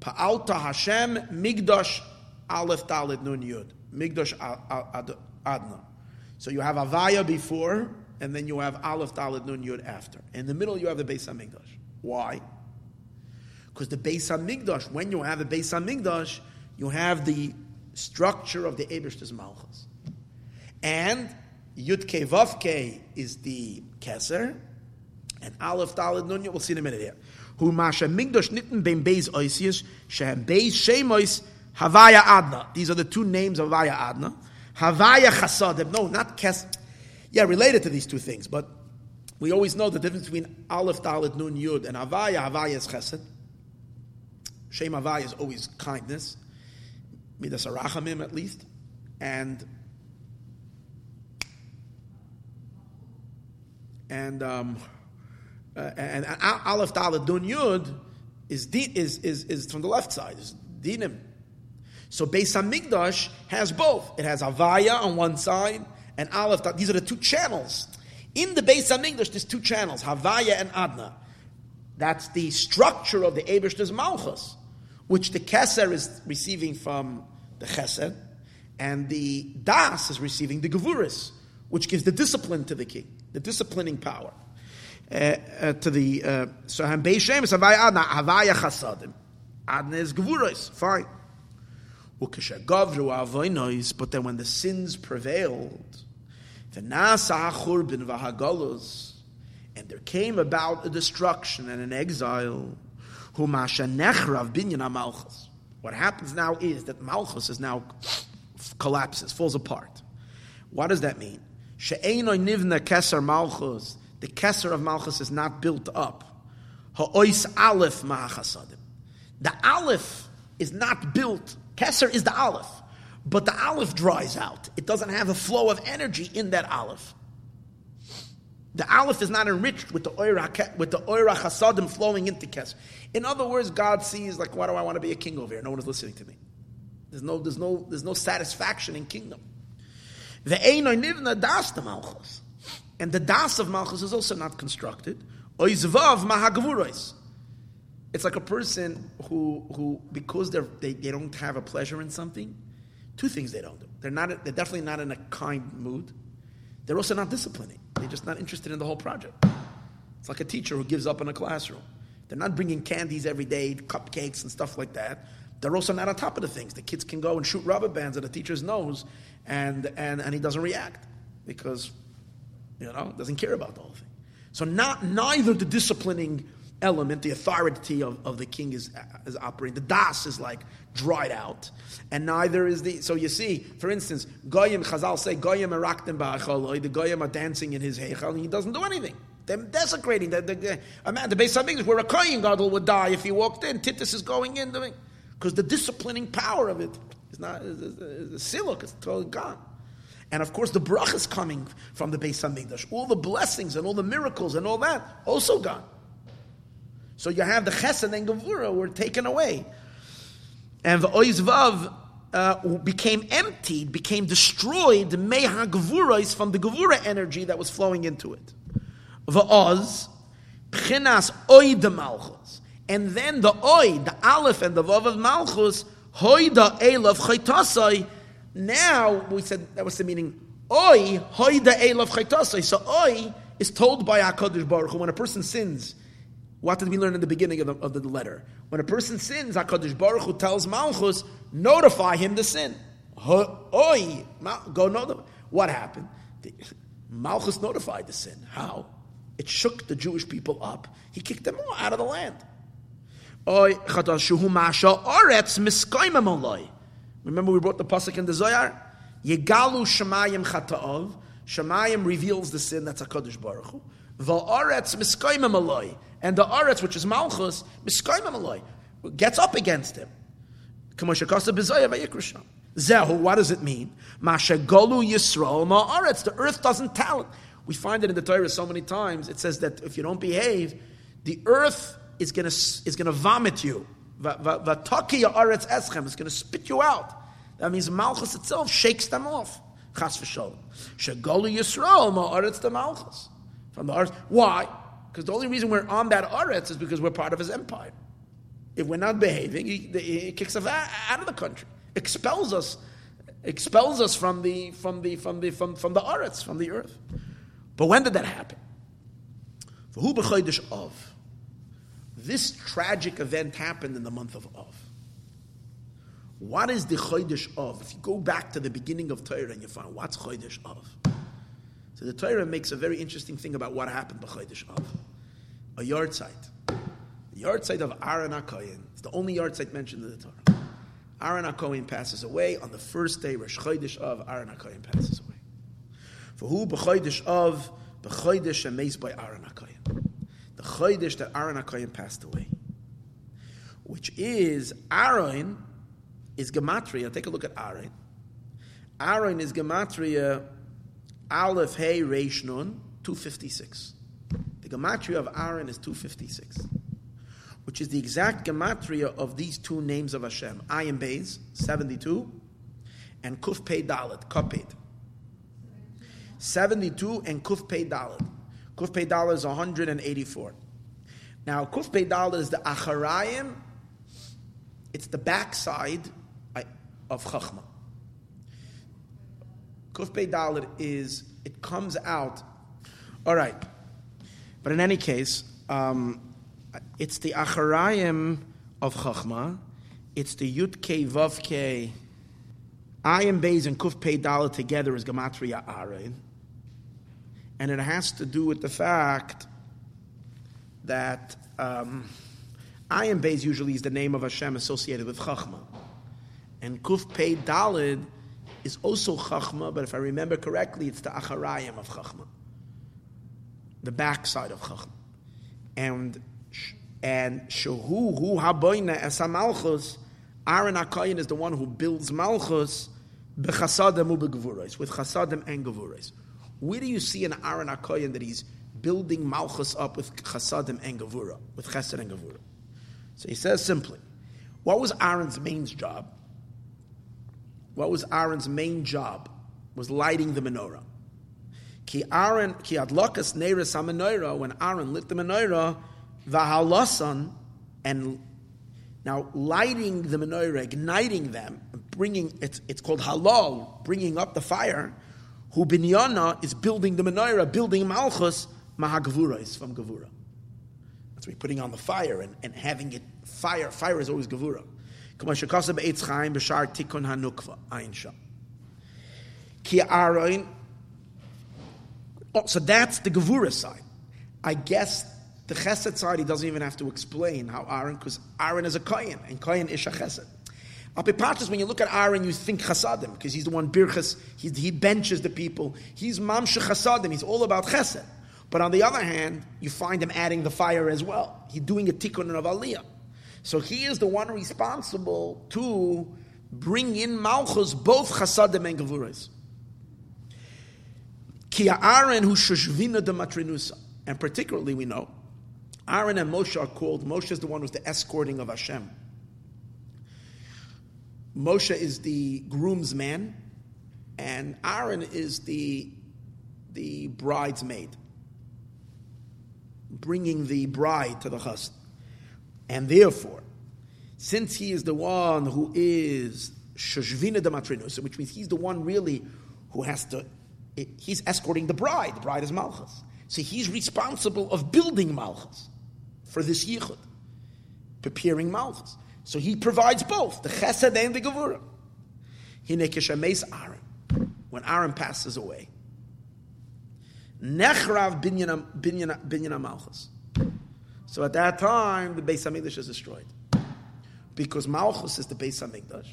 Pa'alta Hashem, Migdash, Aleph Dalit Nun Yud. Migdash uh, Adna. So you have Avaya before, and then you have Aleph Dalet Nun Yud after. In the middle, you have the Beis Hamikdash. Why? Because the Beis Hamikdash, when you have a Beis Hamikdash, you have the structure of the Ebershter's Malchus. And Yud Ke Vav Ke is the Keser, and Aleph Dalet Nun Yud, we'll see in a minute here. Hu Masha Migdash Nitten Bein Beis Oisius, Shem Beis Shemois Havaya Adna. These are the two names of Havaya Adna. Havaya chasadim. No, not kes. Yeah, related to these two things, but we always know the difference between Aleph, Dalet, Nun, Yud, and Havaya. Havaya is chesed. Shem Havaya is always kindness. Midas Arachamim, at least. And and um, uh, and, and Aleph Dalet Nun Yud is, di- is is is from the left side is dinim so Beis Hamikdash has both. It has Avaya on one side and Aleph. These are the two channels. In the Beis Hamikdash, there's two channels, Havaya and Adna. That's the structure of the Ebershter's Malchus, which the Keser is receiving from the Chesed, And the Das is receiving the Gevuris, which gives the discipline to the king, the disciplining power. Uh, uh, to the uh, so Ham Beishem is Havaya Adna Havaya Chasadim. Adna is Gevuris, fine. But then when the sins prevailed, the Vahagolos, and there came about a destruction and an exile. What happens now is that Malchus is now collapses, falls apart. What does that mean? nivna keser Malchus. The keser of Malchus is not built up. Ha'ois aleph. The aleph is not built. Keser is the aleph. But the aleph dries out. It doesn't have a flow of energy in that aleph. The aleph is not enriched with the oira, with the oira chasadim flowing into kes. In other words, God sees like, why do I want to be a king over here? No one is listening to me. There's no, there's no, there's no satisfaction in kingdom. The nivna das the malchus, and the das of malchus is also not constructed. Oizvav mahagavurois. It's like a person who, who because they're, they, they don't have a pleasure in something, two things they don't do. They're, not, they're definitely not in a kind mood. They're also not disciplining. They're just not interested in the whole project. It's like a teacher who gives up in a classroom. They're not bringing candies every day, cupcakes and stuff like that. They're also not on top of the things. The kids can go and shoot rubber bands at a teacher's nose, and, and, and he doesn't react because, you know, doesn't care about the whole thing. So not neither the disciplining element, the authority of, of the king is, is operating. The das is like dried out, and neither is the. So you see, for instance, Goyim Chazal say Goyim eraktim ba'acholoi. The Goyim are dancing in his heichal, and he doesn't do anything. They're desecrating. The, the, the, the base of is where a Kohen Gadol would die if he walked in. Titus is going in doing because the disciplining power of it is not is, is, is, siluk. It's totally gone. And of course, the brach is coming from the base Beis Hamikdash. All the blessings and all the miracles and all that also gone. So you have the chesed and gevura were taken away. And the oizvav uh, became emptied, became destroyed, the meha gevurais from the gevura energy that was flowing into it. Va'oz, pchinas oy de malchus. And then the oy, the aleph and the vav of malchus, hoy da elov chaytasai. Now, we said that was the meaning, oy, hoy da elov chaytasai. So oy is told by HaKadosh Baruch Hu, when a person sins, what did we learn in the beginning of the, of the letter? When a person sins, HaKadosh Baruch Hu tells Malchus, notify him the sin. Oi, go know What happened? Malchus notified the sin. How? It shook the Jewish people up. He kicked them all out of the land. Remember we brought the pasuk in the Zohar? Yegalu Shemayim Chata'ov. Shemayim reveals the sin, that's HaKadosh Baruch Hu. Va'aretz Miskoimim Aloi and the Aretz, which is Malchus, gets up against him. Zehu, what does it mean? Mashagolu Yisrael Ma'aretz. The earth doesn't talent. We find it in the Torah so many times. It says that if you don't behave, the earth is going to is going to vomit you. Vataki Aretz Eschem is going to spit you out. That means Malchus itself shakes them off. Chas v'sholem. Shagolu Yisrael Ma'aretz the Malchus. From the earth. Why? Because the only reason we're on that Aretz is because we're part of his empire. If we're not behaving, he, he kicks us out of the country, expels us, expels us from the from the from the from, from the Aretz, from the earth. But when did that happen? For who of? This tragic event happened in the month of Av. What is the Chodesh of? If you go back to the beginning of Torah and you find what's Chodesh of, so the Torah makes a very interesting thing about what happened b'Chodesh Av. A yahrzeit. The yahrzeit of Aaron HaKoyin. It's the only yahrzeit mentioned in the Torah. Aaron HaKoyin passes away on the first day, Rosh Chodesh of Aaron HaKoyin passes away. For who b'Chodesh of b'Chodesh amazed by Aaron HaKoyin. The Chodesh that Aaron HaKoyin passed away. Which is, Aaron is Gematria. Take a look at Aaron. Aaron is Gematria Aleph Hey Reish Nun, 256. The gematria of Aaron is 256, which is the exact gematria of these two names of Hashem. Ayin Beis, 72, and Kuf Pei Dalet, Kaped. 72 and Kuf Pei Dalet. Kuf Pei Dalet is 184. Now, Kuf Pei Dalet is the Acharayim, it's the backside of Chachma. Kufpei Dalit is, it comes out. All right. But in any case, um, it's the Acharayim of Chachma. It's the Yud K Vav K. Ayin Beis and Kuf Pei Dalit together is Gematria Arein. And it has to do with the fact that um, Ayin Beis usually is the name of Hashem associated with Chachma. And Kuf Pei Dalid is also Chachma, but if I remember correctly, it's the Acharayim of Chachma, the backside of Chachma. And and Shehu Hu Haboina Esa Malchus, Aaron Akayin is the one who builds Malchus bechasadim ubegevurais, with chasadim and gevurais. Where do you see in Aaron Akayin that he's building Malchus up with chasadim and gevura, with chesed and gevura? So he says simply, what was Aaron's main job? What was Aaron's main job? Was lighting the menorah. Ki Aaron, ki adlokas neiris menorah. When Aaron lit the menorah, v'halasan, and now lighting the menorah, igniting them, bringing it's it's called halal, bringing up the fire. Who binyana is building the menorah, building malchus mahagavura is from gavura. That's why putting on the fire and, and having it fire. Fire is always gavura. Chaim b'shar tikun hanukva ayin sham. Ki aroin. Oh, so that's the gavura side. I guess the chesed side he doesn't even have to explain how Aaron, because Aaron is a kohen and kohen is a chesed. Apipachas, when you look at Aaron, you think chasadim because he's the one birchas. He, he benches the people. He's mamshe chasadim. He's all about chesed. But on the other hand, you find him adding the fire as well. He's doing a tikkun of aliyah. So he is the one responsible to bring in Malchus, both Chasadim and Gevuras. Ki Aaron who shoshvina de matrinusa. And particularly we know, Aaron and Moshe are called, Moshe is the one who's the escorting of Hashem. Moshe is the groomsman, and Aaron is the, the bridesmaid, bringing the bride to the chassid. And therefore, since he is the one who is Shoshvina de Matrinos, which means he's the one really who has to, he's escorting the bride. The bride is Malchus. So he's responsible of building Malchus for this Yichud, preparing Malchus. So he provides both, the Chesed and the Gevurah. Aaron. When Aaron passes away, Nechrav Binyan Malchus. So at that time, the Beis Hamikdash is destroyed. Because Malchus is the Beis Hamikdash.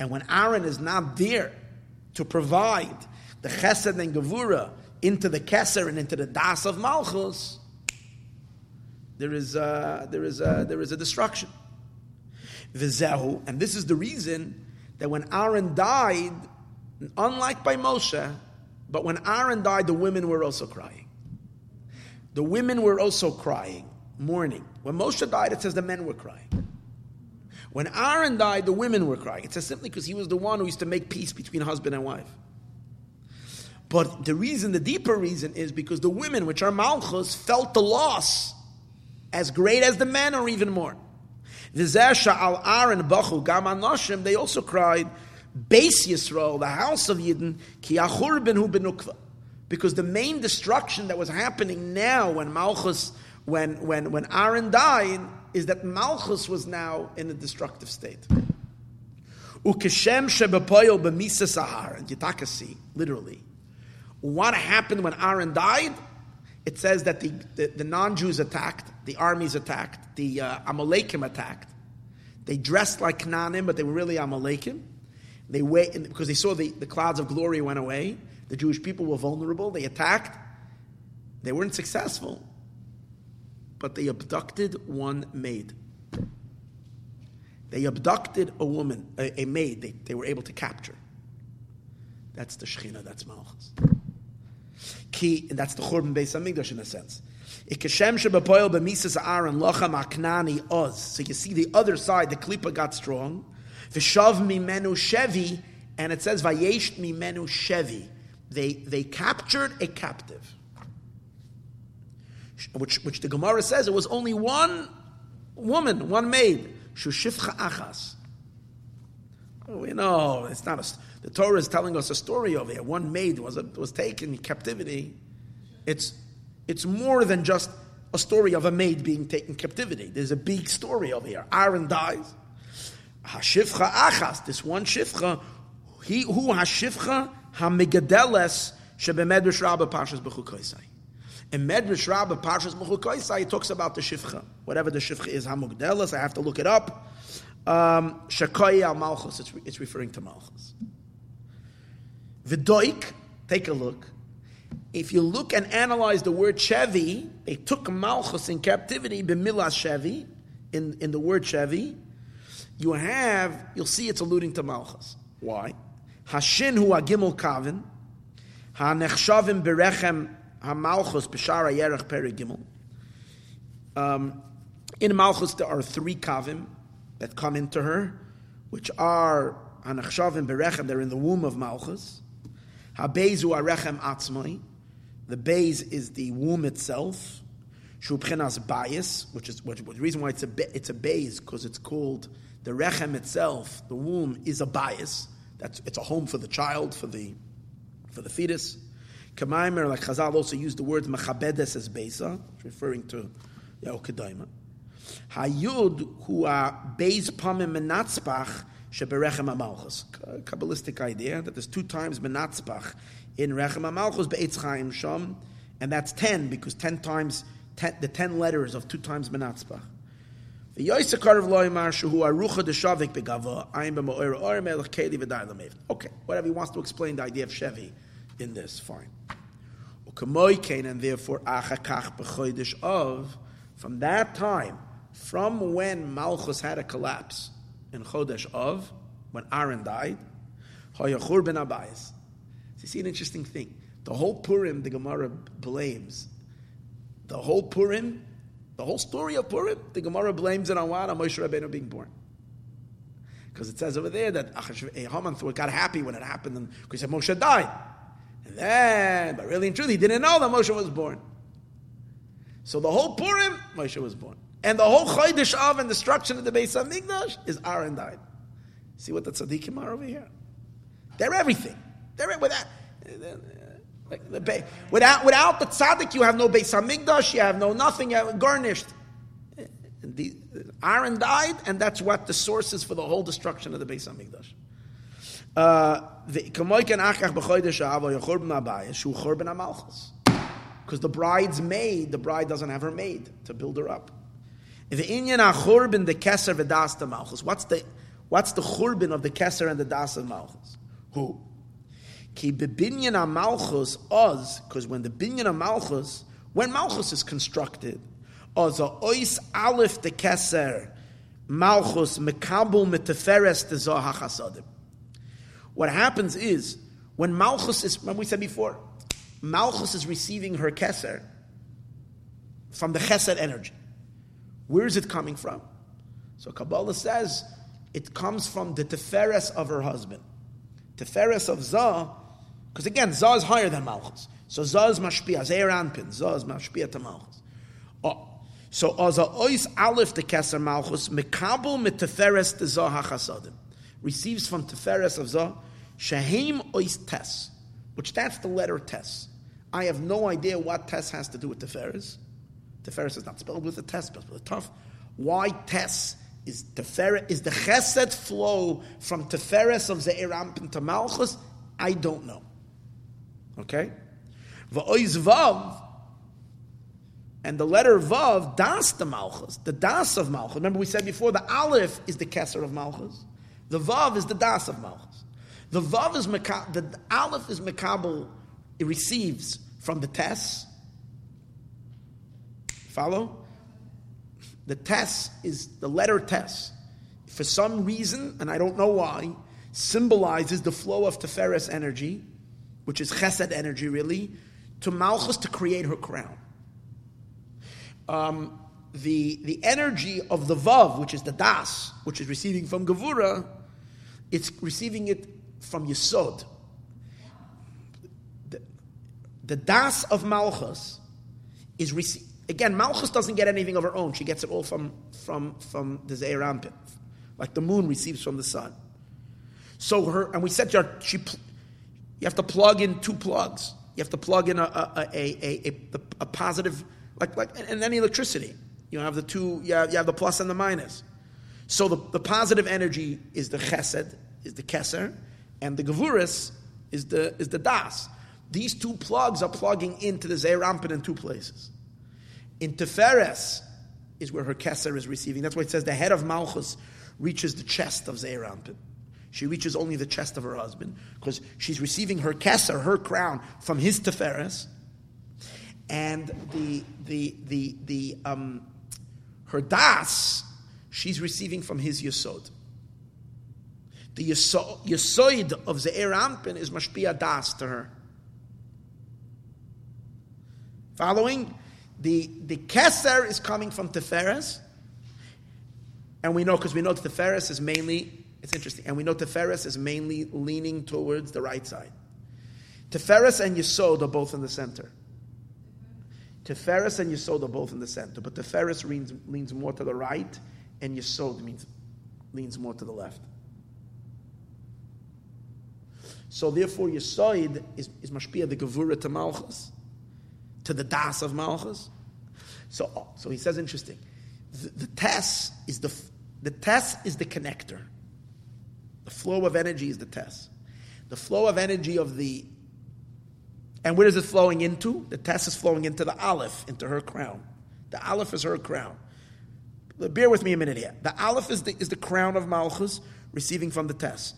And when Aaron is not there to provide the Chesed and Gevura into the Keser and into the Das of Malchus, there is a, there is a, there is a destruction. Vizehu, and this is the reason that when Aaron died, unlike by Moshe, but when Aaron died, the women were also crying. The women were also crying mourning. When Moshe died, it says the men were crying. When Aaron died, the women were crying. It says simply because he was the one who used to make peace between husband and wife. But the reason, the deeper reason, is because the women, which are Malchus, felt the loss as great as the men or even more. al Aaron Bachu Gam they also cried, Beis Yisrael, the house of Yidden, Ki Achur Hu Benukva. Because the main destruction that was happening now when Malchus when, when, when Aaron died is that Malchus was now in a destructive state. Ukeshem shebepoyel b'misa and Yitakasi, literally. What happened when Aaron died? It says that the, the, the non-Jews attacked, the armies attacked, the uh, Amalekim attacked. They dressed like Canaanim, but they were really Amalekim. They wait, because they saw the, the clouds of glory went away. The Jewish people were vulnerable. They attacked. They weren't successful but they abducted one maid. They abducted a woman, a, a maid, they, they were able to capture. That's the Shechina, that's Malchus. Ki, and that's the Churban Beis Hamikdash in a sense. So you see the other side, the klipa got strong. Mimenu shevi, and it says vayesh mimenu shevi. They, they captured a captive which, which the Gemara says it was only one woman, one maid, Shushifcha Achas. We know it's not a. The Torah is telling us a story over here. One maid was a, was taken in captivity. It's it's more than just a story of a maid being taken captivity. There's a big story over here. Aaron dies. Hashivcha achas. This one shivcha. He who hashivcha hamigadeles shebemedrash rabba pashas b'chukoisai. In Medrash Rabbah Parshas Mechukoisai, it talks about the shivcha. Whatever the shivcha is, hamugdelas. I have to look it up. Um, al Malchus, it's, it's referring to Malchus. Vidoik, take a look. If you look and analyze the word Chevi, they took Malchus in captivity, b'milas Chevi, in, in the word Chevi, you have, you'll see it's alluding to Malchus. Why? Hashin hu agimel kavin, ha-nechshavim berechem ha-malchus b'shara yerech perigimel. Um, in Malchus there are three kavim, that come into her, which are Anachshavim Berechem, they're in the womb of Malchus. Habezu Arechem Atzmai, the Beis is the womb itself. Shubchenas bias, which is which, the reason why it's a it's a Beis because it's called the Rechem itself. The womb is a bias. That's it's a home for the child for the for the fetus. Kamaimer, like Chazal, also used the word mechabedes as Beisa, referring to Yahukedaima. Hayud hu a beis pamim menatzbach sheberechem amalchus. Kabbalistic idea that there's two times menatzbach in rechem amalchus be'etz chaim sham, and that's ten because ten times ten, the ten letters of two times menatzbach. The Loimarshu who are Ruchah deShavik beGavah Ayn beMoerah Oremelech Keli v'Daylamev. Okay, whatever he wants to explain the idea of Shevi in this, fine. And therefore, of from that time, from when Malchus had a collapse in Chodesh of, when Aaron died, ben Abayis. You see an interesting thing. The whole Purim, the Gemara blames. The whole Purim, the whole story of Purim, the Gemara blames it on what? On Moshe Rabbeinu being born. Because it says over there that Haman got happy when it happened and because Moshe died. And then, but really and truly, he didn't know that Moshe was born. So the whole Purim, Moshe was born. And the whole Chodesh of and destruction of the Beis Hamikdash is Aaron died. See what the tzaddikim are over here? They're everything. They're without, like the, without, without the tzaddik, you have no Beis Hamikdash, you have no nothing, you have garnished. The, Aaron died, and that's what the source is for the whole destruction of the Beis Hamikdash. Uh, because the bride's maid, the bride doesn't have her maid to build her up. The inyan achurban the keser v'das malchus. What's the what's the churban of the keser and the das of malchus? Who? Ki bebinyan because when the binyan malchus when malchus is constructed oz a ois aleph the keser malchus mekabel meteferes the zohachasadim. What happens is when malchus is when we said before malchus is receiving her keser from the chesed energy. Where is it coming from? So Kabbalah says it comes from the teferes of her husband. Teferes of Zah, because again, Zah is higher than Malchus. So Zah is mashpia, Zeir Anpin, Zah is mashpia to Malchus. Oh. So Oza Ois Aleph the Keser Malchus, Mekabel mit Teferes the Zah HaChasadim. Receives from Teferes of Zah, Shehem Ois Tes, which that's the letter Tes. I have no idea what Tes has to do with Teferes. Teferes is not spelled with a Tes, but with a tough. Why Tes is Teferes? Is the Chesed flow from Teferes of Ze'eram to Malchus? I don't know. Okay? Va'oiz Vav, and the letter Vav, Das the Malchus, the Das of Malchus. Remember we said before, the Aleph is the Kesser of Malchus. The Vav is the Das of Malchus. The Vav is the Aleph is Mekabel, it receives from the Tes, Follow? The Tes is the letter Tes. For some reason, and I don't know why, symbolizes the flow of Teferes energy, which is Chesed energy really, to Malchus to create her crown. Um, the, the energy of the Vav, which is the Das, which is receiving from Gevura, it's receiving it from Yesod. The, the Das of Malchus is receiving Again, Malchus doesn't get anything of her own. She gets it all from, from, from the Zeir Like the moon receives from the sun. So her, and we said her, she, you have to plug in two plugs. You have to plug in a, a, a, a, a positive, like, like in any electricity. You have the two, you have, you have the plus and the minus. So the, the positive energy is the chesed, is the keser, and the gavuris is the, is the das. These two plugs are plugging into the Zeir Anpin in two places. In Teferes is where her keser is receiving. That's why it says the head of Malchus reaches the chest of Zeir Anpin. She reaches only the chest of her husband because she's receiving her keser, her crown, from his Teferes. And the, the, the, the, um, her das, she's receiving from his Yesod. The Yesod of Ze'er Anpin is Mashpia Das to her. Following? The, the Keser is coming from Teferes. And we know, because we know Teferes is mainly, it's interesting, and we know Teferes is mainly leaning towards the right side. Teferes and Yesod are both in the center. Teferes and Yesod are both in the center, but Teferes leans, leans more to the right, and Yesod means, leans more to the left. So therefore, Yesod is, is mashpia the gevura to Malchus, to the das of Malchus. So, so he says, interesting. The, the is the the Tes is the connector. The flow of energy is the Tes. The flow of energy of the and where is it flowing into? The Tes is flowing into the Aleph, into her crown. The Aleph is her crown. Bear with me a minute here. The Aleph is the, is the crown of Malchus receiving from the Tes.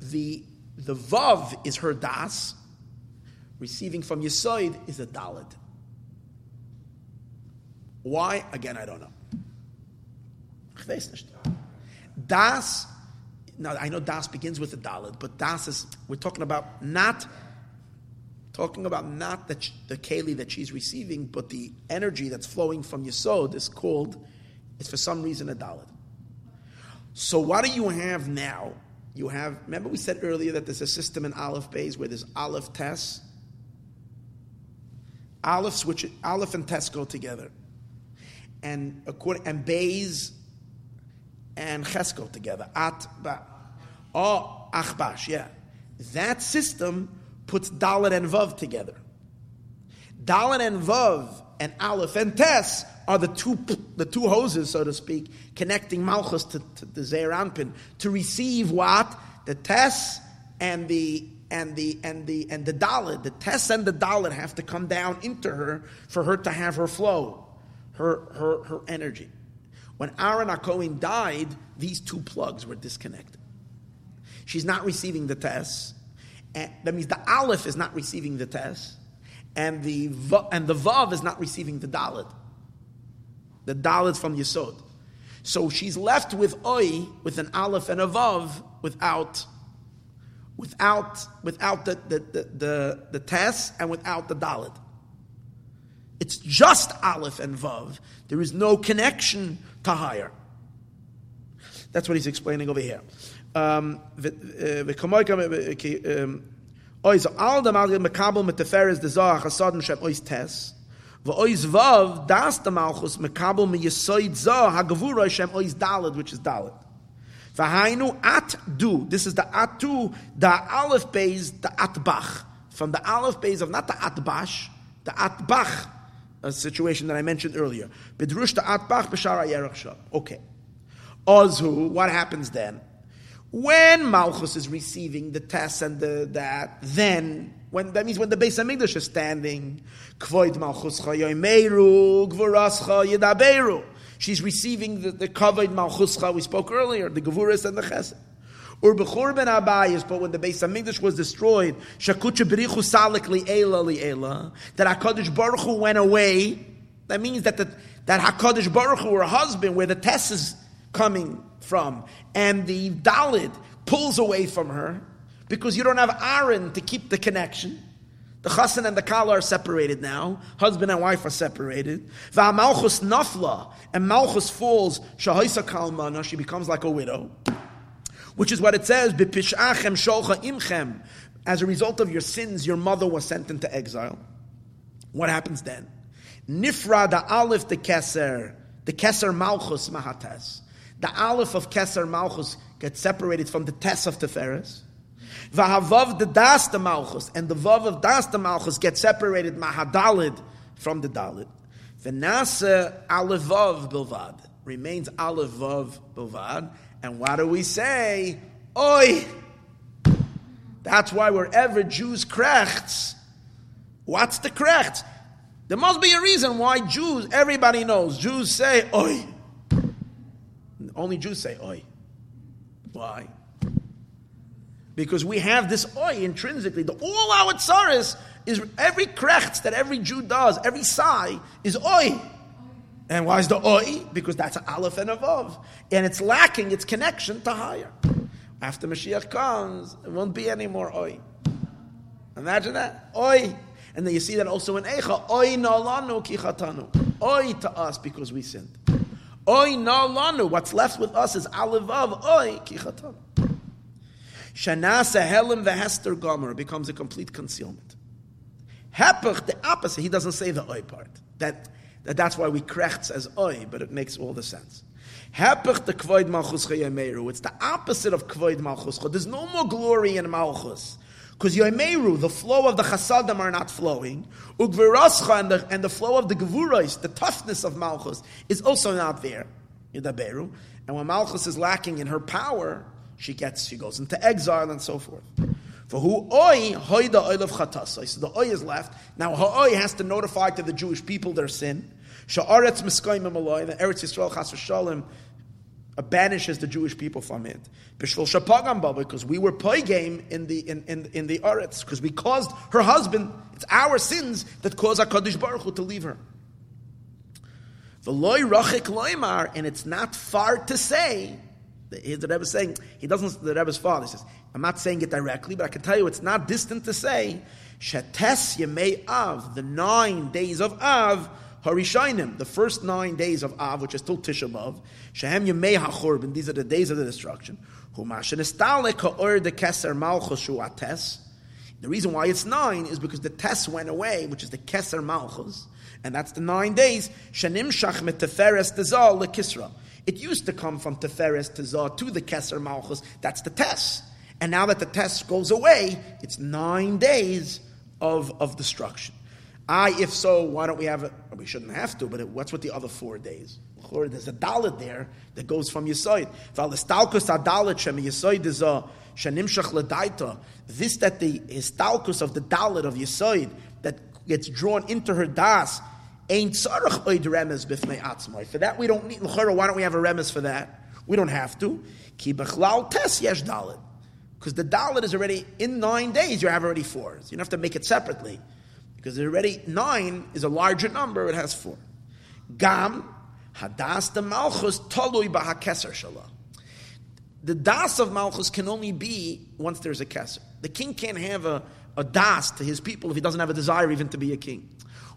The, the Vav is her Das, receiving from Yesoid is a Dalit. Why? Again, I don't know. Das, now I know Das begins with a Dalit, but Das is, we're talking about not talking about not the, the keli that she's receiving, but the energy that's flowing from Yesod is called, it's for some reason a dalit. So what do you have now? You have, remember we said earlier that there's a system in Aleph Bays where there's Aleph Tess. Aleph switch, Aleph and Tess go together. And according, and Bays and Ches go together. At, ba. Oh, Achbash, yeah. That system puts Dalet and Vav together. Dalet and Vav and Aleph and Tes are the two, the two hoses, so to speak, connecting Malchus to, to the Zeir Anpin to receive what? The Tes and the and the and the and the Dalet, the Tes and the Dalet have to come down into her for her to have her flow, her her her energy. When Aaron Akoin died, these two plugs were disconnected. She's not receiving the Tes, and that means the aleph is not receiving the Tes, and the and the vav is not receiving the dalit. The dalit from yisod. So she's left with oi, with an aleph and a vav, without, without, without the the the, the, the Tes and without the dalit. It's just aleph and vav. There is no connection to higher. That's what he's explaining over here. Um, ois all the mal mit teferes de zah hasadn shem ois tes vo ois vav das de malchus mekabel mit yesoid zah ha shem ois dalad which is dalad. Vahainu at du this is the atu, the aleph base the atbach from the aleph base of not the atbash the atbach a situation that I mentioned earlier. Bidrush the atbach b'shara yerach okay. Ozhu what happens then when Malchus is receiving the Tes and the that, then when that means when the Beis Hamikdash is standing, Kvoid Malchus Meru Gvurascha Yedaberu. She's receiving the, the Kvoid Malchuscha we spoke earlier, the Gevuras and the Chesed. Or Bechor ben Abayis, but when the Beis Hamikdash was destroyed, Shakucha Berichu Salik li Ela li Ela, that Hakadosh Baruch Hu went away. That means that the, that Hakadosh Baruch Hu, her husband, where the Tes is coming from, and the Dalid pulls away from her because you don't have Aaron to keep the connection. The chassan and the kala are separated now. Husband and wife are separated. Va'malchus nafla, and Malchus falls. Shahaisa kalmana, she becomes like a widow. Which is what it says, Bipishachem sholcha imchem. As a result of your sins, your mother was sent into exile. What happens then? Nifra da alif the keser, the keser malchus mahatas. The Aleph of Keser Malchus gets separated from the Tess of Teferes. Vahavav the Das the Malchus, and the Vav of Das the Malchus gets separated Mahadalid from the Dalid. Venasa Alevav Bilvad remains Alevav Bilvad. And what do we say? Oi! That's why wherever Jews krechts, what's the krechts? There must be a reason why Jews, everybody knows, Jews say oi. Only Jews say oi. Why? Because we have this oi intrinsically. The, all our tsaris is every krechts that every Jew does, every sigh is oi. And why is the oi? Because that's an aleph and a vav. And it's lacking its connection to higher. After Mashiach comes, it won't be any more oi. Imagine that. Oi. And then you see that also in Eicha. Oi nalanu kichatanu. Oi to us because we sinned. Oi nalanu. What's left with us is alivav. Oi kichatanu. Shanasa helim vehester gomer becomes a complete concealment. Hepech, the opposite. He doesn't say the oi part. That, that that's why we krechts as oi, but it makes all the sense. Hepech the kvoid malchus chayameru. It's the opposite of kvoid malchus. There's no more glory in malchus. Because yomeru, the flow of the chasadim are not flowing. Ugvirascha, and the, and the flow of the gevurais, the toughness of malchus, is also not there. Yudaberu. And when malchus is lacking in her power, she gets, she goes into exile and so forth. For who oi hoida oil of chatasai. So the oi is left. Now oi has to notify to the Jewish people their sin. Sha'aretz miskayim aloy. The Eretz Yisrael chas v'shalom banishes the Jewish people from it. Because we were play game in the in in, in the Eretz because we caused her husband. It's our sins that cause Hakadosh Baruch Hu to leave her. Rachik and it's not far to say. The, the Rebbe saying he doesn't. The Rebbe's father says, "I'm not saying it directly, but I can tell you it's not distant to say." Shetes Yemei Av, the nine days of Av, Harishainim, the first nine days of Av, which is till Tisha B'av, Shehem Yemei HaChurban, these are the days of the destruction. The reason why it's nine is because the Tes went away, which is the Keser Malchus, and that's the nine days. Shanim. It used to come from Teferes Tezal to the Keser Malchus. That's the Tes. And now that the Tes goes away, it's nine days of, of destruction. I, if so, why don't we have it? We shouldn't have to, but it, what's with the other four days? There's a dalit there that goes from Yisoid. This that the histalkus of the dalit of Yisoid that gets drawn into her das ain't tzarach oid remes b'fnei atzmai. For that we don't need. Why don't we have a remes for that? We don't have to. Because the dalit is already in nine days. You have already four. So you don't have to make it separately. Because already nine is a larger number, it has four. Gam, hadas the malchus tolui b'hakeser shalah. The das of malchus can only be once there's a keser. The king can't have a, a das to his people if he doesn't have a desire even to be a king.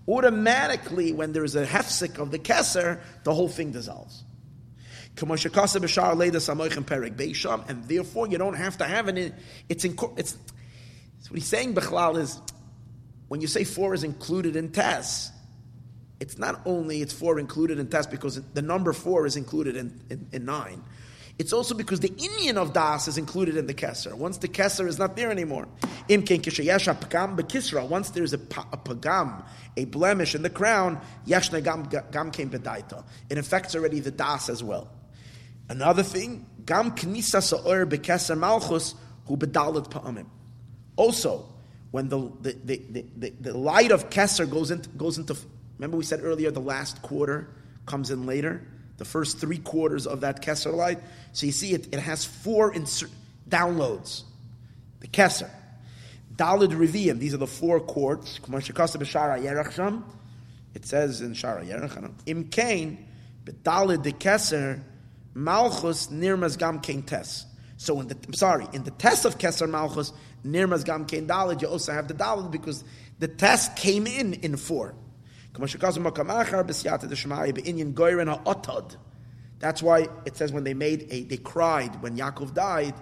Automatically, when there's a hefsik of the keser, the whole thing dissolves. And therefore, you don't have to have it. It's, it's, it's what he's saying, Bechlal, is when you say four is included in Tess, it's not only it's four included in Tess because the number four is included in, in, in nine. It's also because the inyan of Das is included in the Kesser. Once the Kesser is not there anymore. Once there's a, a pagam, a blemish in the crown, yashna gam, gam bedaita. It affects already the Das as well. Another thing, gam knisa sa'or bekesser malchus hu bedalit pa'amim. Also, when the, the, the, the, the light of Kesser goes into, goes into, remember we said earlier the last quarter comes in later? The first three quarters of that Kesser light. So you see it, it has four insert, downloads. The Kesser. Dalid Riviyim, these are the four quarters. It says in Shara Yerach, Im Kain, Dalid the Kesser, Malchus Nirmas Gam Kain Tes. So in the, I'm sorry, in the Tes of Kesser Malchus, Nirmas Gam Kain Dalid, you also have the Dalid because the Tes came in in four. That's why it says when they made a, they cried when Yaakov died.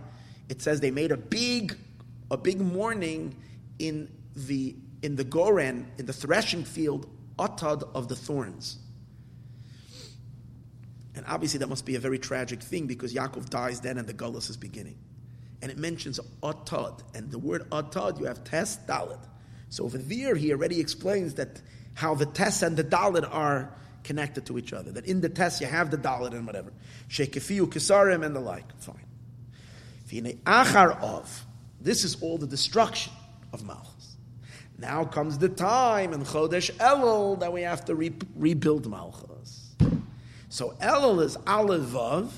It says they made a big, a big mourning in the in the Goren in the threshing field, Atad of the thorns. And obviously, that must be a very tragic thing because Yaakov dies then and the Gullus is beginning. And it mentions Atad. And the word Atad, you have Tes, Dalit. So over there, he already explains that how the Tes and the Dalit are connected to each other. That in the Tes, you have the Dalit and whatever. Shekefiu, Kisarim, and the like. Fine. Achar of. This is all the destruction of Malchus. Now comes the time in Chodesh Elul that we have to re- rebuild Malchus. So Elul is Aleph Vav,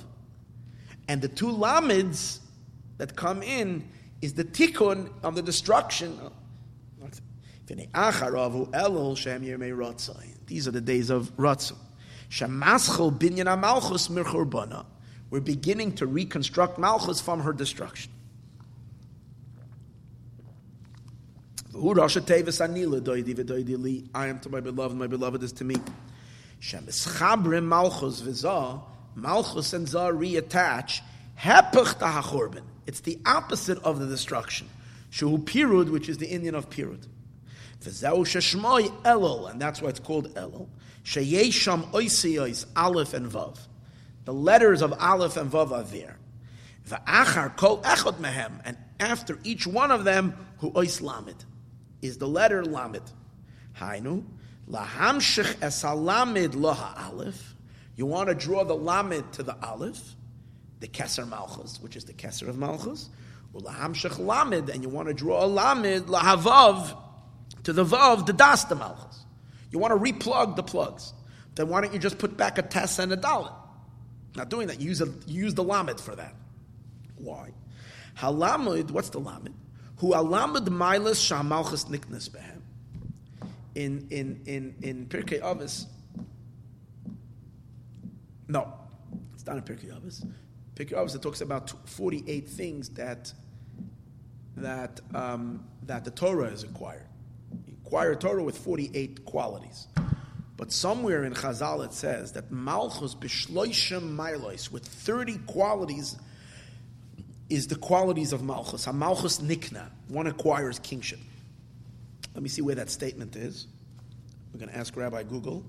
and the two Lamids that come in is the tikkun of the destruction. These are the days of Ratzah. We're beginning to reconstruct Malchus from her destruction. I am to my beloved, my beloved is to me. Malchus and Zah reattach, It's the opposite of the destruction. Shu pirud, which is the inyan of pirud. V'zeu sheshmoi elul, and that's why it's called elul. Sheyesham oisiyos, aleph and vav. The letters of aleph and vav are there. V'achar kol echot mehem, and after each one of them, hu ois lamid is the letter Lamed. Hainu, lahamshich esalamid loha aleph. You want to draw the Lamed to the Aleph, the Keser Malchus, which is the Keser of Malchus. Lahamshich Lamed, and you want to draw a Lamed lahavav to the Vav, the Das to Malchus. You want to replug the plugs. Then why don't you just put back a Tess and a Dalit? Not doing that. You use, a, you use the Lamed for that. Why? Halamud, what's the Lamed? who alamad milas shamalchus niknas behem. In in in in Pirkei Avos. No, it's not in Pirkei Avos. Pirkei Avos it talks about forty eight things that that um, that the Torah is acquired. Acquire Torah with forty eight qualities. But somewhere in Chazal it says that Malchus b'shloishem milos with thirty qualities is the qualities of Malchus. Malchus Nikna, one acquires kingship. Let me see where that statement is. We're going to ask Rabbi Google.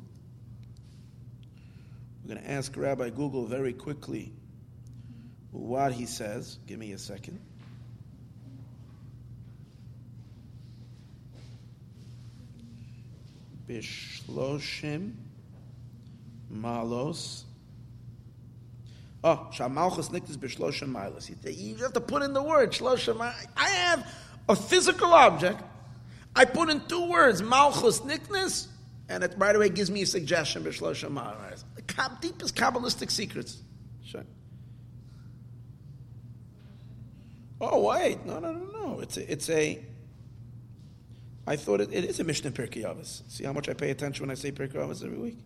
We're going to ask Rabbi Google very quickly what he says. Give me a second. Bishloshim Malos Oh, Shamalchus Niktis B'Shlosha malos. You have to put in the word Shlosha I have a physical object. I put in two words, Malchus Niknis, and it right away gives me a suggestion, B'Shlosha Milas. The deepest Kabbalistic secrets. Sure. Oh, wait. No, no, no, no. It's a, it's a I thought it, it is a Mishnah Pirkei Avos. See how much I pay attention when I say Pirkei Avos every week?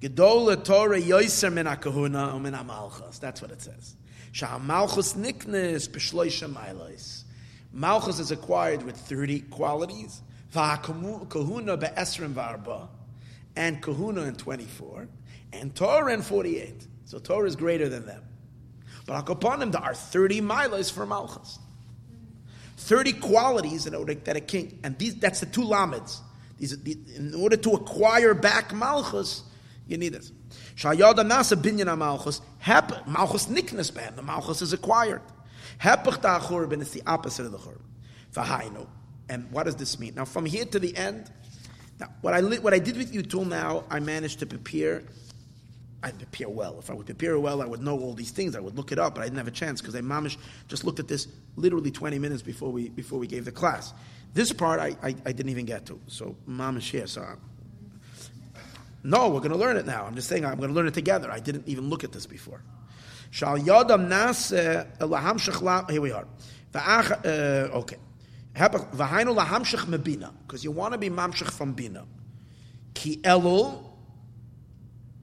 Gedola Torah yoiser min kahuna umin malchus. That's what it says. Shah malchus niknes b'shloisha milos. Malchus is acquired with 30 qualities. Kahuna be'esrim varba. And kahuna in 24. And Torah in 48. So Torah is greater than them. But him, there are 30 milos for Malchus. 30 qualities that a king, and these, that's the two lamids. These, in order to acquire back Malchus, you need this. Shayada nasa binyan malchus. Malchus niknas ban. The malchus is acquired. Hepach da churban is the opposite of the churban. V'hainu. And what does this mean? Now, from here to the end, now, what I what I did with you till now, I managed to prepare. I prepare well. If I would prepare well, I would know all these things. I would look it up, but I didn't have a chance because I mamish just looked at this literally 20 minutes before we before we gave the class. This part I, I, I didn't even get to. So mamish here. So no, we're going to learn it now. I'm just saying I'm going to learn it together. I didn't even look at this before. Shal yadam nas laham shechla. Here we are. Uh, okay. Because you want to be mamshich from bina. Ki elul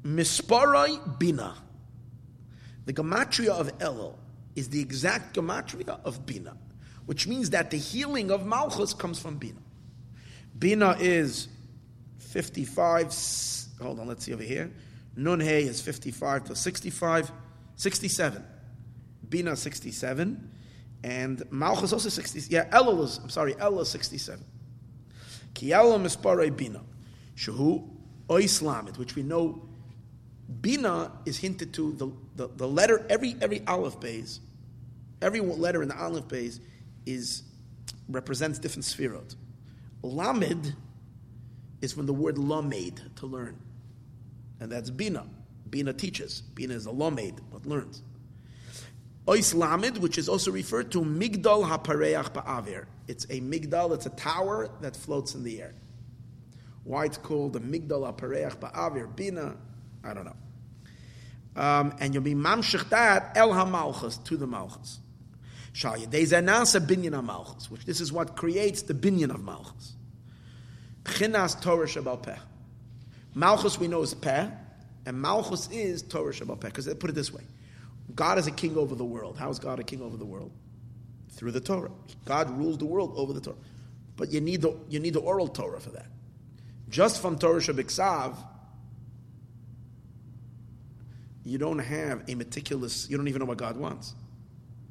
misparai bina. The gematria of elul is the exact gematria of bina, which means that the healing of malchus comes from bina. Bina is 55 hold on, let's see over here. Nun Hey is 55 to 65, 67. Bina 67. And Malchus also 60. Yeah, Elul is, I'm sorry, Elul is 67. Ki Elul mispare Bina. Shehu Oislamid, which we know Bina is hinted to the, the, the letter, every, every Aleph base, every letter in the Aleph base is, represents different spherot. Lamed is from the word lamed, to learn. And that's Bina. Bina teaches. Bina is a lamed, but learns. Ois Lamed, which is also referred to Migdal HaPareach Ba'avir. It's a Migdal, it's a tower that floats in the air. Why it's called the Migdal HaPareach Ba'avir, Bina, I don't know. Um, and you'll be mamshich that El HaMalchus, to the Malchus. Nasa binyan HaMalchus, which this is what creates the binyan of Malchus. Chinas Torah Shabal Peh. Malchus we know is Peh, and Malchus is Torah Shabal Peh. Because they put it this way God is a king over the world. How is God a king over the world? Through the Torah. God rules the world over the Torah. But you need the, you need the oral Torah for that. Just from Torah Shabbat you don't have a meticulous, you don't even know what God wants.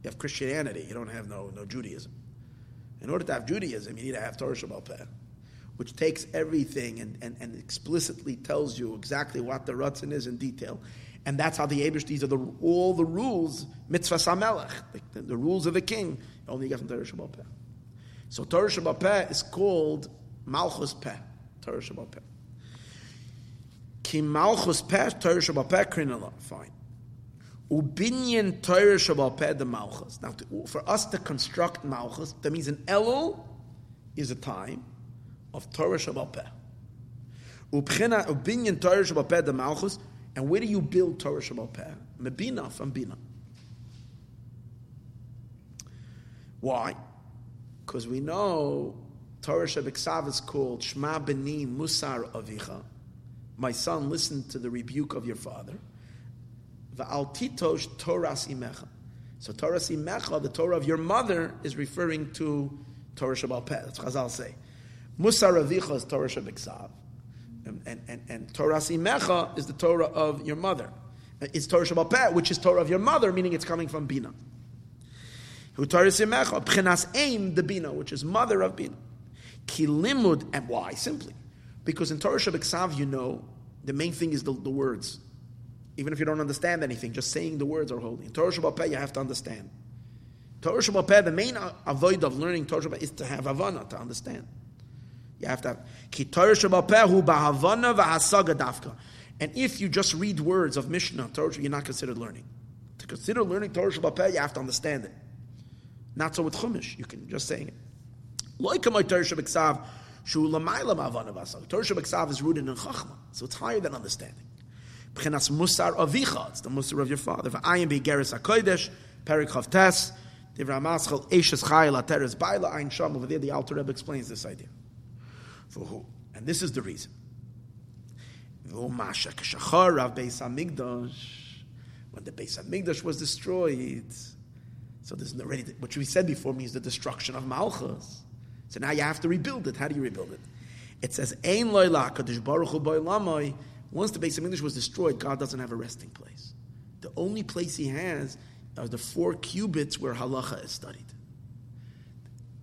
You have Christianity, you don't have no, no Judaism. In order to have Judaism, you need to have Torah Shabal Peh, which takes everything and, and, and explicitly tells you exactly what the Ratzin is in detail. And that's how the Abish, these are the, all the rules, mitzvah samelech, the, the, rules of the king, only get from Torah Shabal Peh. So Torah Shabal Peh is called Malchus Peh, Torah Shabal Peh. Ki Malchus Peh, Torah Shabal Peh, Krinala, fine. Ubinyan Torah Shabal Peh, the Malchus. Now, to, for us to construct Malchus, that means an Elul is a time of Torah Shabal Peh. Ubinyan Torah Shabal Peh, the Malchus, and where do you build Torah Shabal Peh? Mebina from Bina. Why? Because we know Torah Shabbat is called Shema Beni Musar Avicha. My son, listen to the rebuke of your father. Va'al titosh Torah Imecha. So Torah Imecha, the Torah of your mother, is referring to Torah Shabal Peh. That's Chazal say. Musar Avicha is Torah Shabbat and, and, and, and Torah Simecha is the Torah of your mother. It's Torah Shabal Peh, which is Torah of your mother, meaning it's coming from Bina. Who Torah Simecha, Pchenas Aim, the Bina, which is mother of Bina. Kilimud, and why? Simply. Because in Torah Shabbat you know, the main thing is the, the, words. Even if you don't understand anything, just saying the words are holy. In Torah Shabbat you have to understand. Torah Shabbat the main avoid of learning Torah Shabbat is to have Havana, to understand. You have to have And if you just read words of Mishnah, Torah, you're not considered learning. To consider learning Torah Shabbat you have to understand it. Not so with Chumash, you can just saying it. Torah Shabbat is rooted in Chachma, so it's higher than understanding. B'chenas Musar Avicha, it's the Musar of your father. V'ayim Be'geres HaKodesh, Perik Chavtes, Divrei Maschal, Eishes Chayil, Ateres Baila, Ein Sham, over there the Alter Rebbe explains this idea. For who? And this is the reason. When the Beis Hamikdash was destroyed, so there's already what we said before means the destruction of Malchus. So now you have to rebuild it. How do you rebuild it? It says, Ein Baruch Hu Once the Beis of Hamikdash was destroyed, God doesn't have a resting place. The only place He has are the four cubits where halacha is studied.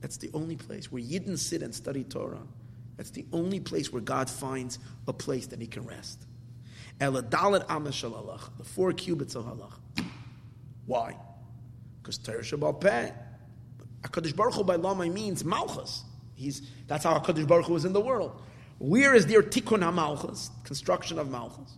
That's the only place where Yidden sit and study Torah. That's the only place where God finds a place that he can rest. Eladalit Amish the four cubits of halach. Why? Because Torah Shabal Peh. HaKadosh Baruch Hu by Lama means Malchus. He's, that's how HaKadosh Baruch Hu is in the world. Where is their Tikkun HaMalchus, construction of Malchus?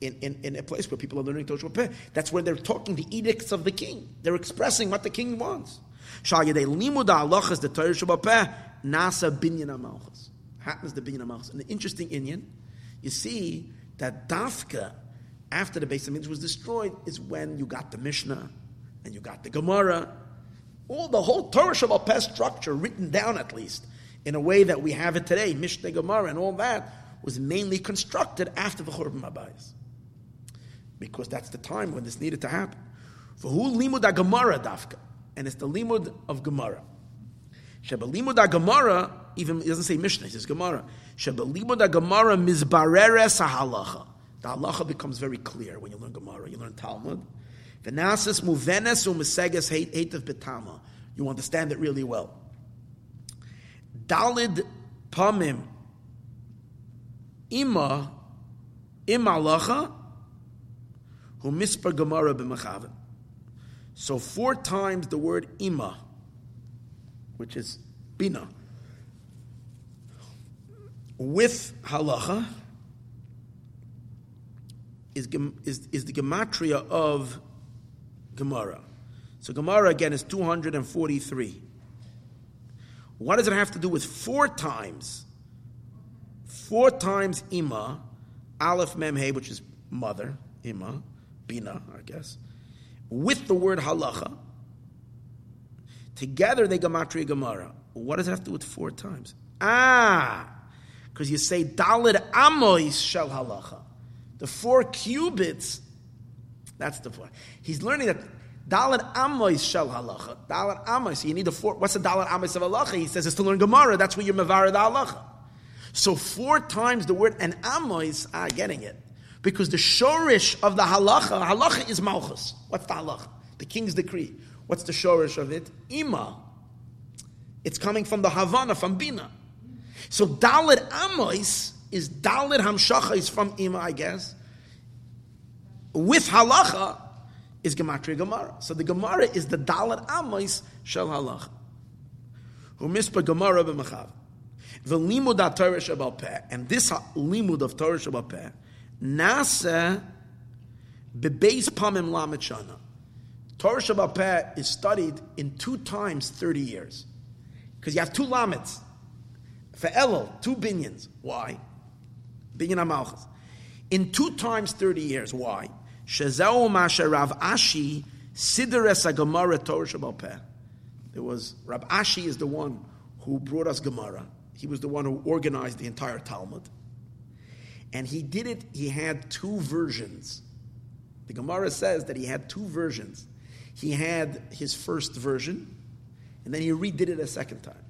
In, in, in a place where people are learning Shabal Peh. That's where they're talking the edicts of the king. They're expressing what the king wants. Shal Yedei Limuda Halachas, the Torah Shabbat Nasa Binyan HaMalchus happens to be in a mouse. And the interesting Inyan, you see that Dafka, after the Beis Hamikdash was destroyed, is when you got the Mishnah and you got the Gemara, all the whole Torah Shabbat structure written down at least in a way that we have it today, Mishnah, Gemara, and all that was mainly constructed after the Churban Mabayis. Because that's the time when this needed to happen. For who limud Gemara dafka, and it's the limud of Gemara. Shebelimud Gemara even doesn't say Mishnah, it says Gemara. Shebelimud Gemara mizbareres halacha. The halacha becomes very clear when you learn Gemara. You learn Talmud. Venasis muvenes umeseges hate of betama. You understand it really well. Dalid pamim ima Im halacha, hu mispar gemara b'mechaven. So four times the word ima, which is bina, with halacha is, is, is the gematria of Gemara. So Gemara again is 243. What does it have to do with four times? Four times ima, aleph mem he, which is mother, ima, bina, I guess, with the word halacha. Together they gematria Gemara. What does it have to do with four times? Ah, because you say dalid amois shel halacha. The four cubits, that's the point. He's learning that Dalit Amois Shel Halacha. Dalit Amois. You need the four. What's the Dalit Amois of Halacha? He says it's to learn Gemara. That's where you're the Halacha. So four times the word and Amois are getting it. Because the shorish of the halacha, halacha is malchus. What's the halacha? The king's decree. What's the shorish of it? Ima. It's coming from the Havana, from Bina. So Dalit Amois is Dalit Hamshacha is from Ima, I guess. With halacha is Gematria Gemara. So the Gemara is the Dalit Amois Shel Halacha. Who mispa Gemara b'machav. V'limud ha-Torah shabal peh. And this limud of Torah shabal peh, nasa bebeis pamim lamet shana. Torah shabal peh is studied in two times 30 years. Because you have two lamets. For Elul, two binions. Why? Binyan HaMalchus. In two times 30 years. Why? Shezau Masha Rav Ashi Sideres Gemara Torah Peh. There was Rav Ashi is the one who brought us Gemara. He was the one who organized the entire Talmud. And he did it, he had two versions. The Gemara says that he had two versions. He had his first version, and then he redid it a second time.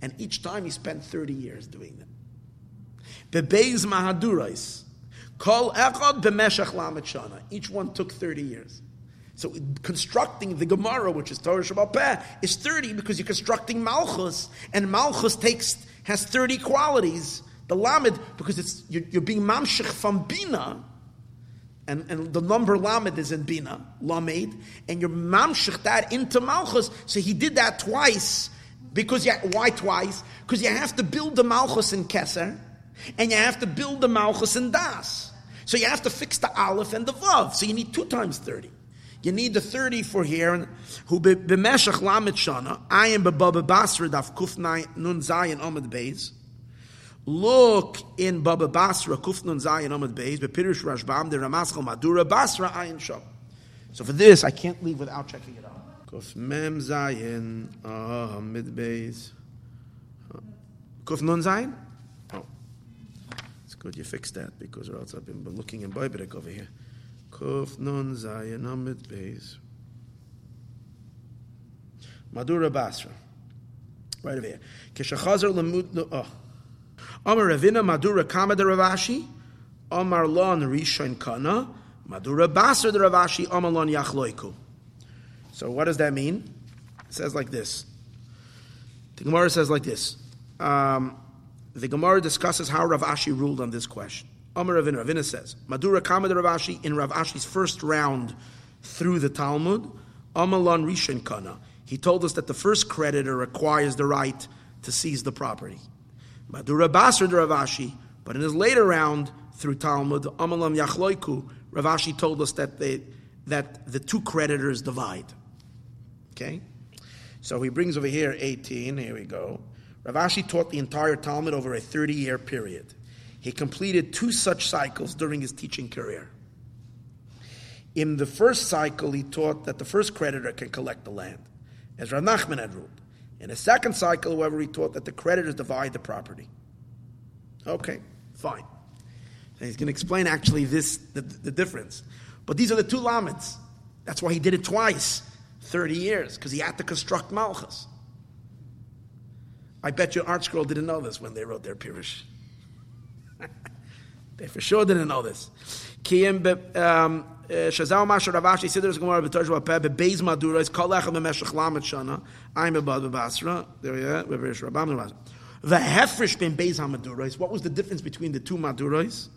And each time he spent 30 years doing that. Bebeis Mahadurais. Kol echad b'meshach lamet shana. Each one took 30 years. So constructing the Gemara, which is Torah Shabal Peh, is 30 because you're constructing Malchus, and Malchus takes has 30 qualities. The Lamed, because it's you're, you're being mamshich from Bina, and, and the number Lamed is in Bina, Lamed, and you're mamshich that into Malchus. So he did that twice, because you, why twice? Because you have to build the Malchus in Keser, and you have to build the Malchus in Das. So you have to fix the aleph and the vav. So you need two times 30. You need the 30 for here. Who b'meshach lamet shana, I am b'baba basra daf kuf nun zayin omid beis. Look in Baba Basra, Kuf Nun Zayin Amad Beis, Bepirush Rashbam, the Ramaschal Madura Basra Ayin Sham. So for this, I can't leave without checking it out. Kuf Mem Zayin Amad Beis. Kuf Nun Zayin? Good you fixed that because or else I've been looking in Biblic over here. Kuf nun zayin amid beis. Madura Basra. Right over here. Kishachazar lemud oh. Amar Ravina Madura Kama de Ravashi. Amar Lon Rishon Kana. Madura Basra de Ravashi. Amar Lon Yachloiku. So what does that mean? It says like this. The Gemara says like this. Um, the Gemara discusses how Rav Ashi ruled on this question. Amar Ravina, Ravina says, Madura Kamad Rav Ashi, in Rav Ashi's first round through the Talmud, Amalon Rishon Kana. He told us that the first creditor acquires the right to seize the property. Madura Basra Rav Ashi, but in his later round through Talmud, Amalam Yachloiku, Rav Ashi told us that, they, that the two creditors divide. Okay? So he brings over here 18, here we go. Rav Ashi taught the entire Talmud over a 30 year period. He completed two such cycles during his teaching career. In the first cycle, he taught that the first creditor can collect the land, as Rav Nachman had ruled. In the second cycle, however, he taught that the creditors divide the property. Okay, fine. And he's going to explain actually this the, the difference. But these are the two laments. That's why he did it twice, 30 years, because he had to construct Malchus. I bet your ArtScroll didn't know this when they wrote their Pirush. they for sure didn't know this. Um, uh, Shazal Masha Ravashi Siddur Gemara B'Torah Peh Bebeis Madura is Kol Echem B'Meshach Shana I'm Bebad B'Basra There we are B'Verish Rabam The Hefresh Ben Beis HaMadurais What was the difference between the two Madurais?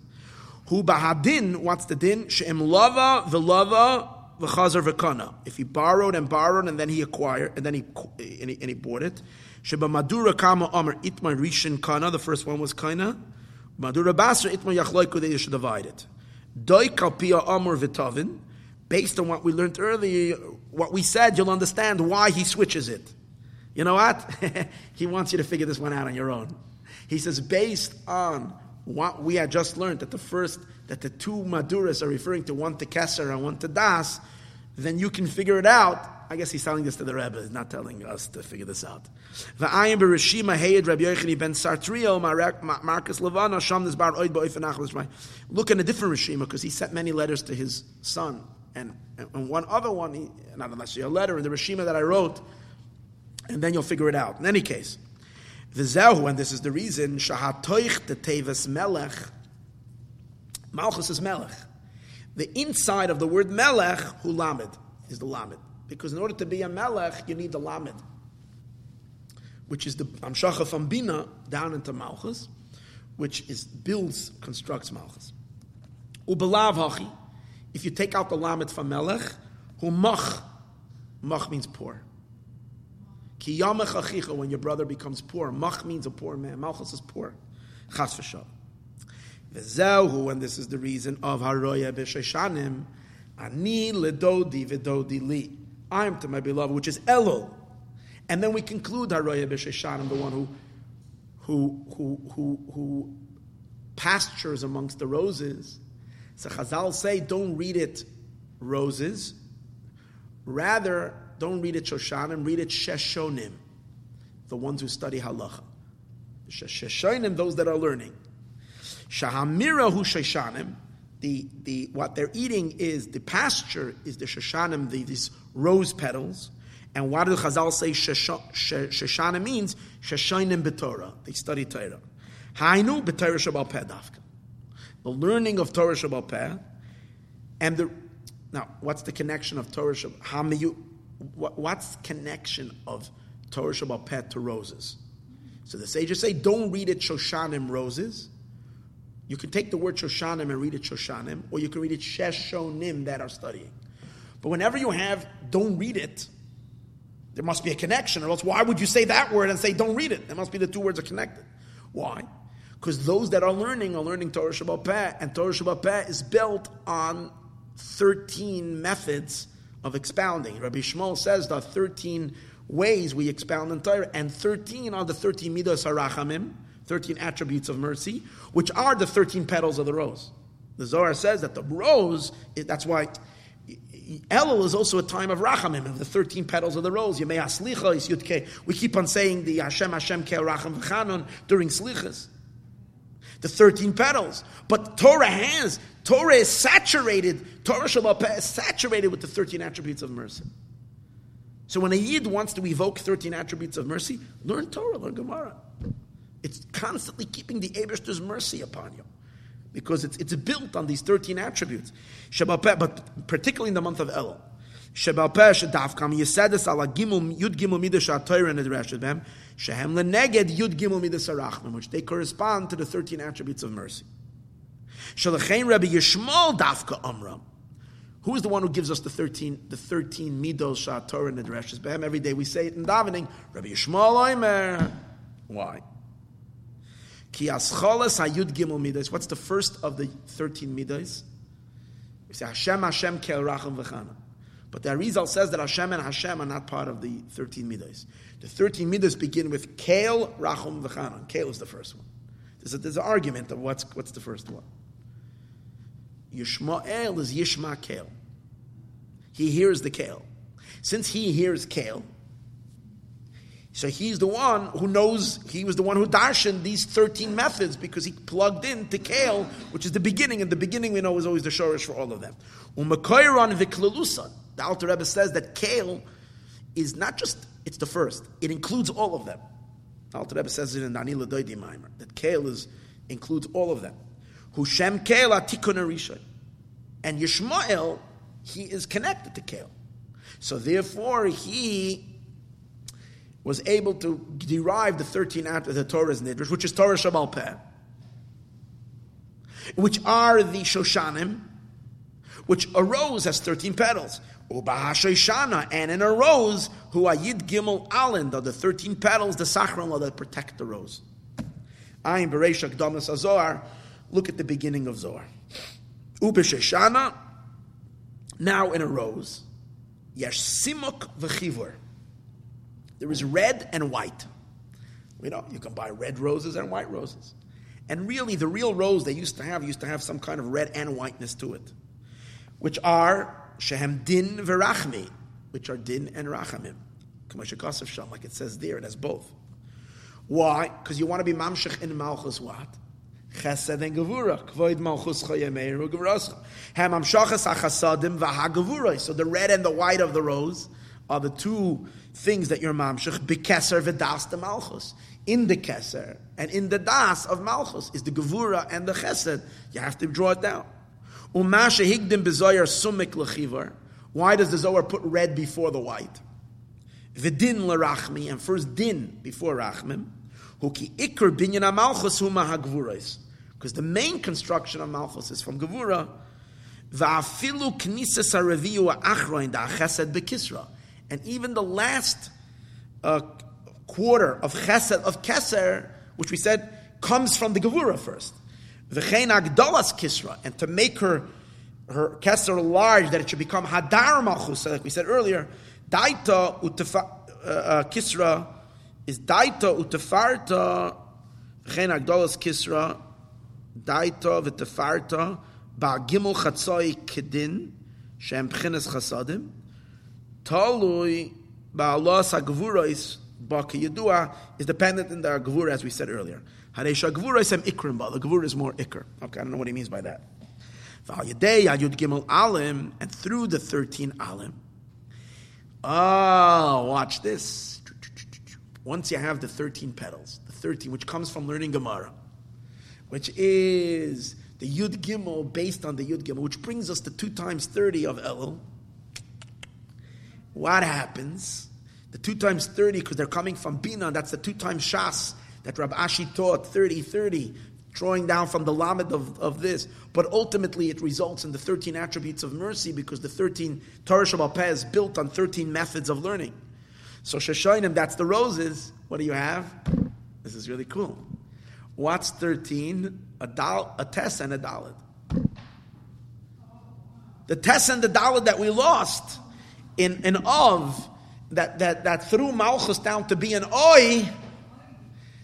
Hu bahadin, what's the din? She'em lava the v'lava v'chazer v'kana. If he borrowed and borrowed and then he acquired, and then he, and he, and he bought it. Sheba madura kama amr itma rishin kana, the first one was kana. Madura basra itma yachloiku, they should divide it. Doi kalpia amr v'tavin, based on what we learned earlier, what we said, you'll understand why he switches it. You know what? he wants you to figure this one out on your own. He says, based on what we had just learned, that the first, that the two Maduras are referring to one to Kesser and one to Das, then you can figure it out. I guess he's telling this to the Rebbe, he's not telling us to figure this out. V'ayim b'rishima heyed Rabbi ben Sartrio, Marcus Levana, Sham oid Look in a different Rishima, because he sent many letters to his son. And, and one other one, he, not unless you a letter in the Rishima that I wrote, and then you'll figure it out. In any case, V'zehu, and this is the reason, shahatoich the tevis melech, Malchus is melech. The inside of the word melech, hu lamed, is the lamed. Because in order to be a melech, you need the lamed, which is the amshacha from bina down into Malchus, which is builds, constructs Malchus. Ubelav hachi, if you take out the lamed from melech, who mach, mach means poor. Ki achicha, when your brother becomes poor. Mach means a poor man. Malchus is poor. Chas v'shal. V'zehu, and this is the reason of haroya b'sheshanim, ani ledodi v'dodi li. I am to my beloved, which is Elul. And then we conclude haroya b'sheshanim, the one who, who, who, who, who pastures amongst the roses. So Chazal say, don't read it roses. Rather, don't read it Shoshanim, read it Sheshonim, the ones who study halacha. Sheshonim, those that are learning. Shahamira hu Sheshanim, the, the, what they're eating is, the pasture is the Shoshanim, the, these rose petals. And what did Chazal say Sheshanim means? Sheshonim b'Torah. They study Torah. Hainu b'Torah Shabal Pedavka. The learning of Torah Shabal Peh. And the, now, what's the connection of Torah Shabal? what, what's connection of Torah Shabal Pet to roses? So the sages say, don't read it Shoshanim roses. You can take the word Shoshanim and read it Shoshanim, or you can read it Sheshonim that are studying. But whenever you have don't read it, there must be a connection, or else why would you say that word and say don't read it? There must be the two words are connected. Why? Because those that are learning are learning Torah Shabal Peh, and Torah Shabal Peh is built on 13 methods of expounding. Rabbi Shmuel says there are 13 ways we expound in Torah, and 13 are the 13 midos harachamim, 13 attributes of mercy, which are the 13 petals of the rose. The Zohar says that the rose, that's why Elul is also a time of rachamim, of the 13 petals of the rose. Yemei aslicha is yudke. We keep on saying the Hashem Hashem ke racham v'chanon during slichas. The 13 petals. But Torah has Torah is saturated, Torah Shabal is saturated with the 13 attributes of mercy. So when a Yid wants to evoke 13 attributes of mercy, learn Torah, learn Gemara. It's constantly keeping the Abishter's mercy upon you. Because it's, it's built on these 13 attributes. But particularly in the month of Elul. Which they correspond to the 13 attributes of mercy. Who is the one who gives us the 13, the 13 midos shah Torah and Behem? Every day we say it in davening. Rabbi Yishmael Oimer. Why? Ki ascholas hayud gimel midos. What's the first of the 13 midos? We say Hashem, Hashem, kel racham v'chana. But the Arizal says that Hashem and Hashem are not part of the 13 midos. The 13 midos begin with kel, racham, v'chana. Kel is the first one. There's, a, there's an argument of what's, what's the first one. Yishmael is Yishma Kale. He hears the Kale. Since he hears Kale, so he's the one who knows, he was the one who darshan these 13 methods because he plugged in to Kale, which is the beginning, and the beginning we know is always the shorish for all of them. Umakoiron viklalusan. The Alter Rebbe says that Kale is not just, it's the first, it includes all of them. The Alter Rebbe says it in Danila Doidi Maimer, that Kale is, includes all of them. Hushem Tikkun Rishon. And Yishmael, he is connected to Kel. So therefore, he was able to derive the 13 out of the Torah's Nidrish, which is Torah Shabal Peh. which are the Shoshanim, which arose as 13 petals. Ubahashoshana, and in a rose, who are Yid Gimel Alin, the 13 petals, the Sachron that protect the rose. Ayin Beresh Akdamas Azor, look at the beginning of Zohar. Ubesheshana, now in a rose, Yesh Simuk V'chivur. There is red and white. You know, you can buy red roses and white roses. And really, the real rose they used to have used to have some kind of red and whiteness to it, which are shehem din verachmi, which are din and rachamim. Like it says there, it has both. Why? Because you want to be mamshech in malchus what? Chesed and gevura. Kvoid malchus chayemeir ugevurasa. Ham amshachas achasadim v'hagevura. So the red and the white of the rose are the two things that you're mamshech. Bekeser v'das the malchus in the keser and in the das of malchus is the gevura and the chesed. You have to draw it down. Umasha higdim bezoyer sumik lechivar. Why does the Zohar put red before the white? Vidin lerachmi, and first din before rachmim. Huki ikr binyan malchus huma hagvurais. Because the main construction of malchus is from gevura. Va'afilu knisas ha'reviyu ha'achroin da'achesed bekisra. And even the last uh, quarter of chesed of keser, which we said comes from the gevura first. V'chein agdalas kisra, and to make her her keser large, that it should become hadar malchus, like we said earlier. Daita utefa, uh, uh, kisra is daita utefarta v'chein agdalas kisra daita v'tefarta ba'gimel chatzoi kedin shem pchines chasadim talui ba'alas ha'gevurais Baka Yadua is dependent in the Gavura, as we said earlier. Haresha Gavura is Ikrim, but the Gavura is more Ikr. Okay, I don't know what he means by that. Yud Gimel Alim, and through the 13 Alim. Oh, watch this. Once you have the 13 petals, the 13, which comes from learning Gemara, which is the Yud Gimel based on the Yud Gimel, which brings us to 2 times 30 of Elul. What happens? The two times 30, because they're coming from Bina, that's the two times Shas that Rabbi Ashi taught, 30, 30, drawing down from the Lamed of, of this. But ultimately, it results in the 13 attributes of mercy because the 13 Torah Shabal Peh is built on 13 methods of learning. So Shoshoinim, that's the roses. What do you have? This is really cool. What's 13? A, dal, a test and a dalid. The test and the dalid that we lost in, in Of that, that, that threw Malchus down to be an Oi,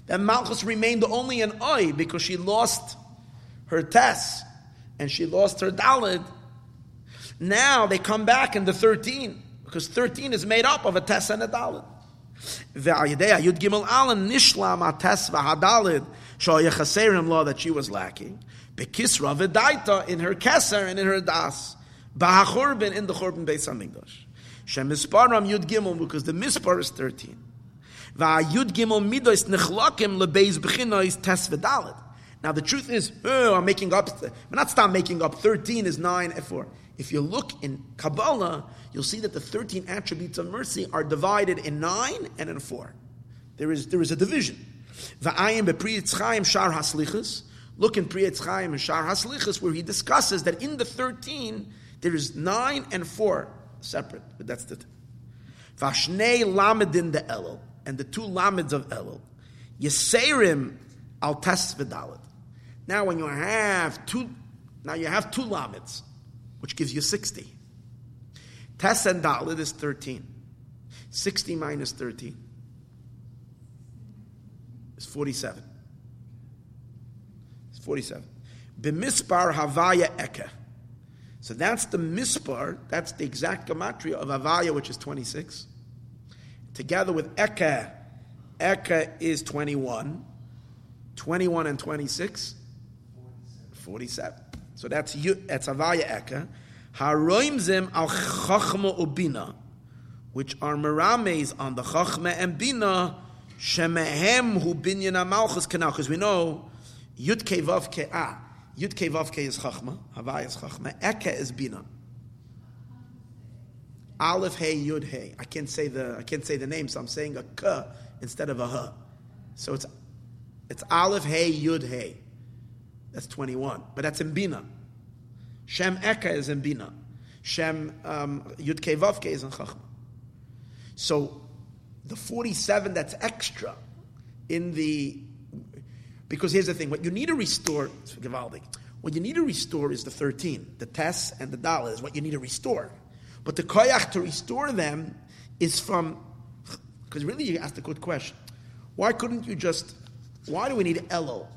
that Malchus remained only an Oi because she lost her Tess and she lost her Dalid. Now they come back in the 13 because 13 is made up of a Tess and a Dalid. Yud Gimel Alan Nishlam Ates Vahadalid Shoya Chaserim law that she was lacking. Bekisra Vedaita in her Keser and in her Das. Bahachurban in the Churban Beis Hamikdash. Shem Misparam Yud Gimel, because the Mispar is 13. Va Yud Gimel Midois Nechlakim Lebeis Bechinois Tes V'Dalet. Now the truth is, oh, I'm making up, I'm not stop making up, 13 is 9 and 4. If you look in Kabbalah, you'll see that the 13 attributes of mercy are divided in 9 and in 4. There is, there is a division. Va'ayim be'pri eitz chayim shar haslichas. Look in Pri Eitz Chaim and Shar Haslichas, where he discusses that in the 13, there is 9 and 4 separate, but that's the. Vashnei lamedin the elul, and the two lameds of elul, yeserim al v'dalet. Now, when you have two, now you have two lameds, which gives you sixty. Tes and dalet is thirteen. Sixty minus thirteen is forty-seven. It's forty-seven. B'mispar havaya ekeh. So that's the mispar, that's the exact gematria of Avaya, which is 26. Together with Eka, Eka is 21. 21 and 26? 47. So that's, that's Avaya Eka. Haroimzim al Chachma Ubina, which are Merames on the Chachma and Bina, Shemehem hu binyan malchus kanal, because we know Yud Kevav Ke'ah. Yud Ke Ke is Chachma, Havai is Chachma, Eke is Bina. Aleph Hey Yud Hey. I can't say the I can't say the name, so I'm saying a K instead of a H. So it's it's Aleph Hey Yud Hey. That's 21. But that's in Bina. Shem Eka is in Bina. Shem um, Yud Kei is in Chachma. So the 47 that's extra in the because here's the thing: what you need to restore, Givaldi, what you need to restore is the 13, the Tess and the Dal is what you need to restore. But the koyach to restore them is from, because really you asked a good question. Why couldn't you just? Why do we need Elo?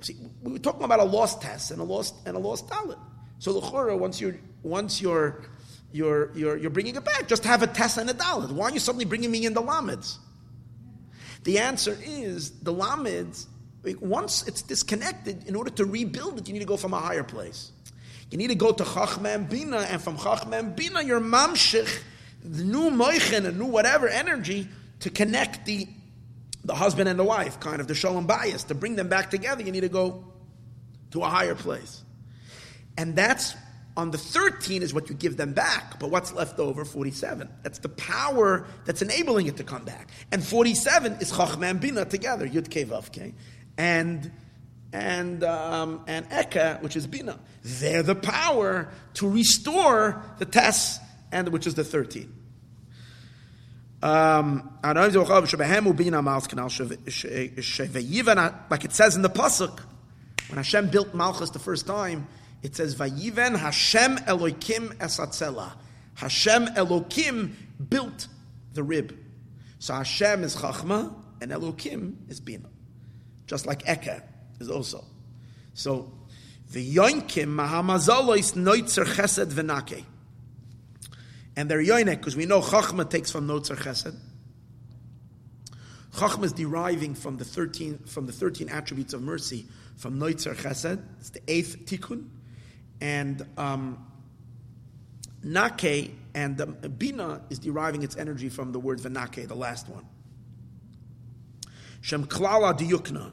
See, we were talking about a lost Tess and a lost and a lost Dalit. So the Chora, once you're once you're you're, you're, you're bringing it back. Just have a Tess and a Dalit. Why are you suddenly bringing me in the Lamids? The answer is the Lamids once it's disconnected, in order to rebuild it, you need to go from a higher place. You need to go to Chachmem Bina, and from Chachmem Bina, your mamshich, the new moichen, a new whatever energy to connect the the husband and the wife, kind of the shalom bias, to bring them back together. You need to go to a higher place, and that's on the 13 is what you give them back, but what's left over? 47. That's the power that's enabling it to come back. And 47 is Chachmem Bina together, Yud Kei and and um, and Eka, which is Bina. They're the power to restore the Tess, and which is the thirteen. Um, like it says in the pasuk, when Hashem built Malchus the first time, it says Vayiven Hashem Elokim Esatzela. Hashem Elokim built the rib. So Hashem is Chachma and Elokim is Bina just like Eka is also. So, the Yoinkim Mahamazalois Noitzer Chesed Venake. And they're Yoinek, because we know Chachma takes from Noitzer Chesed. Chachma is deriving from the 13, from the 13 attributes of mercy from Noitzer Chesed. It's the eighth tikkun. And um, Nake and um, Bina is deriving its energy from the word Venake, the last one. Shem klala diyukna.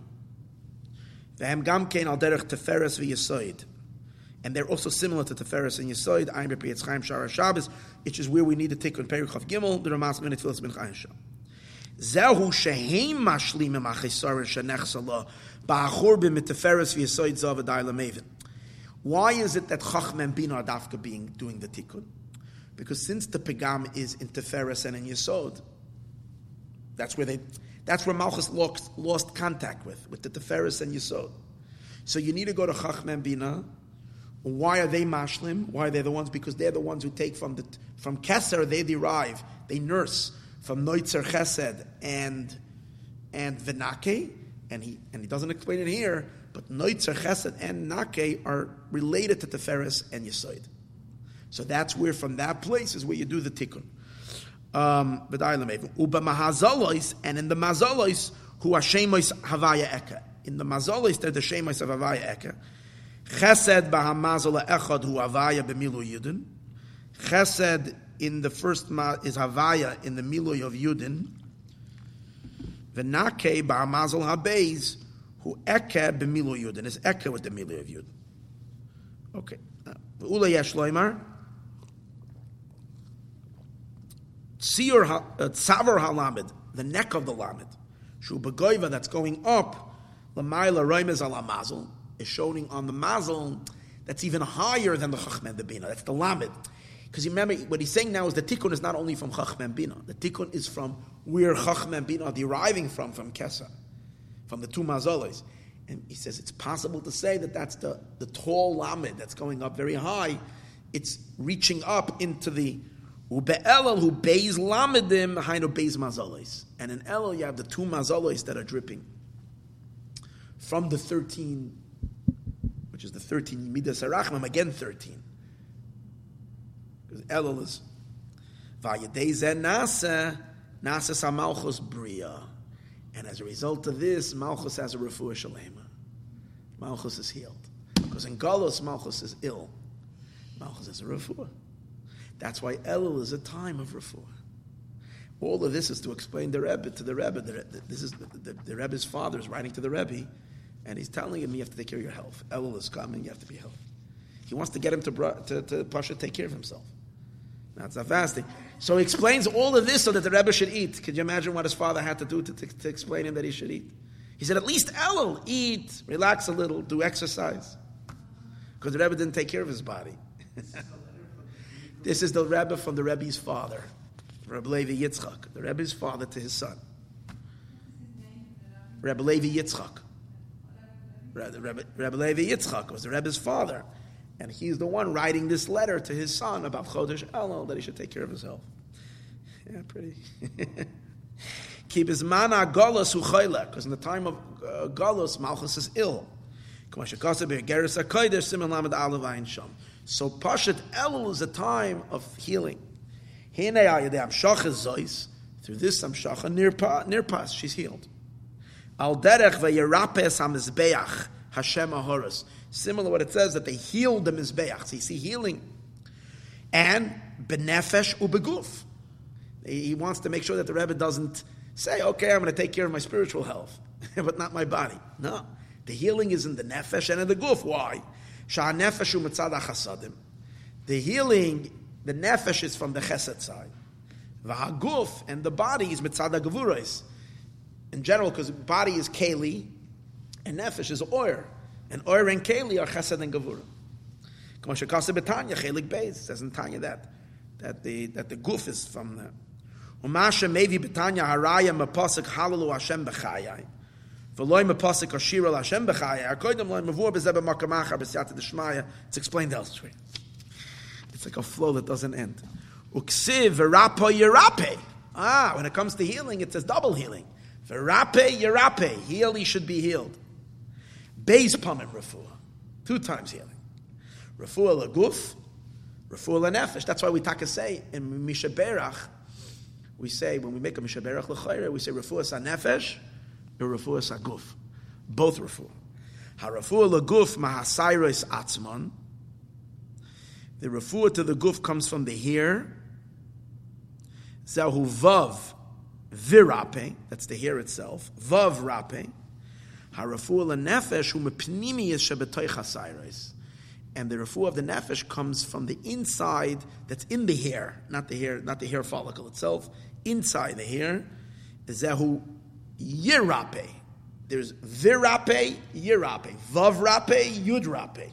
V'hem gam kein al derech teferes v'yesoid. And they're also similar to Teferes and Yesoid, Ayin Bepi Yitzchayim Shara Shabbos, which is where we need to take on Perichav Gimel, the Ramas Minit Filis Ben Chayin Shah. Zehu sheheim mashlim im achisar shenechsala ba'achor b'miteferes v'yesoid zav adai Why is it that Chacham Bin are being doing the tikkun? Because since the pegam is in Teferes and in Yesod, that's where they that's where Malchus lost, lost contact with, with the Teferis and Yisod. So you need to go to Chachmem Bina. Why are they mashlim? Why are they the ones? Because they're the ones who take from the from Keser. They derive, they nurse from Noitzer Chesed and and Venake, and he and he doesn't explain it here. But Noitzer Chesed and Nake are related to Teferis and Yisod. So that's where from that place is where you do the tikkun um, and in the mazalois, who are shemois havaya eka. In the mazalois, they're the shemois of havaya eka. Chesed bahamazola echad hu havaya b'milu yudin. Chesed in the first ma is havaya in the milu of yudin. V'nake bahamazol habeis who eke b'milu yudin. Is eke with the milu of yudin. Okay. Ula yesh loimar. Tzir uh, Tzavar HaLamid, the neck of the Lamid, Shu Begoiva, that's going up, Lamaila Roimez Ala Mazel, is showing on the Mazel that's even higher than the Chachmem the Bina. That's the Lamid. Because remember, what he's saying now is the Tikkun is not only from Chachmem Bina. The Tikkun is from where Chachmem Bina are deriving from, from Kesa, from the two Mazoles. And he says it's possible to say that that's the, the tall Lamid that's going up very high. It's reaching up into the Ube'elel who beis lamedim hainu beis mazalos. And in Elul you have the two mazalos that are dripping from the 13, which is the 13 Midas Arachmam, again 13. Because Elul is Vayadei Nasa, Nasa Samalchus Bria. And as a result of this, Malchus has a refuah shalema. Malchus is healed. Because in Galos, Malchus is ill. Malchus has a refuah. That's why Elul is a time of refuah. All of this is to explain the Rebbe to the Rebbe. This is the, the, the, Rebbe's father is writing to the Rebbe, and he's telling him you have to take care of your health. Elul is coming, you have to be healthy. He wants to get him to to, to Pasha take care of himself. That's not fasting. So he explains all of this so that the Rebbe should eat. Could you imagine what his father had to do to, to, to explain him that he should eat? He said, at least Elul, eat, relax a little, do exercise. Because the Rebbe didn't take care of his body. this is the Rebbe from the Rebbe's father, Rebbe Levi Yitzchak, the Rebbe's father to his son. Rebbe Levi Yitzchak. Rebbe, Rebbe Levi Yitzchak was the Rebbe's father. And he's the one writing this letter to his son about Chodesh Elul, that he should take care of health. Yeah, pretty. Keep his mana galus uchaylek, because in the time of uh, Malchus is ill. So Pashat Elul is a time of healing. Through this Amshacha Nirpas, she's healed. Al derech veyerapes hamizbeach Hashem ahoros. Similar what it says that they healed the mizbeach. So you see healing. And benefesh ubeguf. He wants to make sure that the Rebbe doesn't say, okay, I'm going to take care of my spiritual health, but not my body. No. The healing is in the nefesh and in the guf. Why? The healing, the nefesh is from the chesed side. V'haguf and the body is mitzad gavurais. In general, because body is keli, and nefesh is oir. And oir and keli are chesed and gavura. Kama shekasa betanya, chelik beis, says in Tanya that, that the, that the guf is from the, Umasha mevi betanya haraya mapasik halalu Hashem b'chayai. Ashira Hashem b'chayai. Akoidim loy mavur b'siyata d'shmaya. It's explained elsewhere. It's like a flow that doesn't end. Uksiv v'rapo yirape. Ah, when it comes to healing, it says double healing. V'rape yirape. Heal, he should be healed. Beis pamim refuah. Two times healing. Refuah laguf, refuah lanefesh. That's why we take a say in Misha Berach, we say, when we make a Mishaberach L'chayre, we say Refuah Nefesh or Refuah Both Refuah. HaRefuah L'guf Mahasairos Atzmon. The Refuah to the Guf comes from the hair. Zahu Vav Virape, that's the hair itself. Vav Rape. HaRefuah L'nefesh Hu Mepnimiyas Shebetoich HaSairos. And the refu of the nefesh comes from the inside that's in the hair, not the hair, not the hair follicle itself, inside the hair. Zehu yirape. There's virape, yirape, vavrape, yudrape.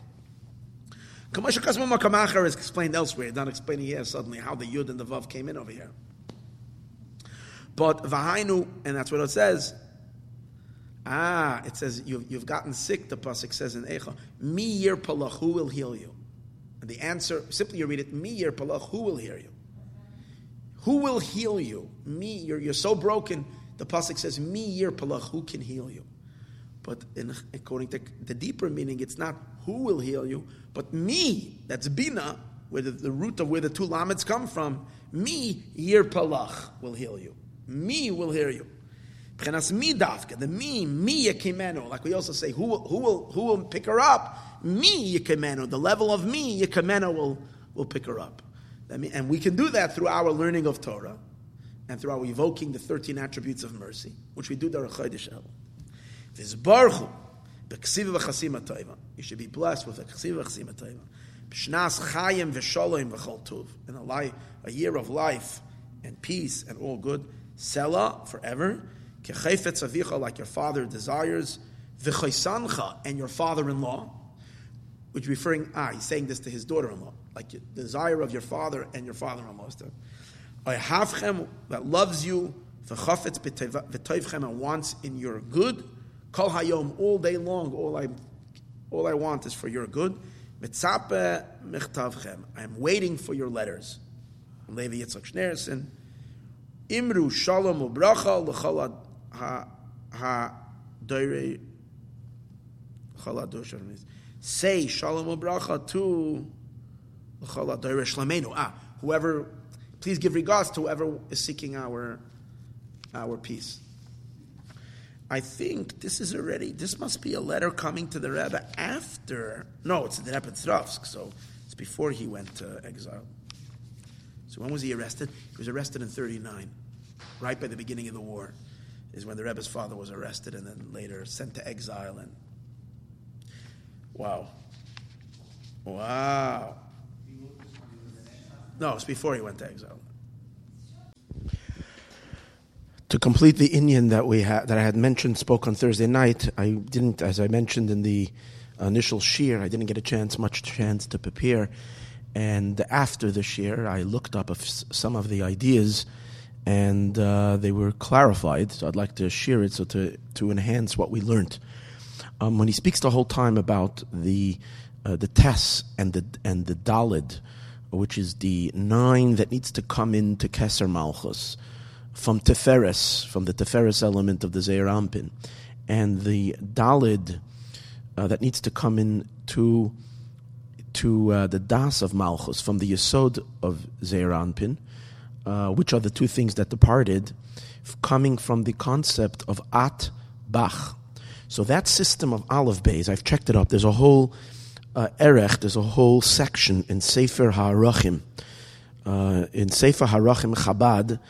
Kamasha Kasma Makamachar is explained elsewhere, not explaining here suddenly how the yud and the vav came in over here. But vahainu, and that's what it says. Ah, it says you've, you've gotten sick. The pasuk says in Eicha, "Mi yir palach, who will heal you?" And the answer, simply you read it, "Mi yir palach, who will heal you?" Who will heal you? Me, you're, you're so broken. The pasuk says, "Me yir palach, who can heal you?" But in, according to the deeper meaning, it's not who will heal you, but me. That's bina, where the, the root of where the two lamets come from. Me yir palach will heal you. Me will heal you. Pchenas mi dafka, the me, me yekimenu. Like we also say, who will, who will, who will pick her up? Me yekimenu. The level of me yekimenu will, will pick her up and we can do that through our learning of Torah and through our evoking the 13 attributes of mercy, which we do at Chodesh El. Vizbarchu, b'ksiva v'chasima. You should be blessed with a ksiva v'chasima. B'shnas chayim v'sholem v'chol. In a, life, a year of life and peace and all good. Sela, forever. Kechayfetz avicha, like your father desires. V'chaysancha, and your father-in-law. Which referring, ah, he's saying this to his daughter-in-law like the desire of your father and your father-in-law. Him that loves you, v'chafetz and wants in your good. Kol hayom all day long. All I, all I want is for your good. Mitzape michtavchem. I am waiting for your letters. Levi Yitzchak Schneerson. Imru shalom ubracha l'chol ha ha doire Say shalom ubracha to Ah, whoever, please give regards to whoever is seeking our, our peace. I think this is already, this must be a letter coming to the Rebbe after, no, it's the Dnepropetrovsk, so it's before he went to exile. So when was he arrested? He was arrested in 39, right by the beginning of the war, is when the Rebbe's father was arrested and then later sent to exile. And wow. Wow. No, it's before he went to exile. to complete the inyan that we had that I had mentioned spoke on Thursday night, I didn't, as I mentioned in the initial shiur, I didn't get a chance, much chance to prepare. And after the shiur, I looked up some of the ideas, and uh, they were clarified. So I'd like to share it so to to enhance what we learned. Um, when he speaks the whole time about the uh, the Tess and the and the Dalid, which is the nine that needs to come into Keser Malchus from Teferes, from the Teferes element of the Zeir Anpin, and the Dalid uh, that needs to come in to to uh, the Das of Malchus from the Yesod of Zeir Anpin, uh, which are the two things that departed, coming from the concept of At Bach. So that system of Aleph Bays, I've checked it up. There's a whole uh, Erech, there's a whole section in Sefer HaErachim. Uh, in Sefer HaErachim Chabad,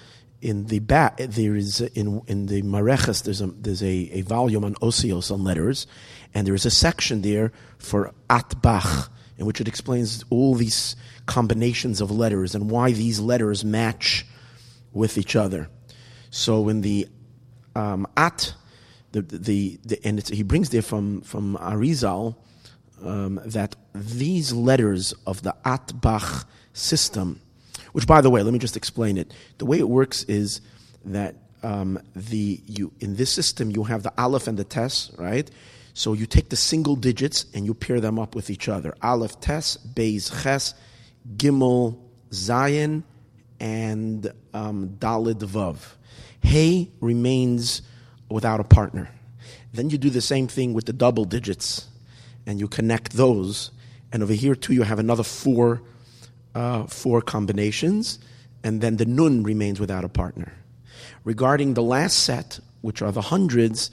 in the back, there is in in the Mareches, there's a there's a, a volume on osios on letters, and there is a section there for Atbach, in which it explains all these combinations of letters and why these letters match with each other. So in the um, At, the the, the and he brings there from from Arizal um, that these letters of the Atbach system which, by the way, let me just explain it. The way it works is that um, the you in this system you have the aleph and the tes, right? So you take the single digits and you pair them up with each other. Aleph, tes, beis, ches, gimel, zayin, and um, dalid vav. Hey remains without a partner. Then you do the same thing with the double digits, and you connect those. And over here too, you have another four uh, four combinations, and then the nun remains without a partner. Regarding the last set, which are the hundreds,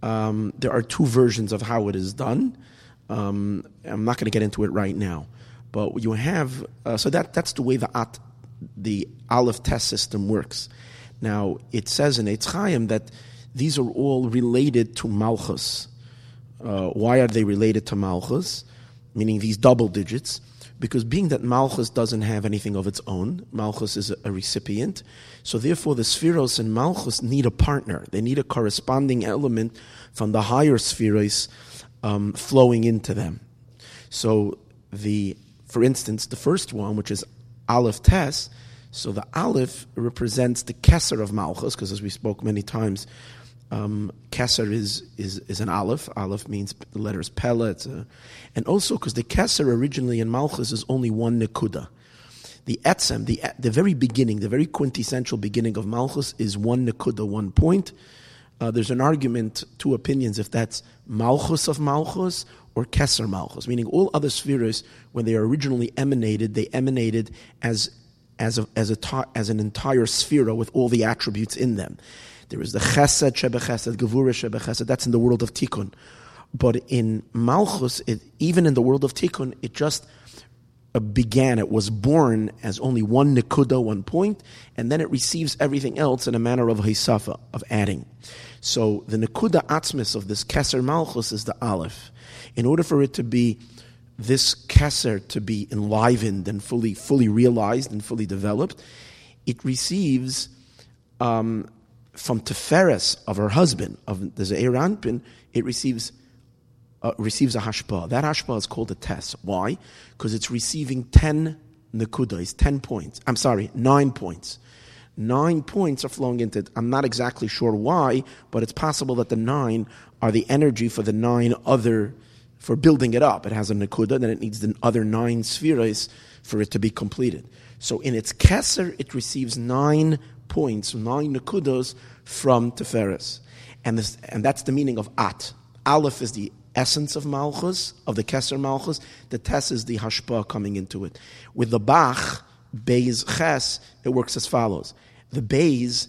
um, there are two versions of how it is done. Um, I'm not going to get into it right now, but you have uh, so that that's the way the at, the Aleph test system works. Now it says in Eitz Chaim that these are all related to Malchus. Uh, why are they related to Malchus? Meaning these double digits because being that Malchus doesn't have anything of its own, Malchus is a, a recipient, so therefore the Sefiros and Malchus need a partner. They need a corresponding element from the higher Sefiros um, flowing into them. So the, for instance, the first one, which is Aleph Tes, so the Aleph represents the Kesser of Malchus, because as we spoke many times, um, Kesser is, is, is an Aleph. Aleph means the letter is Pella. A, and also because the Kesser originally in Malchus is only one Nekuda. The Etzem, the, the very beginning, the very quintessential beginning of Malchus is one Nekuda, one point. Uh, there's an argument, two opinions, if that's Malchus of Malchus or Kesser Malchus, meaning all other spheres, when they originally emanated, they emanated as, as, a, as, a, as an entire sphere with all the attributes in them. There is the chesed shebechesed, gevura shebechesed. That's in the world of tikkun. But in Malchus, it, even in the world of tikkun, it just uh, began. It was born as only one nikuda, one point, and then it receives everything else in a manner of hisafa, of adding. So the nikuda atzmis of this keser Malchus is the aleph. In order for it to be this keser to be enlivened and fully fully realized and fully developed, it receives um, from Teferes of her husband, of the Zeir Anpin, it receives uh, receives a hashpa. That hashpa is called a test. Why? Because it's receiving 10 nekudas, 10 points. I'm sorry, 9 points. Nine points are flowing into it. I'm not exactly sure why, but it's possible that the nine are the energy for the nine other, for building it up. It has a nekuda, then it needs the other nine spheres for it to be completed. So in its keser, it receives nine points, nine nekudos from Teferes. And, this, and that's the meaning of At. Aleph is the essence of Malchus, of the Kesser Malchus. The Tes is the Hashpa coming into it. With the Bach, Beis Ches, it works as follows. The Beis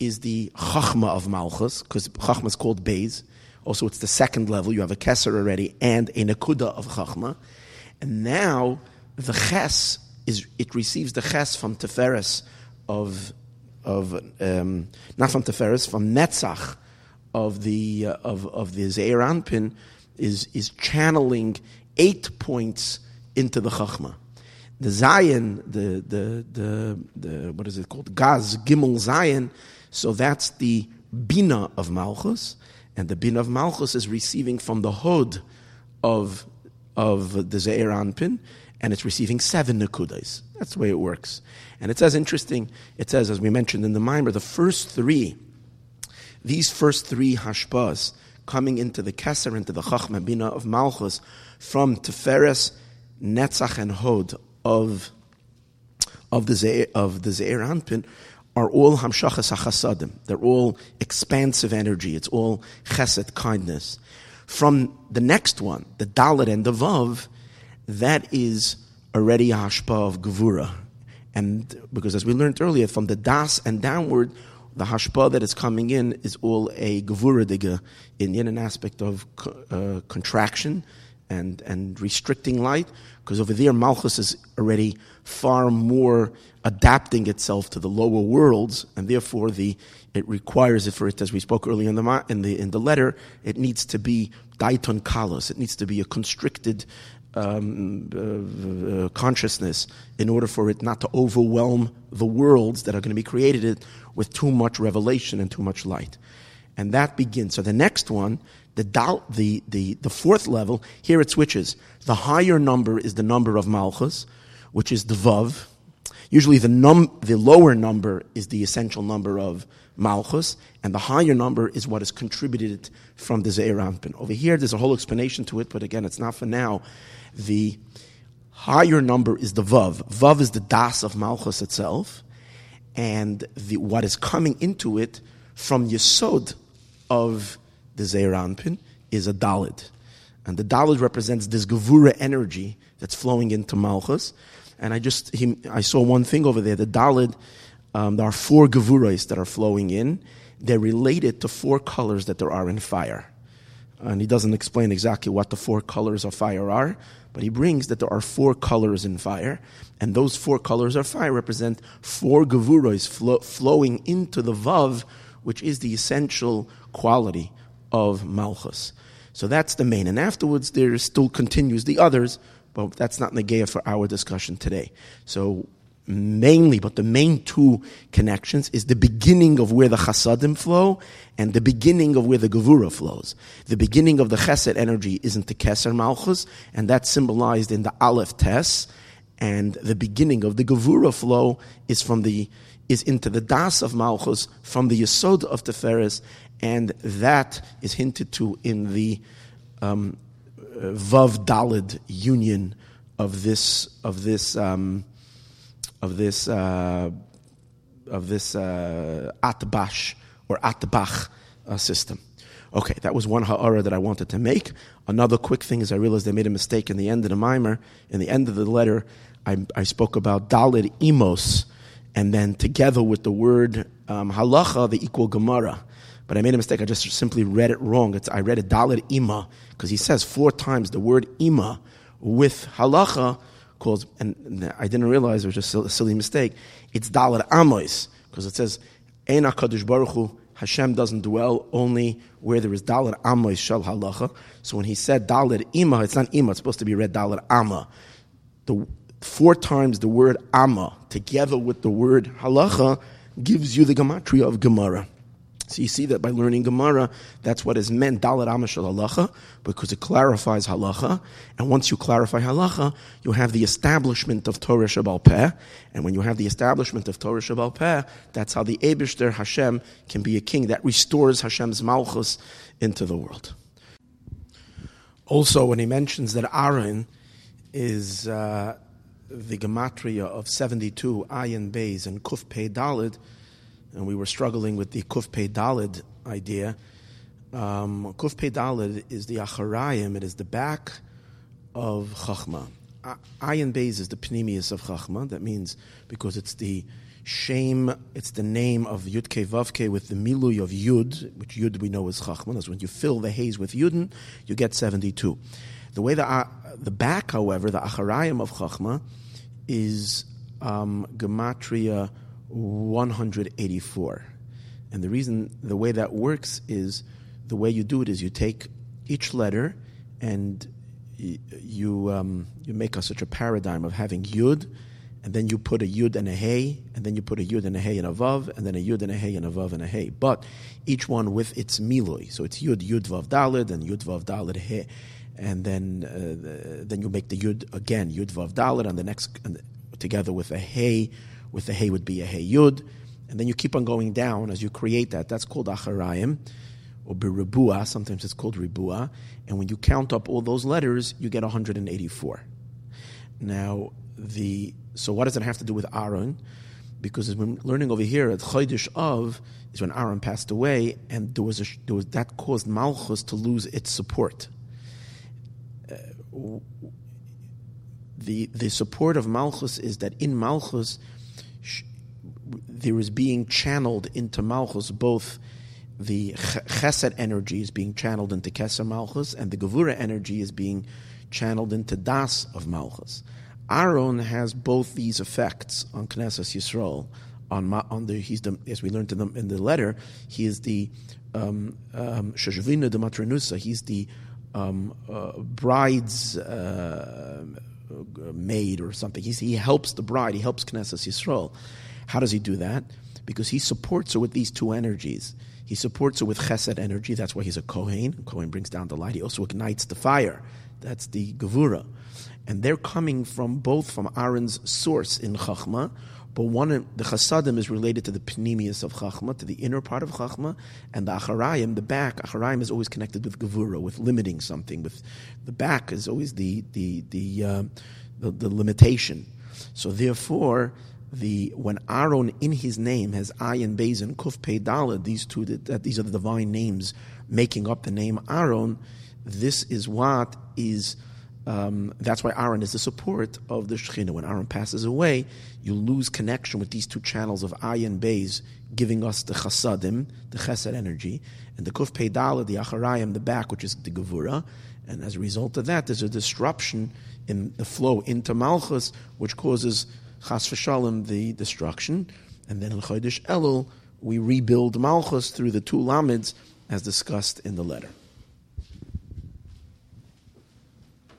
is the Chachma of Malchus, because Chachma is called Beis. Also, it's the second level. You have a Kesser already and a Nakuda of Chachma. And now, the Ches, is, it receives the Ches from Teferes of of um, not from Teferes, from Netzach of the uh, of of the Zeir Anpin is is channeling eight points into the Chachma. The Zayin, the the the, the what is it called? Gaz Gimel Zayin. So that's the bina of Malchus, and the bina of Malchus is receiving from the Hod of of the Zeir Anpin, and it's receiving seven nekudas. That's the way it works. And it says interesting. It says, as we mentioned in the Mimer, the first three, these first three hashpas coming into the Keser, into the Chachma Bina of Malchus, from Teferes, Netzach, and Hod of of the Zeir, of the Anpin are all hamshachas hachasadim. They're all expansive energy. It's all chesed, kindness. From the next one, the Dalit and the Vav, that is already hashpa of gevura. And because as we learned earlier, from the das and downward, the hashpa that is coming in is all a gevura diga in, in an aspect of uh, contraction and, and restricting light, because over there Malchus is already far more adapting itself to the lower worlds, and therefore the it requires it for it, as we spoke earlier in the in the in the letter, it needs to be daiton kalos. It needs to be a constricted um, uh, uh, consciousness in order for it not to overwhelm the worlds that are going to be created it with too much revelation and too much light. And that begins. So the next one the, doubt, the, the, the fourth level, here it switches. The higher number is the number of Malchus, which is the Vav. Usually the, num, the lower number is the essential number of Malchus, and the higher number is what is contributed from the Zeir Anpin. Over here, there's a whole explanation to it, but again, it's not for now. The higher number is the Vav. Vav is the Das of Malchus itself, and the, what is coming into it from Yesod of the Zeir Anpin, is a Dalid. And the Dalid represents this Gevura energy that's flowing into Malchus. And I just, he, I saw one thing over there. The Dalid, um, there are four Gevuras that are flowing in. They're related to four colors that there are in fire. And he doesn't explain exactly what the four colors of fire are, but he brings that there are four colors in fire, and those four colors of fire represent four gevuros flo- flowing into the vav, which is the essential quality of Malchus. So that's the main. And afterwards, there still continues the others, but that's not Negea for our discussion today. So mainly, but the main two connections is the beginning of where the chasadim flow and the beginning of where the gevura flows. The beginning of the chesed energy is into Keser Malchus, and that's symbolized in the Aleph Tes, and the beginning of the gevura flow is from the is into the das of Malchus from the Yesod of Teferes, and that is hinted to in the um, Vav Dalid union of this of this um, of this uh, of this uh, Atbash or Atbach uh, system. Okay, that was one ha'ara that I wanted to make. Another quick thing is I realized I made a mistake in the end of the mimer. In the end of the letter, I, I spoke about Dalid Imos, and then together with the word um, halacha, the equal Gemara. But I made a mistake. I just simply read it wrong. It's, I read a dalid Ima because he says four times the word Ima with halacha calls, and I didn't realize it was just a silly mistake. It's Dalit Amos because it says Ein Hakadosh Baruch Hu. Hashem doesn't dwell only where there is Dalit Amos Shal Halacha. So when he said Dalit Ima, it's not Ima. It's supposed to be read Dalit Amma. The four times the word Amma together with the word Halacha gives you the gematria of Gemara. So you see that by learning Gemara, that's what is meant, Dalit Amashal Halacha, because it clarifies Halacha. And once you clarify Halacha, you have the establishment of Torah Shabal Peh. And when you have the establishment of Torah Shabal Peh, that's how the Eibershter Hashem can be a king that restores Hashem's Malchus into the world. Also, when he mentions that Aaron is uh, the gematria of 72 Ayin Beis and Kuf Pei Dalid, and we were struggling with the Kuf Pei Dalid idea. Um, Kuf Pei Dalid is the Acharayim, it is the back of Chachma. Ayin Beis is the Pnimius of Chachma. That means because it's the shame, it's the name of Yud Ke Vav with the Milui of Yud, which Yud we know is Chachma. That's when you fill the haze with Yudin, you get 72. The way the, uh, the back, however, the Acharayim of Chachma, is um, Gematria 184. And the reason, the way that works is the way you do it is you take each letter and you, um, you make a, such a paradigm of having Yud, and then you put a yud and a hey, and then you put a yud and a hey and a vav, and then a yud and a hey and a vav and a hey. But each one with its miloi. So it's yud, yud, vav, dalid, and yud, vav, dalid, hey. And then uh, the, then you make the yud again, yud, vav, dalid, and the next, and together with a hey, with the hey would be a hey yud. And then you keep on going down as you create that. That's called acharayim or biribua. Sometimes it's called ribua. And when you count up all those letters, you get 184. Now, the so what does it have to do with Aaron? Because as we're learning over here at Chodesh of is when Aaron passed away, and there was, a, there was that caused Malchus to lose its support. Uh, the the support Av Malchus is that in Malchus there is being channeled into Malchus both the chesed energy is being channeled into Keser Malchus, and the Gevura energy is being channeled into Das of Malchus. Aaron has both these effects on Knesset Yisrael. On, on the, he's the, as we learned in the, in the letter, he is the Shashvina um, de Matranusa. He's the um, uh, bride's uh, maid or something. He's, he helps the bride. He helps Knesset Yisrael. How does he do that? Because he supports her with these two energies. He supports her with chesed energy. That's why he's a Kohen. Kohen brings down the light. He also ignites the fire. That's the Gevura and they're coming from both from Aaron's source in Chachma, but one the Chasadim is related to the Pnimius of Chachma, to the inner part of Chachma, and the Acharayim, the back. Acharayim is always connected with Gevura, with limiting something. With the back is always the the the, uh, the, the limitation. So therefore, the when Aaron in his name has Ayin Beis and Kuf Pei Dalid, these two that these are the divine names making up the name Aaron. This is what is um, that's why Aaron is the support of the Shekhinah. When Aaron passes away, you lose connection with these two channels of Ayin Beis, giving us the Chasadim, the Chesed energy, and the Kuf Peidala, the Acharayim, the back, which is the Gevura. And as a result of that, there's a disruption in the flow into Malchus, which causes Chas v'shalom, the destruction. And then in Chodesh Elul, we rebuild Malchus through the two Lamids, as discussed in the letter.